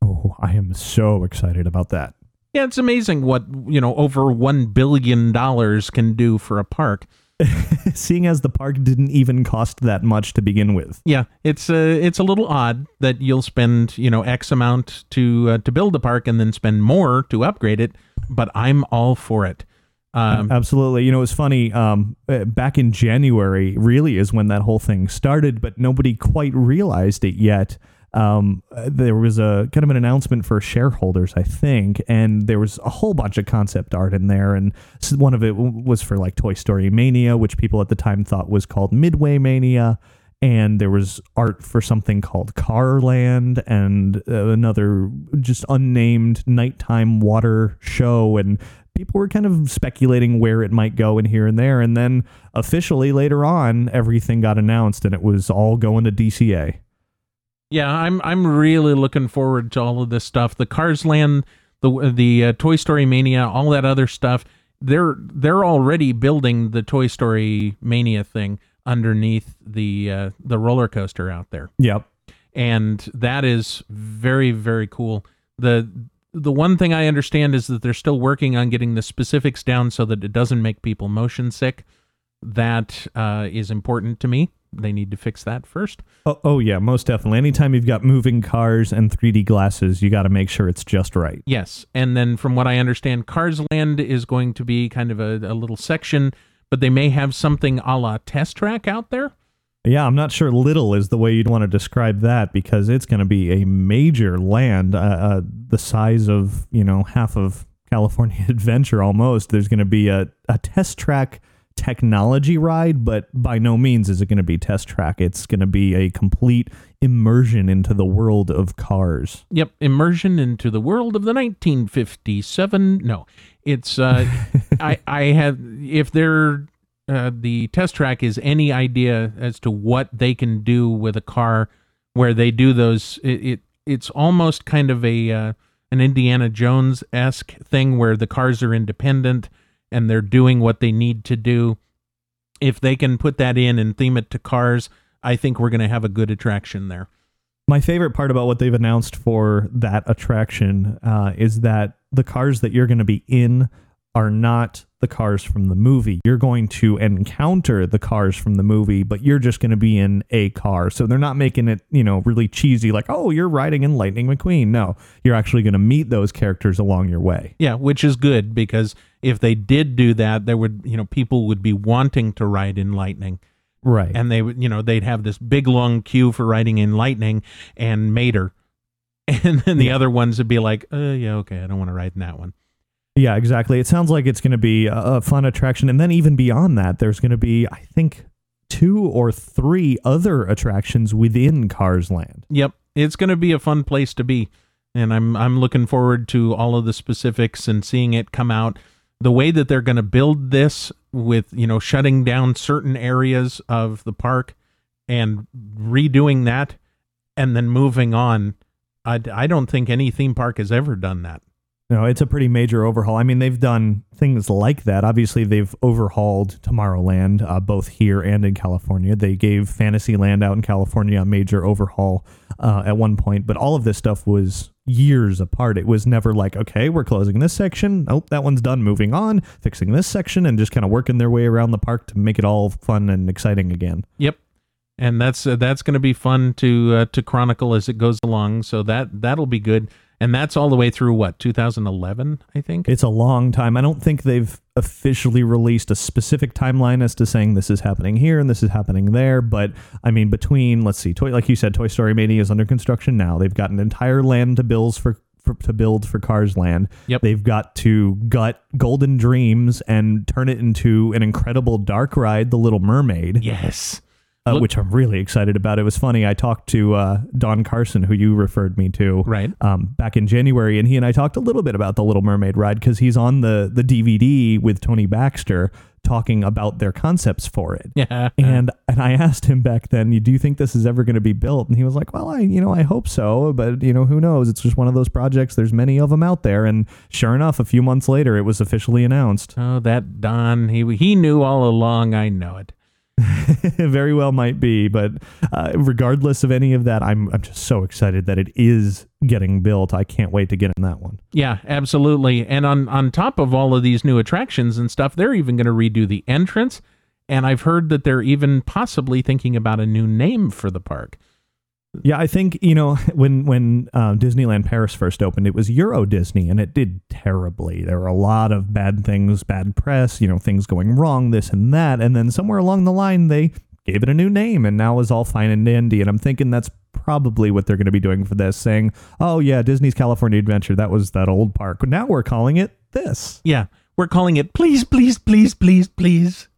Oh, I am so excited about that. Yeah, it's amazing what, you know, over 1 billion dollars can do for a park. Seeing as the park didn't even cost that much to begin with. Yeah, it's uh, it's a little odd that you'll spend, you know, X amount to uh, to build a park and then spend more to upgrade it, but I'm all for it. Um, Absolutely. You know, it's funny. Um, uh, back in January, really is when that whole thing started, but nobody quite realized it yet. Um, uh, there was a kind of an announcement for shareholders, I think, and there was a whole bunch of concept art in there. And one of it was for like Toy Story Mania, which people at the time thought was called Midway Mania. And there was art for something called Carland and uh, another just unnamed nighttime water show. And people were kind of speculating where it might go and here and there. And then officially later on, everything got announced and it was all going to DCA. Yeah, I'm I'm really looking forward to all of this stuff. The Cars Land, the the uh, Toy Story Mania, all that other stuff. They're they're already building the Toy Story Mania thing underneath the uh, the roller coaster out there, Yep. and that is very very cool. the The one thing I understand is that they're still working on getting the specifics down so that it doesn't make people motion sick. That uh, is important to me. They need to fix that first. Oh, oh yeah, most definitely. Anytime you've got moving cars and 3D glasses, you got to make sure it's just right. Yes, and then from what I understand, Cars Land is going to be kind of a, a little section, but they may have something a la test track out there. Yeah, I'm not sure little is the way you'd want to describe that because it's going to be a major land, uh, uh, the size of, you know, half of California Adventure almost. There's going to be a, a test track technology ride, but by no means is it going to be test track. It's going to be a complete immersion into the world of cars. Yep, immersion into the world of the 1957. No, it's uh, I I have if they're uh, the test track is any idea as to what they can do with a car where they do those it, it it's almost kind of a uh, an Indiana Jones esque thing where the cars are independent and they're doing what they need to do. If they can put that in and theme it to cars, I think we're going to have a good attraction there. My favorite part about what they've announced for that attraction uh, is that the cars that you're going to be in are not the cars from the movie. You're going to encounter the cars from the movie, but you're just going to be in a car. So they're not making it, you know, really cheesy like, oh, you're riding in Lightning McQueen. No, you're actually going to meet those characters along your way. Yeah, which is good because if they did do that, there would, you know, people would be wanting to ride in Lightning. Right. And they would, you know, they'd have this big long queue for riding in Lightning and Mater. And then the other ones would be like, uh, yeah, okay, I don't want to ride in that one. Yeah, exactly. It sounds like it's going to be a, fun attraction. And then even beyond that, there's going to be, I think, two or three other attractions within Cars Land. Yep, it's going to be a fun place to be, and I'm I'm looking forward to all of the specifics and seeing it come out. The way that they're going to build this with you know shutting down certain areas of the park and redoing that, and then moving on. I, I don't think any theme park has ever done that. No, it's a pretty major overhaul. I mean, they've done things like that. Obviously, they've overhauled Tomorrowland, uh, both here and in California. They gave Fantasyland out in California a major overhaul uh, at one point, but all of this stuff was years apart. It was never like, okay, we're closing this section. Oh, that one's done. Moving on, fixing this section, and just kind of working their way around the park to make it all fun and exciting again. Yep, and that's uh, that's going to be fun to uh, to chronicle as it goes along. So that that'll be good. And that's all the way through what 2011, I think. It's a long time. I don't think they've officially released a specific timeline as to saying this is happening here and this is happening there. But I mean, between let's see, toy like you said, Toy Story Mania is under construction now. They've got an entire land to build for for, to build for Cars Land. Yep. They've got to gut Golden Dreams and turn it into an incredible dark ride, The Little Mermaid. Yes. Uh, Look- which I'm really excited about. It was funny. I talked to uh, Don Carson, who you referred me to, Right. um, back in January, and he and I talked a little bit about the Little Mermaid ride because he's on the the DVD with Tony Baxter talking about their concepts for it. Yeah. And and I asked him back then, you do you think this is ever going to be built? And he was like, well, I you know I hope so, but you know who knows? It's just one of those projects. There's many of them out there, and sure enough, a few months later, it was officially announced. Oh, that Don, he he knew all along. I know it. very well might be, but uh, regardless of any of that, I'm I'm just so excited that it is getting built. I can't wait to get in that one. Yeah, absolutely. And on on top of all of these new attractions and stuff, they're even going to redo the entrance. And I've heard that they're even possibly thinking about a new name for the park. Yeah, I think you know when when uh, Disneyland Paris first opened, it was Euro Disney, and it did terribly. There were a lot of bad things, bad press, you know, things going wrong, this and that, and then somewhere along the line they gave it a new name, and now is all fine and dandy. And I'm thinking that's probably what they're going to be doing for this, saying, "Oh yeah, Disney's California Adventure, that was that old park. Now we're calling it this." Yeah, we're calling it please, please, please, please, please.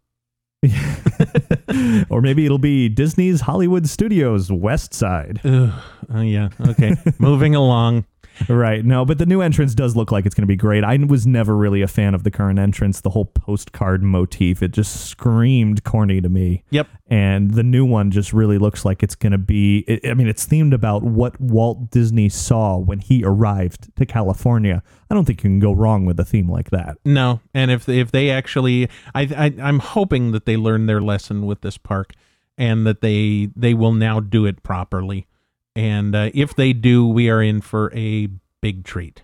or maybe it'll be Disney's Hollywood Studios West Side. Ugh. Oh yeah. Okay. Moving along. Right. No, but the new entrance does look like it's going to be great. I was never really a fan of the current entrance, the whole postcard motif. It just screamed corny to me. Yep. And the new one just really looks like it's going to be it, I mean, it's themed about what Walt Disney saw when he arrived to California. I don't think you can go wrong with a theme like that. No, and if if they actually, I, I I'm hoping that they learn their lesson with this park, and that they they will now do it properly. And uh, if they do, we are in for a big treat.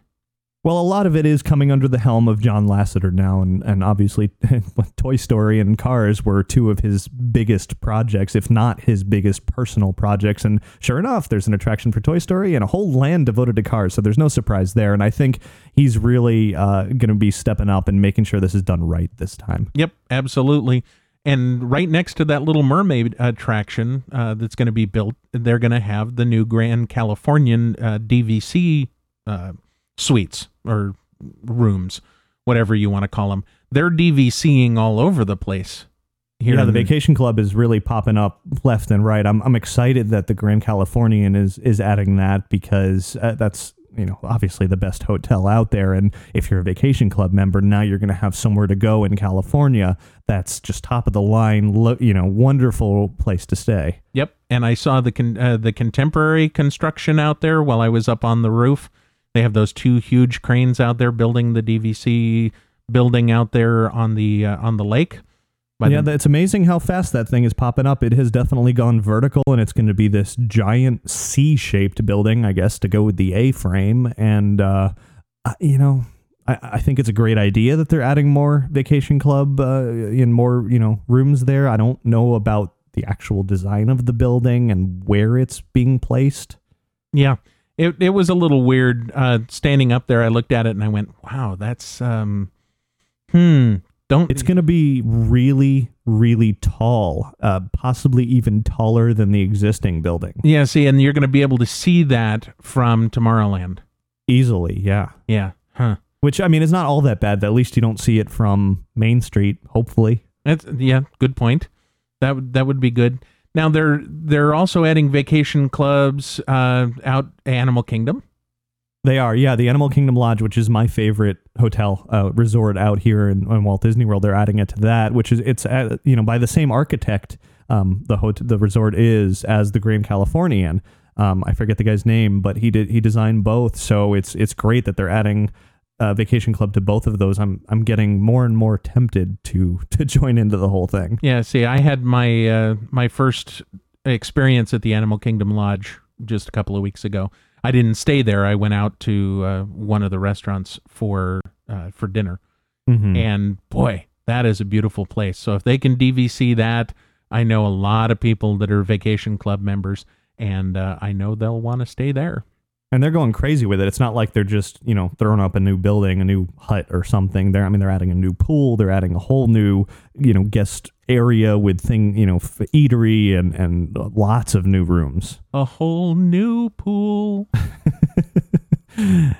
Well, a lot of it is coming under the helm of John Lasseter now, and, and obviously Toy Story and Cars were two of his biggest projects, if not his biggest personal projects. And sure enough, there's an attraction for Toy Story and a whole land devoted to cars, so there's no surprise there. And I think he's really uh, going to be stepping up and making sure this is done right this time. Yep, absolutely. And right next to that Little Mermaid attraction uh, that's going to be built, they're going to have the new Grand Californian uh, DVC uh, suites or rooms, whatever you want to call them. They're DVCing all over the place. Here yeah, the Vacation Club is really popping up left and right. I'm I'm excited that the Grand Californian is is adding that because uh, that's you know obviously the best hotel out there. And if you're a Vacation Club member, now you're going to have somewhere to go in California that's just top of the line. Lo- you know, wonderful place to stay. Yep, and I saw the con- uh, the contemporary construction out there while I was up on the roof. They have those two huge cranes out there building the DVC building out there on the uh, on the lake. Yeah, the- it's amazing how fast that thing is popping up. It has definitely gone vertical, and it's going to be this giant C-shaped building, I guess, to go with the A-frame. And uh, uh, you know, I, I think it's a great idea that they're adding more vacation club uh, in more you know rooms there. I don't know about the actual design of the building and where it's being placed. Yeah. It it was a little weird uh standing up there. I looked at it and I went, "Wow, that's um hmm, don't It's going to be really, really tall, uh, possibly even taller than the existing building. Yeah, see, and you're going to be able to see that from Tomorrowland. Easily, yeah. Yeah. Huh. Which I mean, it's not all that bad. At least you don't see it from Main Street. Hopefully, That's yeah, good point. That would that would be good. Now they're they're also adding vacation clubs uh out Animal Kingdom. They are. Yeah, the Animal Kingdom Lodge, which is my favorite hotel uh, resort out here in, in Walt Disney World, they're adding it to that. Which is it's uh, you know by the same architect. Um, the hot- the resort is as the Grand Californian. Um, I forget the guy's name, but he did he designed both. So it's it's great that they're adding. Uh, vacation club to both of those. I'm I'm getting more and more tempted to to join into the whole thing. Yeah, see, I had my uh my first experience at the Animal Kingdom Lodge just a couple of weeks ago. I didn't stay there. I went out to uh, one of the restaurants for uh, for dinner. Mhm. And boy, that is a beautiful place. So if they can DVC that, I know a lot of people that are vacation club members, and uh, I know they'll want to stay there. And they're going crazy with it. It's not like they're just you know throwing up a new building, a new hut or something. They're I mean they're adding a new pool. They're adding a whole new you know guest area with thing you know f- eatery and and lots of new rooms. A whole new pool.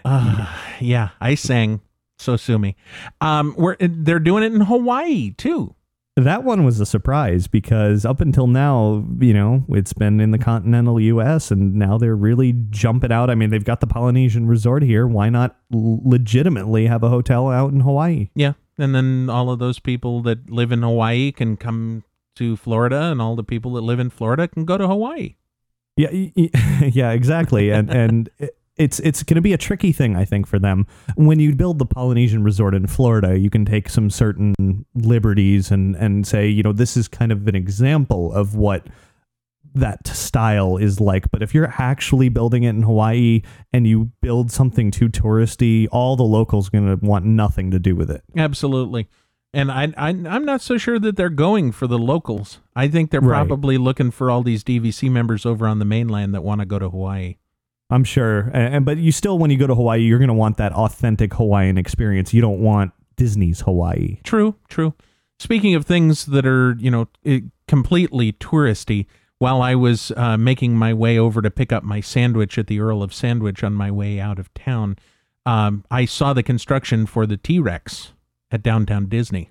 Uh, yeah, I sang. So sue me. Um, we're they're doing it in Hawaii too. That one was a surprise because up until now, you know, it's been in the continental U.S. and now they're really jumping out. I mean, they've got the Polynesian resort here. Why not legitimately have a hotel out in Hawaii? Yeah, and then all of those people that live in Hawaii can come to Florida, and all the people that live in Florida can go to Hawaii. Yeah, yeah, exactly. And and it's it's going to be a tricky thing, I think, for them. When you build the Polynesian resort in Florida, you can take some certain liberties and and say, you know, this is kind of an example of what that style is like. But if you're actually building it in Hawaii and you build something too touristy, all the locals going to want nothing to do with it. Absolutely. And I, I, I'm not so sure that they're going for the locals. I think they're Right. probably looking for all these DVC members over on the mainland that want to go to Hawaii. I'm sure. And, but you still, when you go to Hawaii, you're going to want that authentic Hawaiian experience. You don't want Disney's Hawaii. True, true. Speaking of things that are, you know, completely touristy, while I was uh, making my way over to pick up my sandwich at the Earl of Sandwich on my way out of town, um, I saw the construction for the T Rex at downtown Disney.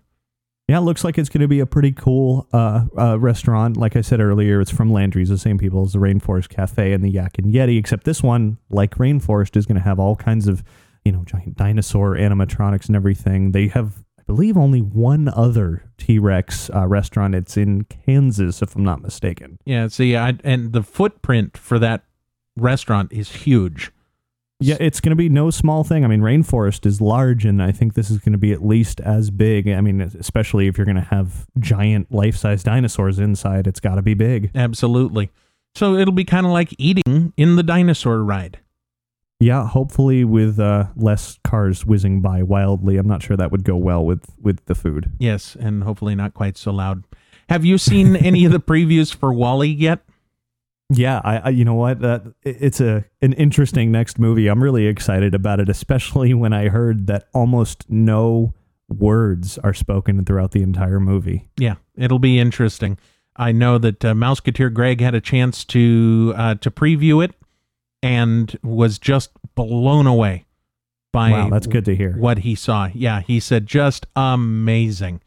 Yeah, it looks like it's going to be a pretty cool uh, uh, restaurant. Like I said earlier, it's from Landry's, the same people as the Rainforest Cafe and the Yak and Yeti, except this one, like Rainforest, is going to have all kinds of, you know, giant dinosaur animatronics and everything. They have, I believe, only one other T Rex uh, restaurant. It's in Kansas, if I'm not mistaken. Yeah, see, I, and the footprint for that restaurant is huge. Yeah, it's going to be no small thing. I mean, Rainforest is large, and I think this is going to be at least as big. I mean, especially if you're going to have giant life size dinosaurs inside, it's got to be big. Absolutely. So it'll be kind of like eating in the dinosaur ride. Yeah, hopefully with uh, less cars whizzing by wildly. I'm not sure that would go well with with the food. Yes, and hopefully not quite so loud. Have you seen any of the previews for WALL-E yet? Yeah, I, I you know what? That it's a an interesting next movie. I'm really excited about it, especially when I heard that almost no words are spoken throughout the entire movie. Yeah, it'll be interesting. I know that uh, Mouseketeer Greg had a chance to uh, to preview it and was just blown away by Wow, that's good to hear. what he saw. Yeah, he said just amazing.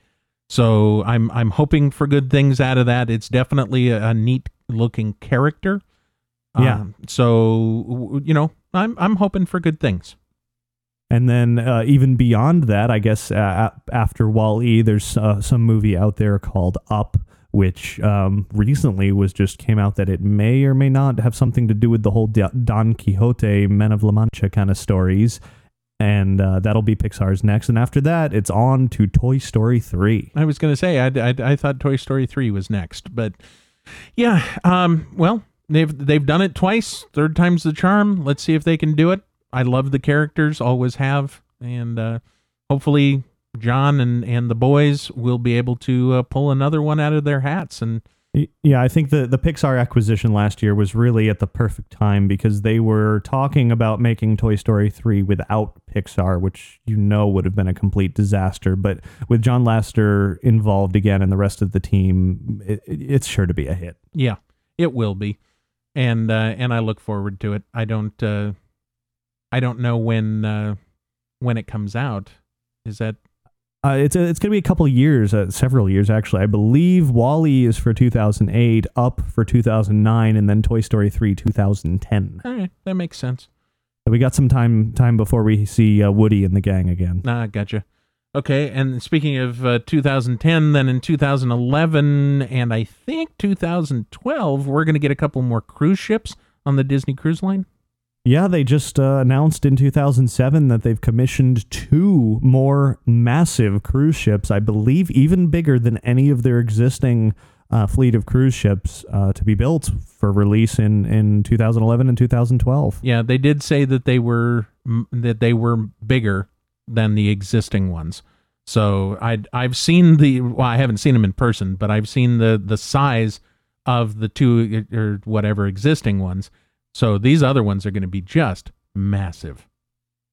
So I'm I'm hoping for good things out of that. It's definitely a, a neat looking character. Yeah. Um, so you know, I'm I'm hoping for good things. And then uh, even beyond that, I guess uh, after Wall E, there's uh, some movie out there called Up, which um, recently was just came out that it may or may not have something to do with the whole Don Quixote, Man of La Mancha kind of stories. And uh, that'll be Pixar's next. And after that, it's on to Toy Story 3. I was going to say I, I, I thought Toy Story three was next, but yeah. Um. Well, they've they've done it twice. Third time's the charm. Let's see if they can do it. I love the characters, always have, and uh, hopefully John and and the boys will be able to uh, pull another one out of their hats. And Yeah, I think the, the Pixar acquisition last year was really at the perfect time because they were talking about making Toy Story 3 without Pixar, which you know would have been a complete disaster. But with John Lasseter involved again and the rest of the team, it, it- it's sure to be a hit. yeah, it will be, and uh, and I look forward to it. I don't uh, I don't know when uh, when it comes out. Is that Uh, it's a, it's going to be a couple of years, uh, several years actually. I believe WALL-E is for 2008, Up for 2009, and then Toy Story 3 2010. all right? That makes sense. So we got some time time before we see uh, Woody and the gang again. Ah, gotcha. Okay, and speaking of uh, 2010, then in 2011 and I think 2012, we're going to get a couple more cruise ships on the Disney Cruise Line. Yeah, they just uh, announced in 2007 that they've commissioned two more massive cruise ships, I believe even bigger than any of their existing uh, fleet of cruise ships uh, to be built for release in, in 2011 and 2012. Yeah, they did say that they were that they were bigger than the existing ones. So I I've seen the well, I haven't seen them in person, but I've seen the the size of the two or whatever existing ones. So these other ones are going to be just massive.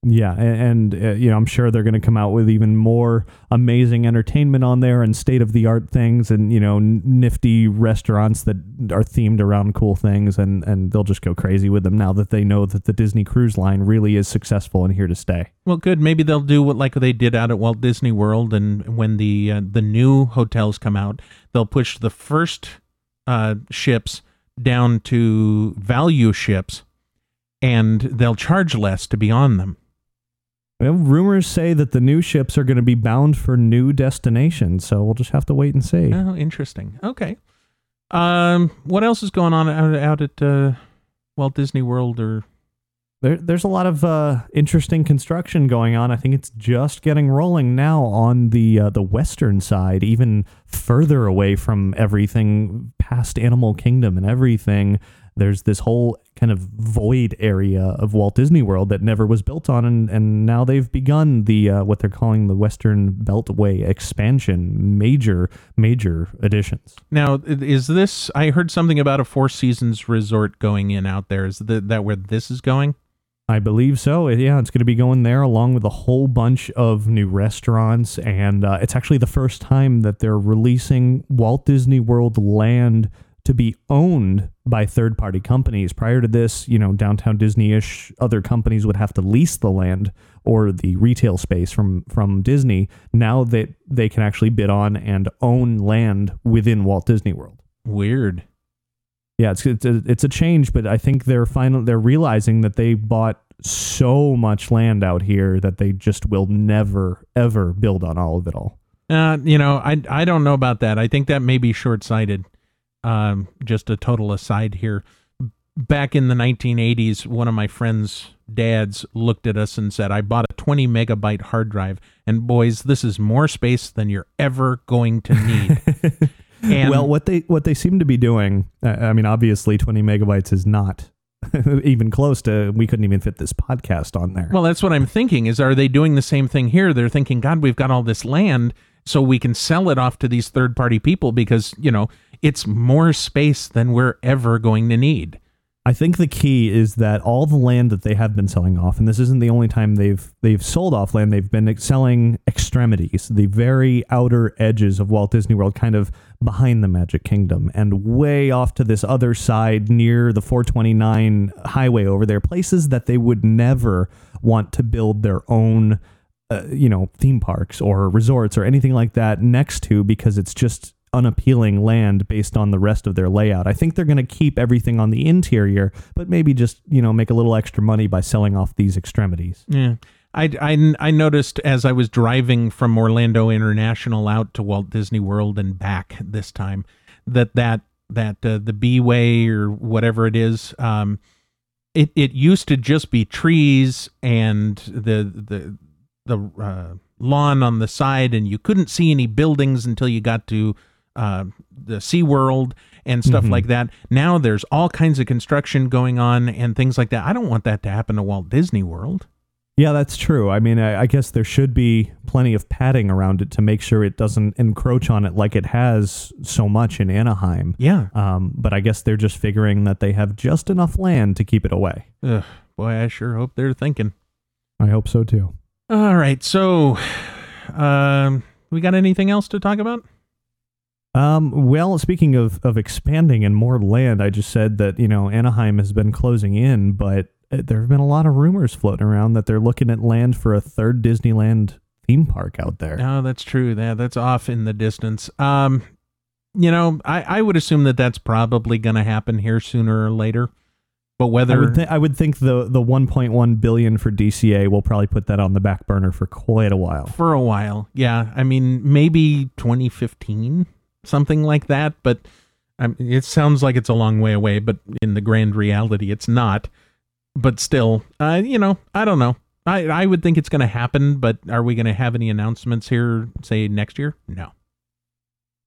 Yeah, a- and, uh, you know, I'm sure they're going to come out with even more amazing entertainment on there and state of the art things, and you know, nifty restaurants that are themed around cool things, and and they'll just go crazy with them now that they know that the Disney Cruise Line really is successful and here to stay. Well, good. Maybe they'll do what like they did out at Walt Disney World, and when the uh, the new hotels come out, they'll push the first uh, ships down to value ships, and they'll charge less to be on them. Well, rumors say that the new ships are going to be bound for new destinations, so we'll just have to wait and see. Oh, interesting. Okay. Um, what else is going on out, out at uh, Walt Disney World? Or There, there's a lot of uh, interesting construction going on. I think it's just getting rolling now on the uh, the western side, even further away from everything past Animal Kingdom and everything. There's this whole kind of void area of Walt Disney World that never was built on, and, and now they've begun the uh, what they're calling the Western Beltway expansion, major major additions. now, is this? I heard something about a Four Seasons resort going in out there. Is the, that where this is going? I believe so. Yeah, it's going to be going there along with a whole bunch of new restaurants. And uh, it's actually the first time that they're releasing Walt Disney World land to be owned by third party companies. Prior to this, you know, downtown Disney ish, other companies would have to lease the land or the retail space from, from Disney. Now that they can actually bid on and own land within Walt Disney World. Weird. Yeah, it's it's a, it's a change, but I think they're final. They're realizing that they bought so much land out here that they just will never ever build on all of it all. Uh, you know, I I don't know about that. I think that may be short sighted. Um, just a total aside here. Back in the 1980s, one of my friends' dads looked at us and said, "I bought a 20 megabyte hard drive, and boys, this is more space than you're ever going to need." and well, what they what they seem to be doing, uh, I mean, obviously, twenty megabytes is not even close to. We couldn't even fit this podcast on there. Well, that's what I'm thinking. Is are they doing the same thing here? They're thinking, God, we've got all this land, so we can sell it off to these third party people because you know it's more space than we're ever going to need. I think the key is that all the land that they have been selling off, and this isn't the only time they've they've sold off land. They've been selling extremities, the very outer edges of Walt Disney World, kind of behind the Magic Kingdom, and way off to this other side near the 429 highway over there, places that they would never want to build their own, uh, you know, theme parks or resorts or anything like that next to because it's just unappealing land based on the rest of their layout. I think they're going to keep everything on the interior, but maybe just, you know, make a little extra money by selling off these extremities. Yeah. I, I, I noticed as I was driving from Orlando International out to Walt Disney World and back this time that that that uh, the B way or whatever it is um it it used to just be trees and the the the uh, lawn on the side and you couldn't see any buildings until you got to uh, the SeaWorld and stuff Mhm. like that. Now there's all kinds of construction going on and things like that. I don't want that to happen to Walt Disney World. Yeah, that's true. I mean, I, I guess there should be plenty of padding around it to make sure it doesn't encroach on it like it has so much in Anaheim. Yeah. Um, but I guess they're just figuring that they have just enough land to keep it away. Ugh, boy, I sure hope they're thinking. I hope so too. All right, so um we got anything else to talk about? Um, well, speaking of, of expanding and more land, I just said that, you know, Anaheim has been closing in, but uh, there have been a lot of rumors floating around that they're looking at land for a third Disneyland theme park out there. Oh, that's true. That that's off in the distance. Um you know, I I would assume that that's probably going to happen here sooner or later. But I whether would, th- I would think the the 1.1 billion for DCA will probably put that on the back burner for quite a while. for a while. Yeah, I mean maybe 2015, something like that, but I mean, it sounds like it's a long way away, but in the grand reality it's not. But still, uh, you know, I don't know. I I would think it's going to happen, but are we going to have any announcements here say next year? No.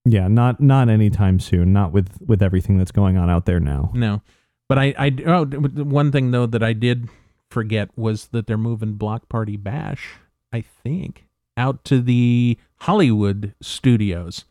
Yeah, not not anytime soon. Not with with everything that's going on out there now. No. But I I oh, one thing though that I did forget was that they're moving Block Party Bash, I think, out to the Hollywood studios.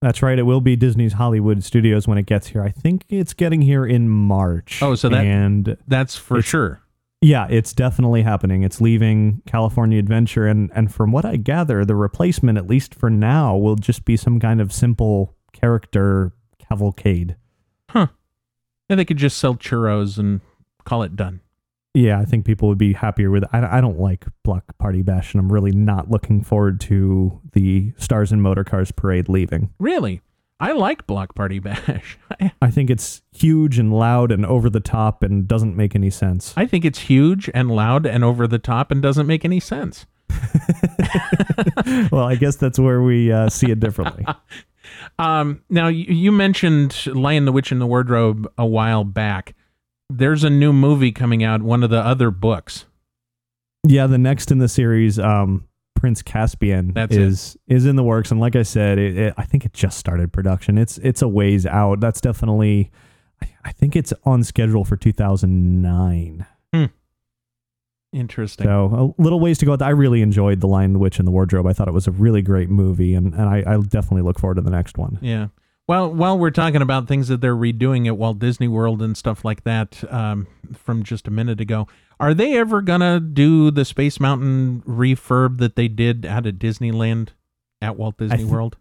That's right. It will be Disney's Hollywood Studios when it gets here. I think it's getting here in March. Oh, so that- and That's for sure. Yeah, it's definitely happening. It's leaving California Adventure, and and from what I gather, the replacement, at least for now, will just be some kind of simple character cavalcade. Huh. And they could just sell churros and call it done. Yeah, I think people would be happier with. I, I don't like Block Party Bash, and I'm really not looking forward to the Stars and Motorcars parade leaving. Really? I like Block Party Bash. I, think it's huge and loud and over the top and doesn't make any sense. I think it's huge and loud and over the top and doesn't make any sense. well, I guess that's where we uh, see it differently. Um, now, you, you mentioned Lion the Witch in the Wardrobe a while back. There's a new movie coming out, one of the other books. Yeah, the next in the series, um, Prince Caspian, That's it. is is in the works, and like I said, it, it, I think it just started production. It's it's a ways out. That's definitely, I, I think it's on schedule for 2009. Interesting. So a little ways to go. I really enjoyed The Lion, the Witch, and the Wardrobe. I thought it was a really great movie, and, and I, I definitely look forward to the next one. Yeah. Well, while we're talking about things that they're redoing at Walt Disney World and stuff like that um, from just a minute ago, are they ever going to do the Space Mountain refurb that they did out at Disneyland at Walt Disney th- World?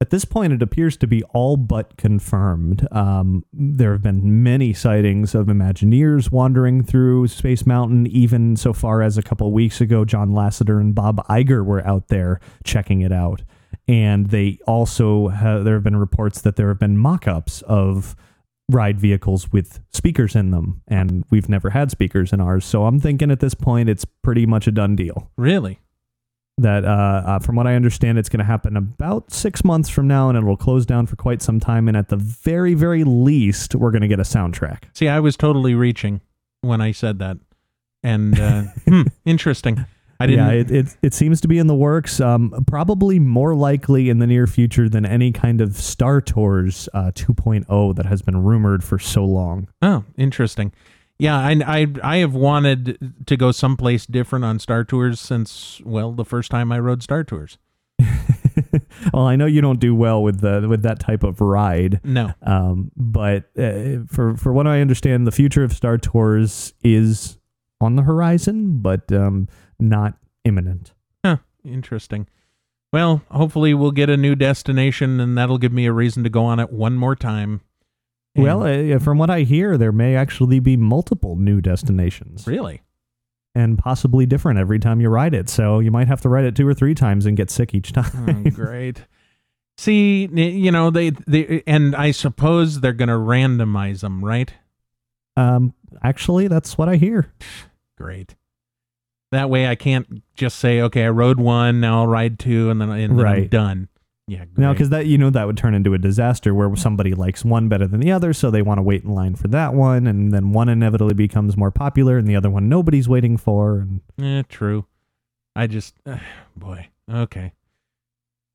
At this point, it appears to be all but confirmed. Um, there have been many sightings of Imagineers wandering through Space Mountain, even so far as a couple weeks ago, John Lasseter and Bob Iger were out there checking it out. And they also have, there have been reports that there have been mock ups of ride vehicles with speakers in them. And we've never had speakers in ours. So I'm thinking at this point, it's pretty much a done deal Really? that uh, uh, from what I understand, it's going to happen about six months from now, and it'll close down for quite some time. And at the very, very least, we're going to get a soundtrack. See, I was totally reaching when I said that. And uh, hmm, interesting. I didn't. Yeah, it, it it seems to be in the works. Um, probably more likely in the near future than any kind of Star Tours uh, 2.0 that has been rumored for so long. Oh, interesting. Yeah, I, I I have wanted to go someplace different on Star Tours since well the first time I rode Star Tours. well, I know you don't do well with the with that type of ride. No, Um, but uh, for for what I understand, the future of Star Tours is on the horizon, but um, not imminent. huh, interesting. Well, hopefully we'll get a new destination, and that'll give me a reason to go on it one more time. And- Well, uh, from what I hear, there may actually be multiple new destinations really, and possibly different every time you ride it. So you might have to ride it two or three times and get sick each oh, time. great. See, you know they they and I suppose they're going to randomize them, right? um, actually, that's what I hear. Great. That way I can't just say, okay, I rode one, now I'll ride two, and then, and then I'm Right. done. Yeah, great. No, because that you know that would turn into a disaster where somebody likes one better than the other, so they want to wait in line for that one, and then one inevitably becomes more popular, and the other one nobody's waiting for. And Eh, true. I just, boy, okay.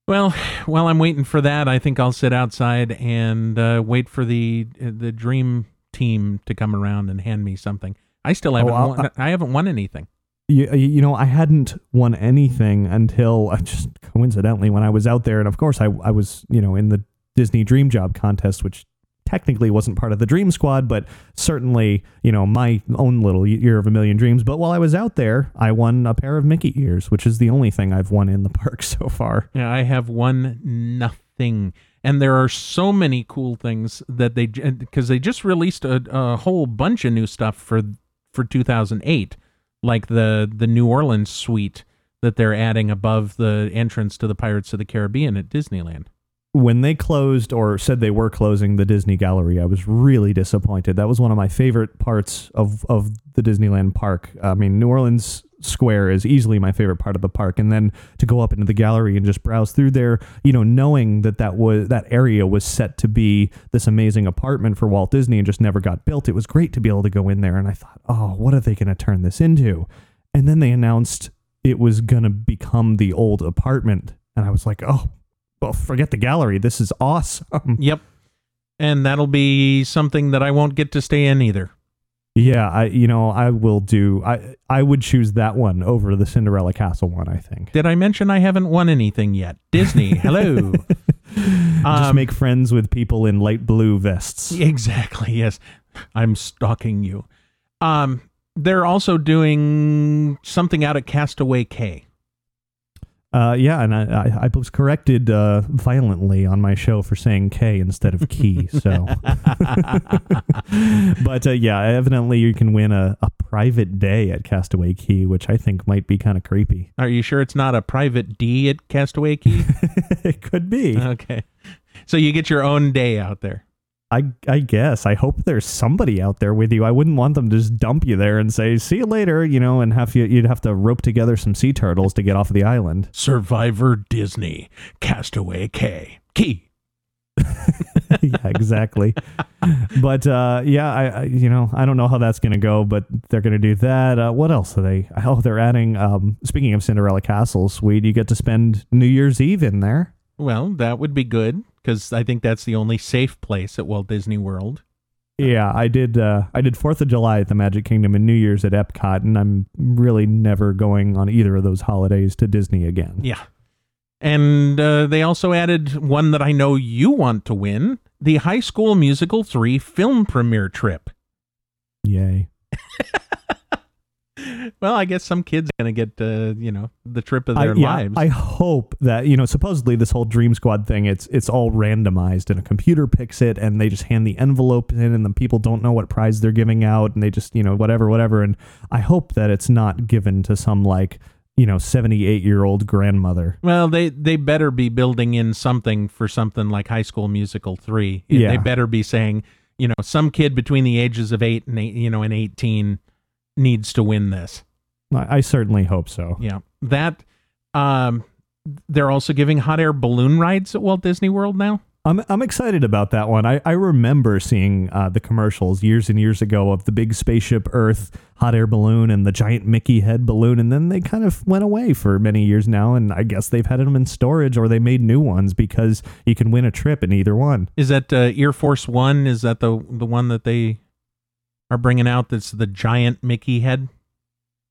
Well, while I'm waiting for that, I think I'll sit outside and uh, wait for the uh, the dream team to come around and hand me something. I still haven't I'll- won, I haven't won anything. You, you know, I hadn't won anything until uh, just coincidentally when I was out there, and of course I I was you know in the Disney Dream Job contest, which technically wasn't part of the Dream Squad, but certainly you know my own little year of a million dreams. But while I was out there, I won a pair of Mickey ears, which is the only thing I've won in the park so far. Yeah, I have won nothing. And there are so many cool things that they because they just released a, a whole bunch of new stuff for for 2008, like the the New Orleans suite that they're adding above the entrance to the Pirates of the Caribbean at Disneyland. when they closed or said they were closing the Disney Gallery, I was really disappointed. That was one of my favorite parts of, of the Disneyland park. I mean, New Orleans Square is easily my favorite part of the park, and then to go up into the gallery and just browse through there, you know, knowing that that was that area was set to be this amazing apartment for Walt Disney and just never got built. It was great to be able to go in there, and I thought, oh, what are they going to turn this into? And then they announced it was going to become the old apartment, and I was like, oh well, forget the gallery. This is awesome. Yep. And that'll be something that I won't get to stay in either. Yeah, I you know I will do. I I would choose that one over the Cinderella Castle one. I think. Did I mention I haven't won anything yet? Disney, hello. Just Um, make friends with people in light blue vests. Exactly. Yes, I'm stalking you. Um, they're also doing something out at Castaway K. Uh, yeah, and I, I, I was corrected uh, violently on my show for saying K instead of key. So, but uh, yeah, evidently you can win a, a private day at Castaway Cay, which I think might be kind of creepy. Are you sure it's not a private D at Castaway Cay? it could be. okay. So you get your own day out there. I I guess. I hope there's somebody out there with you. I wouldn't want them to just dump you there and say "see you later," you know, and have you you'd have to rope together some sea turtles to get off of the island. Survivor Disney Castaway K Key. yeah, exactly. but uh, yeah, I, I you know I don't know how that's gonna go, but they're gonna do that. Uh, what else are they? Oh, they're adding. Um, speaking of Cinderella Castle, sweet, you get to spend New Year's Eve in there. Well, that would be good because I think that's the only safe place at Walt Disney World. Yeah, I did. Uh, I did Fourth of July at the Magic Kingdom and New Year's at Epcot, and I'm really never going on either of those holidays to Disney again. Yeah. And uh, they also added one that I know you want to win the High School Musical 3 film premiere trip. Yay. well, I guess some kids going to get, uh, you know, the trip of their I, yeah, lives. I hope that you know. Supposedly, this whole Dream Squad thing it's it's all randomized, and a computer picks it, and they just hand the envelope in, and the people don't know what prize they're giving out, and they just you know whatever, whatever. And I hope that it's not given to some like you know 78 year old grandmother. well, they, they better be building in something for something like High School Musical 3. Yeah. They better be saying, you know, some kid between the ages of 8 and, eight, you know, and 18 needs to win this. I, I certainly hope so. Yeah. That um they're also giving hot air balloon rides at Walt Disney World now. I'm I'm excited about that one. I, I remember seeing uh, the commercials years and years ago of the big spaceship Earth hot air balloon and the giant Mickey head balloon, and then they kind of went away for many years now. And I guess they've had them in storage or they made new ones because you can win a trip in either one. Is that uh, Air Force 1 is that the the one that they are bringing out that's the giant Mickey head?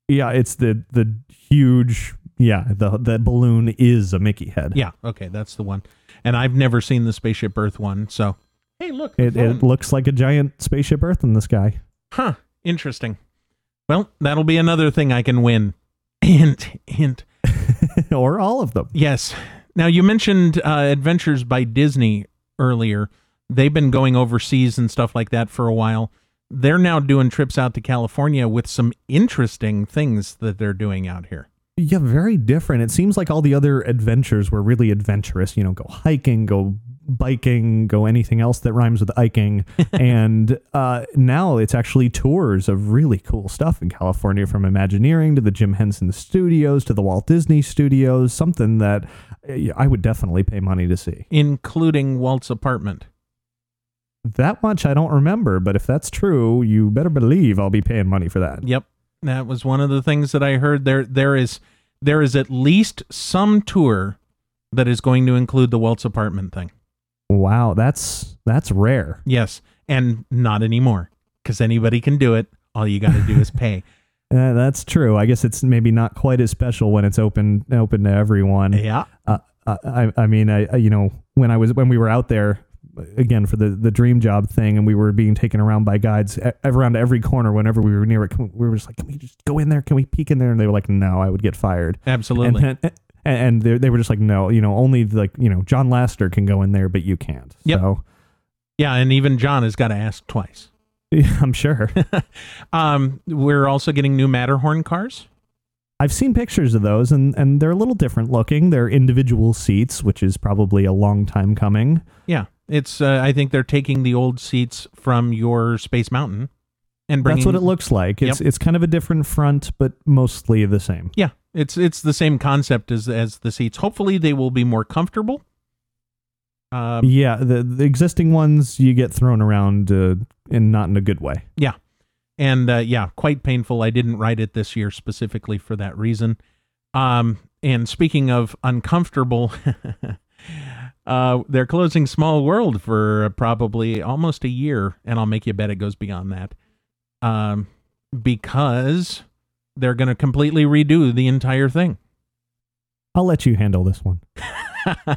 Yeah, it's the the huge. Yeah, the the balloon is a Mickey head. Yeah, okay, that's the one. And I've never seen the Spaceship Earth one, so hey, look. It, it looks like a giant spaceship Earth in the sky. Huh, interesting. Well, that'll be another thing I can win. Hint, hint. or all of them. Yes. Now you mentioned uh, Adventures by Disney earlier. They've been going overseas and stuff like that for a while. They're now doing trips out to California with some interesting things that they're doing out here. Yeah, very different. It seems like all the other adventures were really adventurous. You know, go hiking, go biking, go anything else that rhymes with hiking. and uh, now it's actually tours of really cool stuff in California, from Imagineering to the Jim Henson Studios to the Walt Disney Studios. Something that uh, I would definitely pay money to see. including Walt's apartment. That much I don't remember, but if that's true, you better believe I'll be paying money for that. Yep, that was one of the things that I heard. There, there is, there is at least some tour that is going to include the Walt's apartment thing. Wow, that's that's rare. Yes, and not anymore because anybody can do it. All you got to do is pay. Uh, that's true. I guess it's maybe not quite as special when it's open open to everyone. yeah, Uh, uh, I I mean I I- you know when I was when we were out there again for the the dream job thing and we were being taken around by guides e- around every corner whenever we were near it we we were just like can we just go in there can we peek in there and they were like no I would get fired absolutely. and and, and they they were just like no you know only like you know John Lasseter can go in there but you can't Yep. so yeah, and even John has got to ask twice. yeah, I'm sure Um, we're also getting new Matterhorn cars. I've seen pictures of those, and, and they're a little different looking. They're individual seats, which is probably a long time coming. Yeah, it's. Uh, I think they're taking the old seats from your Space Mountain and bringing. That's what it looks like. It's Yep. it's kind of a different front, but mostly the same. Yeah, it's it's the same concept as as the seats. Hopefully, they will be more comfortable. Um, yeah, the, the existing ones you get thrown around uh, and not in a good way. Yeah. And uh, yeah, quite painful. I didn't write it this year specifically for that reason. Um, and speaking of uncomfortable, uh, they're closing Small World for probably almost a year, and I'll make you bet it goes beyond that. Um, because they're going to completely redo the entire thing. I'll let you handle this one.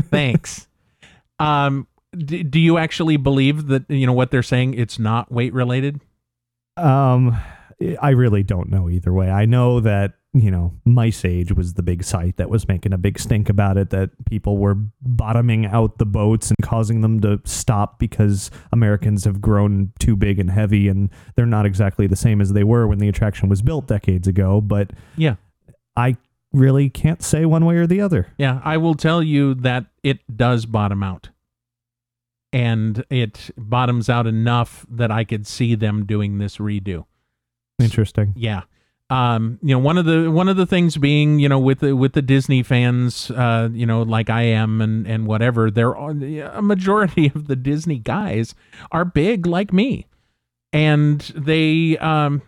Thanks. um, d- do you actually believe that you know what they're saying? It's not weight related. Um, I really don't know either way. I know that you know MiceAge was the big site that was making a big stink about it. That people were bottoming out the boats and causing them to stop because Americans have grown too big and heavy, and they're not exactly the same as they were when the attraction was built decades ago. But Yeah. I really can't say one way or the other. Yeah, I will tell you that it does bottom out. And it bottoms out enough that I could see them doing this redo. Interesting. Yeah. Um, you know, one of the one of the things being, you know, with the with the Disney fans, uh, you know, like I am and and whatever, there are a majority of the Disney guys are big like me. And they um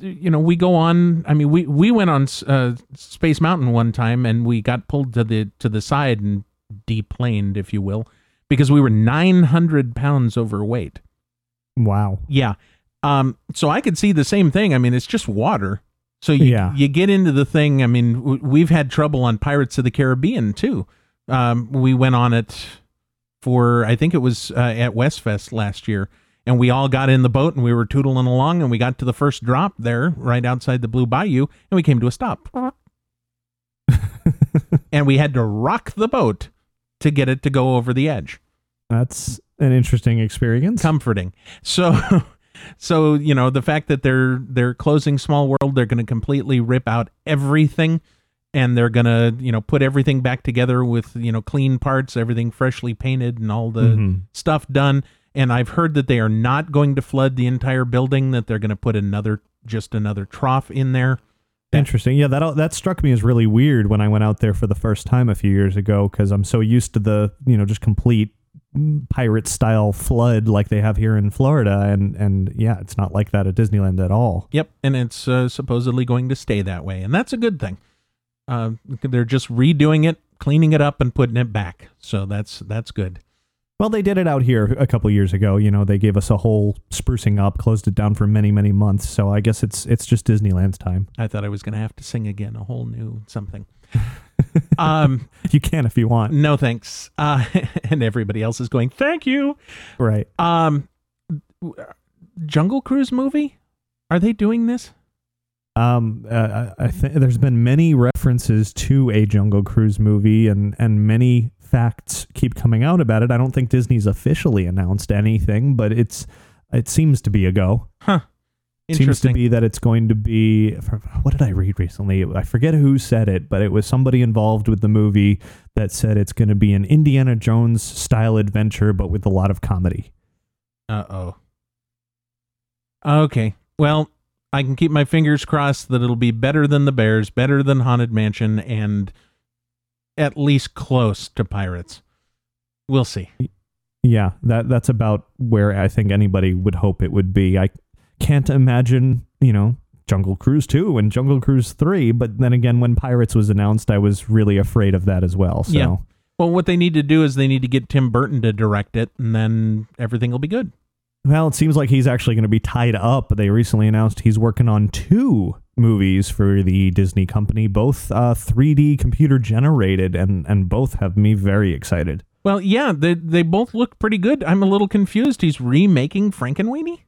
you know, we go on, I mean, we we went on uh, Space Mountain one time and we got pulled to the to the side and deplaned, if you will, because we were 900 pounds overweight. Wow. Yeah. Um, so I could see the same thing. I mean, it's just water. So you, Yeah. you get into the thing. I mean, w- we've had trouble on Pirates of the Caribbean too. Um, we went on it for, I think it was uh, at Westfest last year, and we all got in the boat and we were tootling along, and we got to the first drop there, right outside the Blue Bayou, and we came to a stop, and we had to rock the boat to get it to go over the edge That's an interesting experience. comforting. So so you know the fact that they're they're closing Small World, they're going to completely rip out everything and they're going to, you know, put everything back together with, you know, clean parts, everything freshly painted and all the Mhm. stuff done. And I've heard that they are not going to flood the entire building, that they're going to put another just another trough in there. Interesting. Yeah, that that struck me as really weird when I went out there for the first time a few years ago because I'm so used to the you know just complete pirate style flood like they have here in Florida, and and yeah, it's not like that at Disneyland at all. Yep, and it's uh, supposedly going to stay that way, and that's a good thing. Uh, they're just redoing it, cleaning it up, and putting it back. So that's that's good. Well, they did it out here a couple years ago. You know, they gave us a whole sprucing up, closed it down for many many months. So I guess it's it's just Disneyland's time. I thought I was going to have to sing again, a whole new something. um, You can if you want. no thanks. Uh, and everybody else is going, thank you. Right. Um, Jungle Cruise movie? Are they doing this? Um, uh, I think there's been many references to a Jungle Cruise movie, and and many facts keep coming out about it. I don't think Disney's officially announced anything, but it's it seems to be a go. Huh. Seems to be that it's going to be. What did I read recently? I forget who said it, but it was somebody involved with the movie that said it's going to be an Indiana Jones style adventure, but with a lot of comedy. Uh oh. Okay. Well, I can keep my fingers crossed that it'll be better than the Bears, better than Haunted Mansion, and at least close to Pirates. We'll see. Yeah, that that's about where I think anybody would hope it would be. I can't imagine, you know, Jungle Cruise 2 and Jungle Cruise 3, but then again when Pirates was announced, I was really afraid of that as well. So, Yeah. Well, what they need to do is they need to get Tim Burton to direct it, and then everything will be good. well, it seems like he's actually going to be tied up. They recently announced he's working on two movies for the Disney company, both uh, 3D computer generated and and both have me very excited. Well, yeah, they they both look pretty good. I'm a little confused. He's remaking Frankenweenie.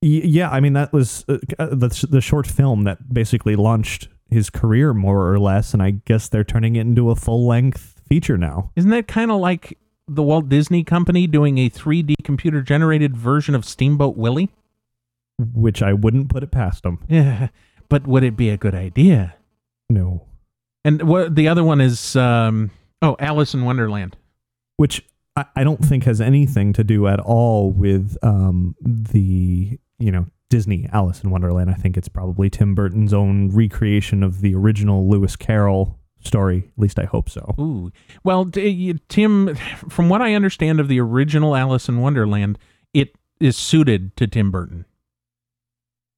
Yeah, I mean that was uh, the the short film that basically launched his career more or less, and I guess they're turning it into a full length feature now. Isn't that kind of like the Walt Disney Company doing a 3D computer generated version of Steamboat Willie? Which I wouldn't put it past them. Yeah, but would it be a good idea? No, And what the other one is? Um, oh, Alice in Wonderland. which I, I don't think has anything to do at all with um the you know Disney Alice in Wonderland. I think it's probably Tim Burton's own recreation of the original Lewis Carroll story. At least I hope so. Ooh, well, t- Tim, from what I understand of the original Alice in Wonderland, it is suited to Tim Burton.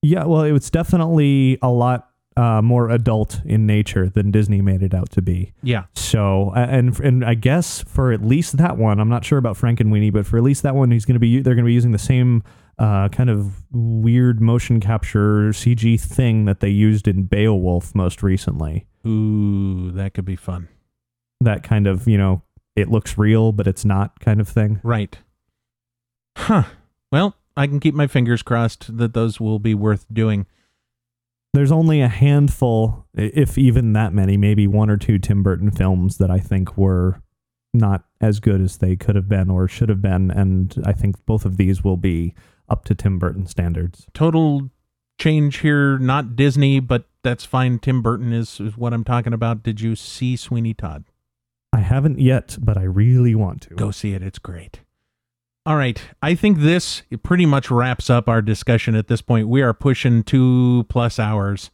Yeah, well, it was definitely a lot uh, more adult in nature than Disney made it out to be. Yeah, So, and and I guess for at least that one, I'm not sure about Frank and Frankenweenie, but for at least that one, he's going to be they're going to be using the same uh, kind of weird motion capture CG thing that they used in Beowulf most recently. ooh, that could be fun. That kind of you know it looks real, but it's not kind of thing. Right. Huh. Well, I can keep my fingers crossed that those will be worth doing. there's only a handful, if even that many, maybe one or two Tim Burton films that I think were not as good as they could have been or should have been, and I think both of these will be up to Tim Burton standards. Total change here, not Disney, but that's fine. Tim Burton is, is what I'm talking about. Did you see Sweeney Todd? I haven't yet, but I really want to. Go see it. It's great. All right. I think this pretty much wraps up our discussion at this point. We are pushing two plus hours.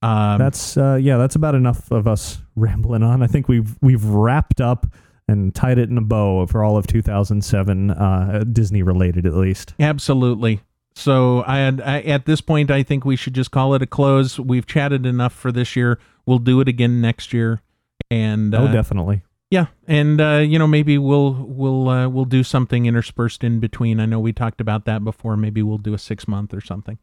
Um, That's uh, yeah, that's about enough of us rambling on. I think we've we've wrapped up and tied it in a bow for all of 2007, uh, Disney related at least. Absolutely. So I, I at this point I think we should just call it a close. We've chatted enough for this year. We'll do it again next year. And oh, uh, definitely. yeah, and uh, you know maybe we'll we'll uh, we'll do something interspersed in between. I know we talked about that before. Maybe we'll do a six month or something.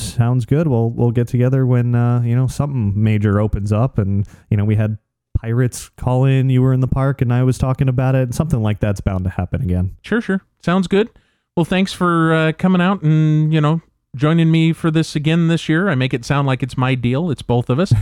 Sounds good. We'll we'll get together when uh, you know something major opens up, and you know we had pirates call in. You were in the park, and I was talking about it. And something like that's bound to happen again. Sure, sure. Sounds good. Well, thanks for uh, coming out and you know joining me for this again this year. I make it sound like it's my deal. It's both of us.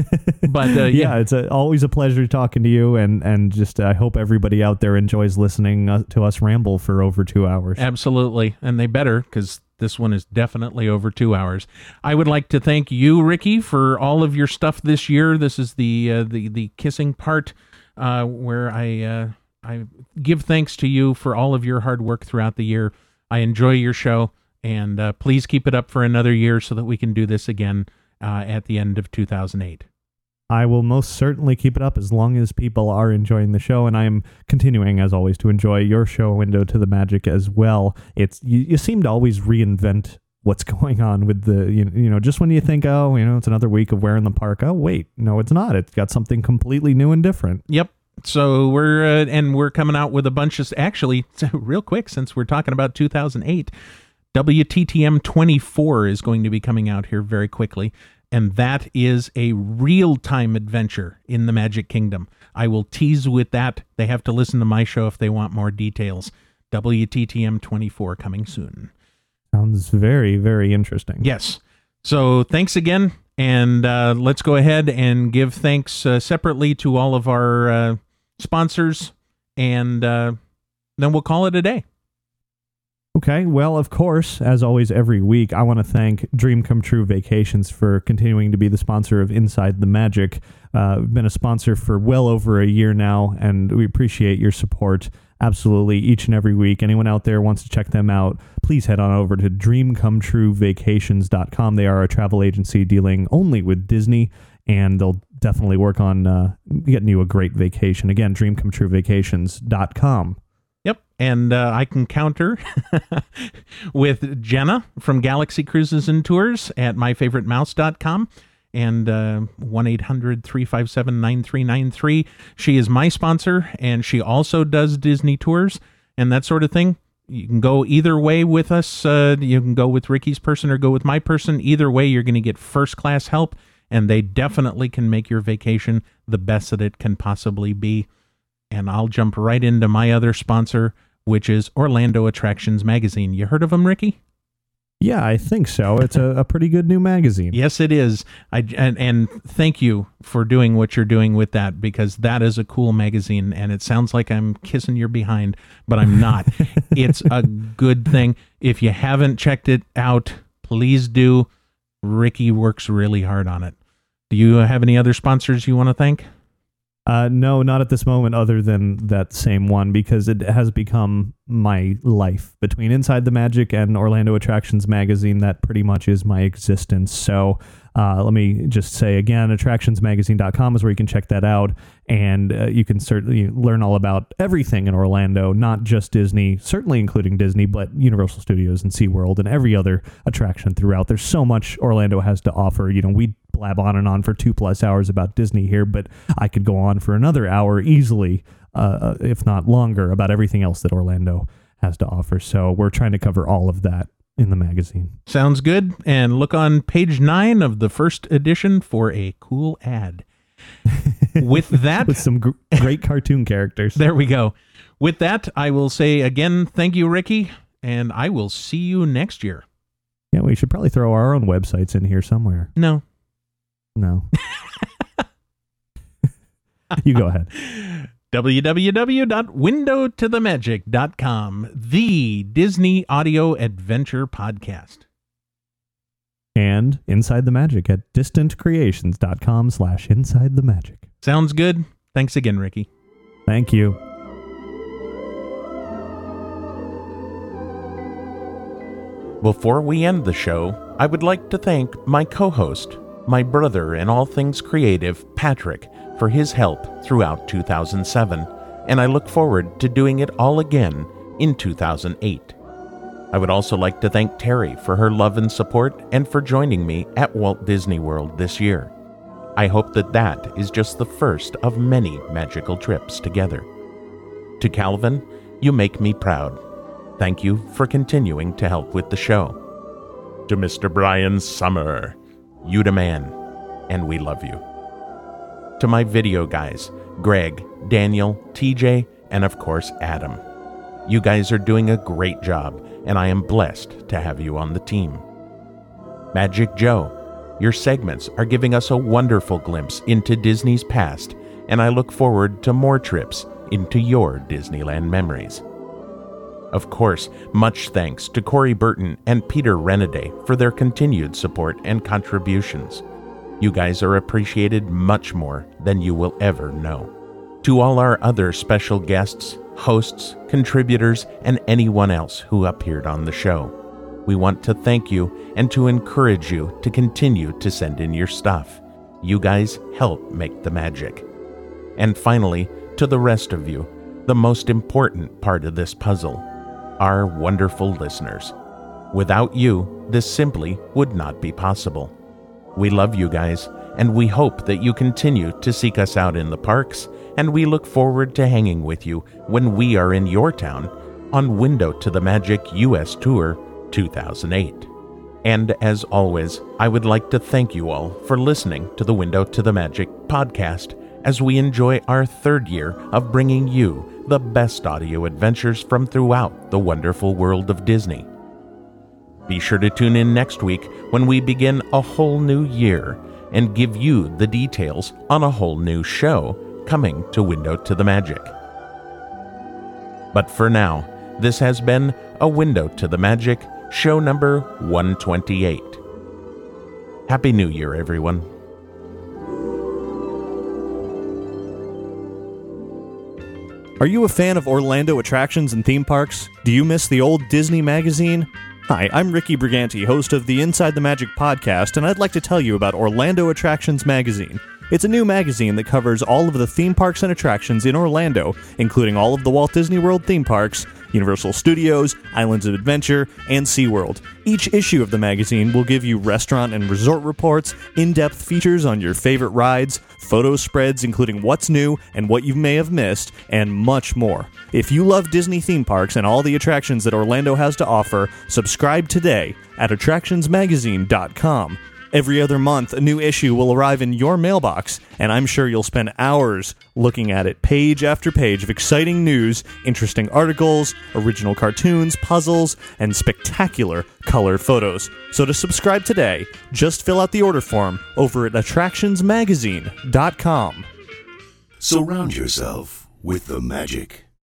but uh, yeah, yeah, it's a, always a pleasure talking to you, and and just I hope everybody out there enjoys listening uh, to us ramble for over two hours. Absolutely. And they better because this one is definitely over two hours. I would like to thank you, Ricky, for all of your stuff this year. This is the uh, the the kissing part uh, where I uh, I give thanks to you for all of your hard work throughout the year. I enjoy your show, and uh, please keep it up for another year so that we can do this again uh, at the end of 2008. I will most certainly keep it up as long as people are enjoying the show, and I am continuing, as always, to enjoy your show, Window to the Magic, as well. It's you, you seem to always reinvent what's going on with the you, you know just when you think oh you know it's another week of wearing the park oh wait no it's not it's got something completely new and different Yep. So we're uh, and we're coming out with a bunch of actually real quick since we're talking about 2008. WTTM 24 is going to be coming out here very quickly, and that is a real time adventure in the Magic Kingdom. I will tease with that. They have to listen to my show if they want more details. WTTM 24 coming soon. sounds very very interesting Yes. So thanks again, and uh, let's go ahead and give thanks uh, separately to all of our uh, sponsors, and uh, then we'll call it a day. Okay, well, of course, as always, every week, I want to thank Dream Come True Vacations for continuing to be the sponsor of Inside the Magic. Uh, been a sponsor for well over a year now, and we appreciate your support absolutely each and every week. Anyone out there wants to check them out, please head on over to dreamcometruevacations.com. They are a travel agency dealing only with Disney, and they'll definitely work on uh, getting you a great vacation. Again, dreamcometruevacations.com. And uh, I can counter with Jana from Galaxy Cruises and Tours at myfavoritemouse.com and uh, 1 800 357 9393. She is my sponsor, and she also does Disney tours and that sort of thing. You can go either way with us. Uh, you can go with Ricky's person or go with my person. Either way, you're going to get first class help, and they definitely can make your vacation the best that it can possibly be and I'll jump right into my other sponsor, which is Orlando Attractions Magazine. You heard of them, Ricky? Yeah, I think so. It's a, a pretty good new magazine. Yes, it is. I and, and thank you for doing what you're doing with that because that is a cool magazine, and it sounds like I'm kissing your behind, but I'm not. it's a good thing. If you haven't checked it out, please do. Ricky works really hard on it. Do you have any other sponsors you want to thank? Uh, no, not at this moment, other than that same one, because it has become my life. Between Inside the Magic and Orlando Attractions Magazine, that pretty much is my existence. So uh, let me just say again attractionsmagazine.com is where you can check that out. And uh, you can certainly learn all about everything in Orlando, not just Disney, certainly including Disney, but Universal Studios and SeaWorld and every other attraction throughout. There's so much Orlando has to offer. You know, we blab on and on for two plus hours about Disney here, but I could go on for another hour easily, uh, if not longer, about everything else that Orlando has to offer. So we're trying to cover all of that in the magazine. Sounds good. And look on page nine of the first edition for a cool ad. With that, With some gr- great cartoon characters. there we go. With that, I will say again, thank you, Ricky, and I will see you next year. Yeah, we should probably throw our own websites in here somewhere. No. No. you go ahead. www.windowtothemagic.com, the Disney audio adventure podcast. And Inside the Magic at distantcreations.com slash inside the magic. Sounds good. Thanks again, Ricky. Thank you. Before we end the show, I would like to thank my co host, my brother in all things creative, Patrick, for his help throughout 2007, and I look forward to doing it all again in 2008. I would also like to thank Terry for her love and support and for joining me at Walt Disney World this year. I hope that that is just the first of many magical trips together. To Calvin, you make me proud. Thank you for continuing to help with the show. To Mr. Brian Summer, you the man, and we love you. To my video guys, Greg, Daniel, TJ, and of course Adam. You guys are doing a great job, and I am blessed to have you on the team. Magic Joe, your segments are giving us a wonderful glimpse into Disney's past, and I look forward to more trips into your Disneyland memories. Of course, much thanks to Corey Burton and Peter Renaday for their continued support and contributions. You guys are appreciated much more than you will ever know. To all our other special guests, hosts, contributors, and anyone else who appeared on the show, we want to thank you and to encourage you to continue to send in your stuff. You guys help make the magic. And finally, to the rest of you, the most important part of this puzzle our wonderful listeners. Without you, this simply would not be possible. We love you guys, and we hope that you continue to seek us out in the parks, and we look forward to hanging with you when we are in your town on Window to the Magic US Tour 2008. And as always, I would like to thank you all for listening to the Window to the Magic podcast as we enjoy our third year of bringing you the best audio adventures from throughout the wonderful world of Disney. Be sure to tune in next week when we begin a whole new year and give you the details on a whole new show coming to Window to the Magic. But for now, this has been a Window to the Magic, show number 128. Happy New Year, everyone. Are you a fan of Orlando attractions and theme parks? Do you miss the old Disney magazine? Hi, I'm Ricky Brigante, host of the Inside the Magic podcast, and I'd like to tell you about Orlando Attractions Magazine. It's a new magazine that covers all of the theme parks and attractions in Orlando, including all of the Walt Disney World theme parks, Universal Studios, Islands of Adventure, and SeaWorld. Each issue of the magazine will give you restaurant and resort reports, in depth features on your favorite rides, photo spreads including what's new and what you may have missed, and much more. If you love Disney theme parks and all the attractions that Orlando has to offer, subscribe today at attractionsmagazine.com. Every other month, a new issue will arrive in your mailbox, and I'm sure you'll spend hours looking at it page after page of exciting news, interesting articles, original cartoons, puzzles, and spectacular color photos. So to subscribe today, just fill out the order form over at attractionsmagazine.com. Surround yourself with the magic.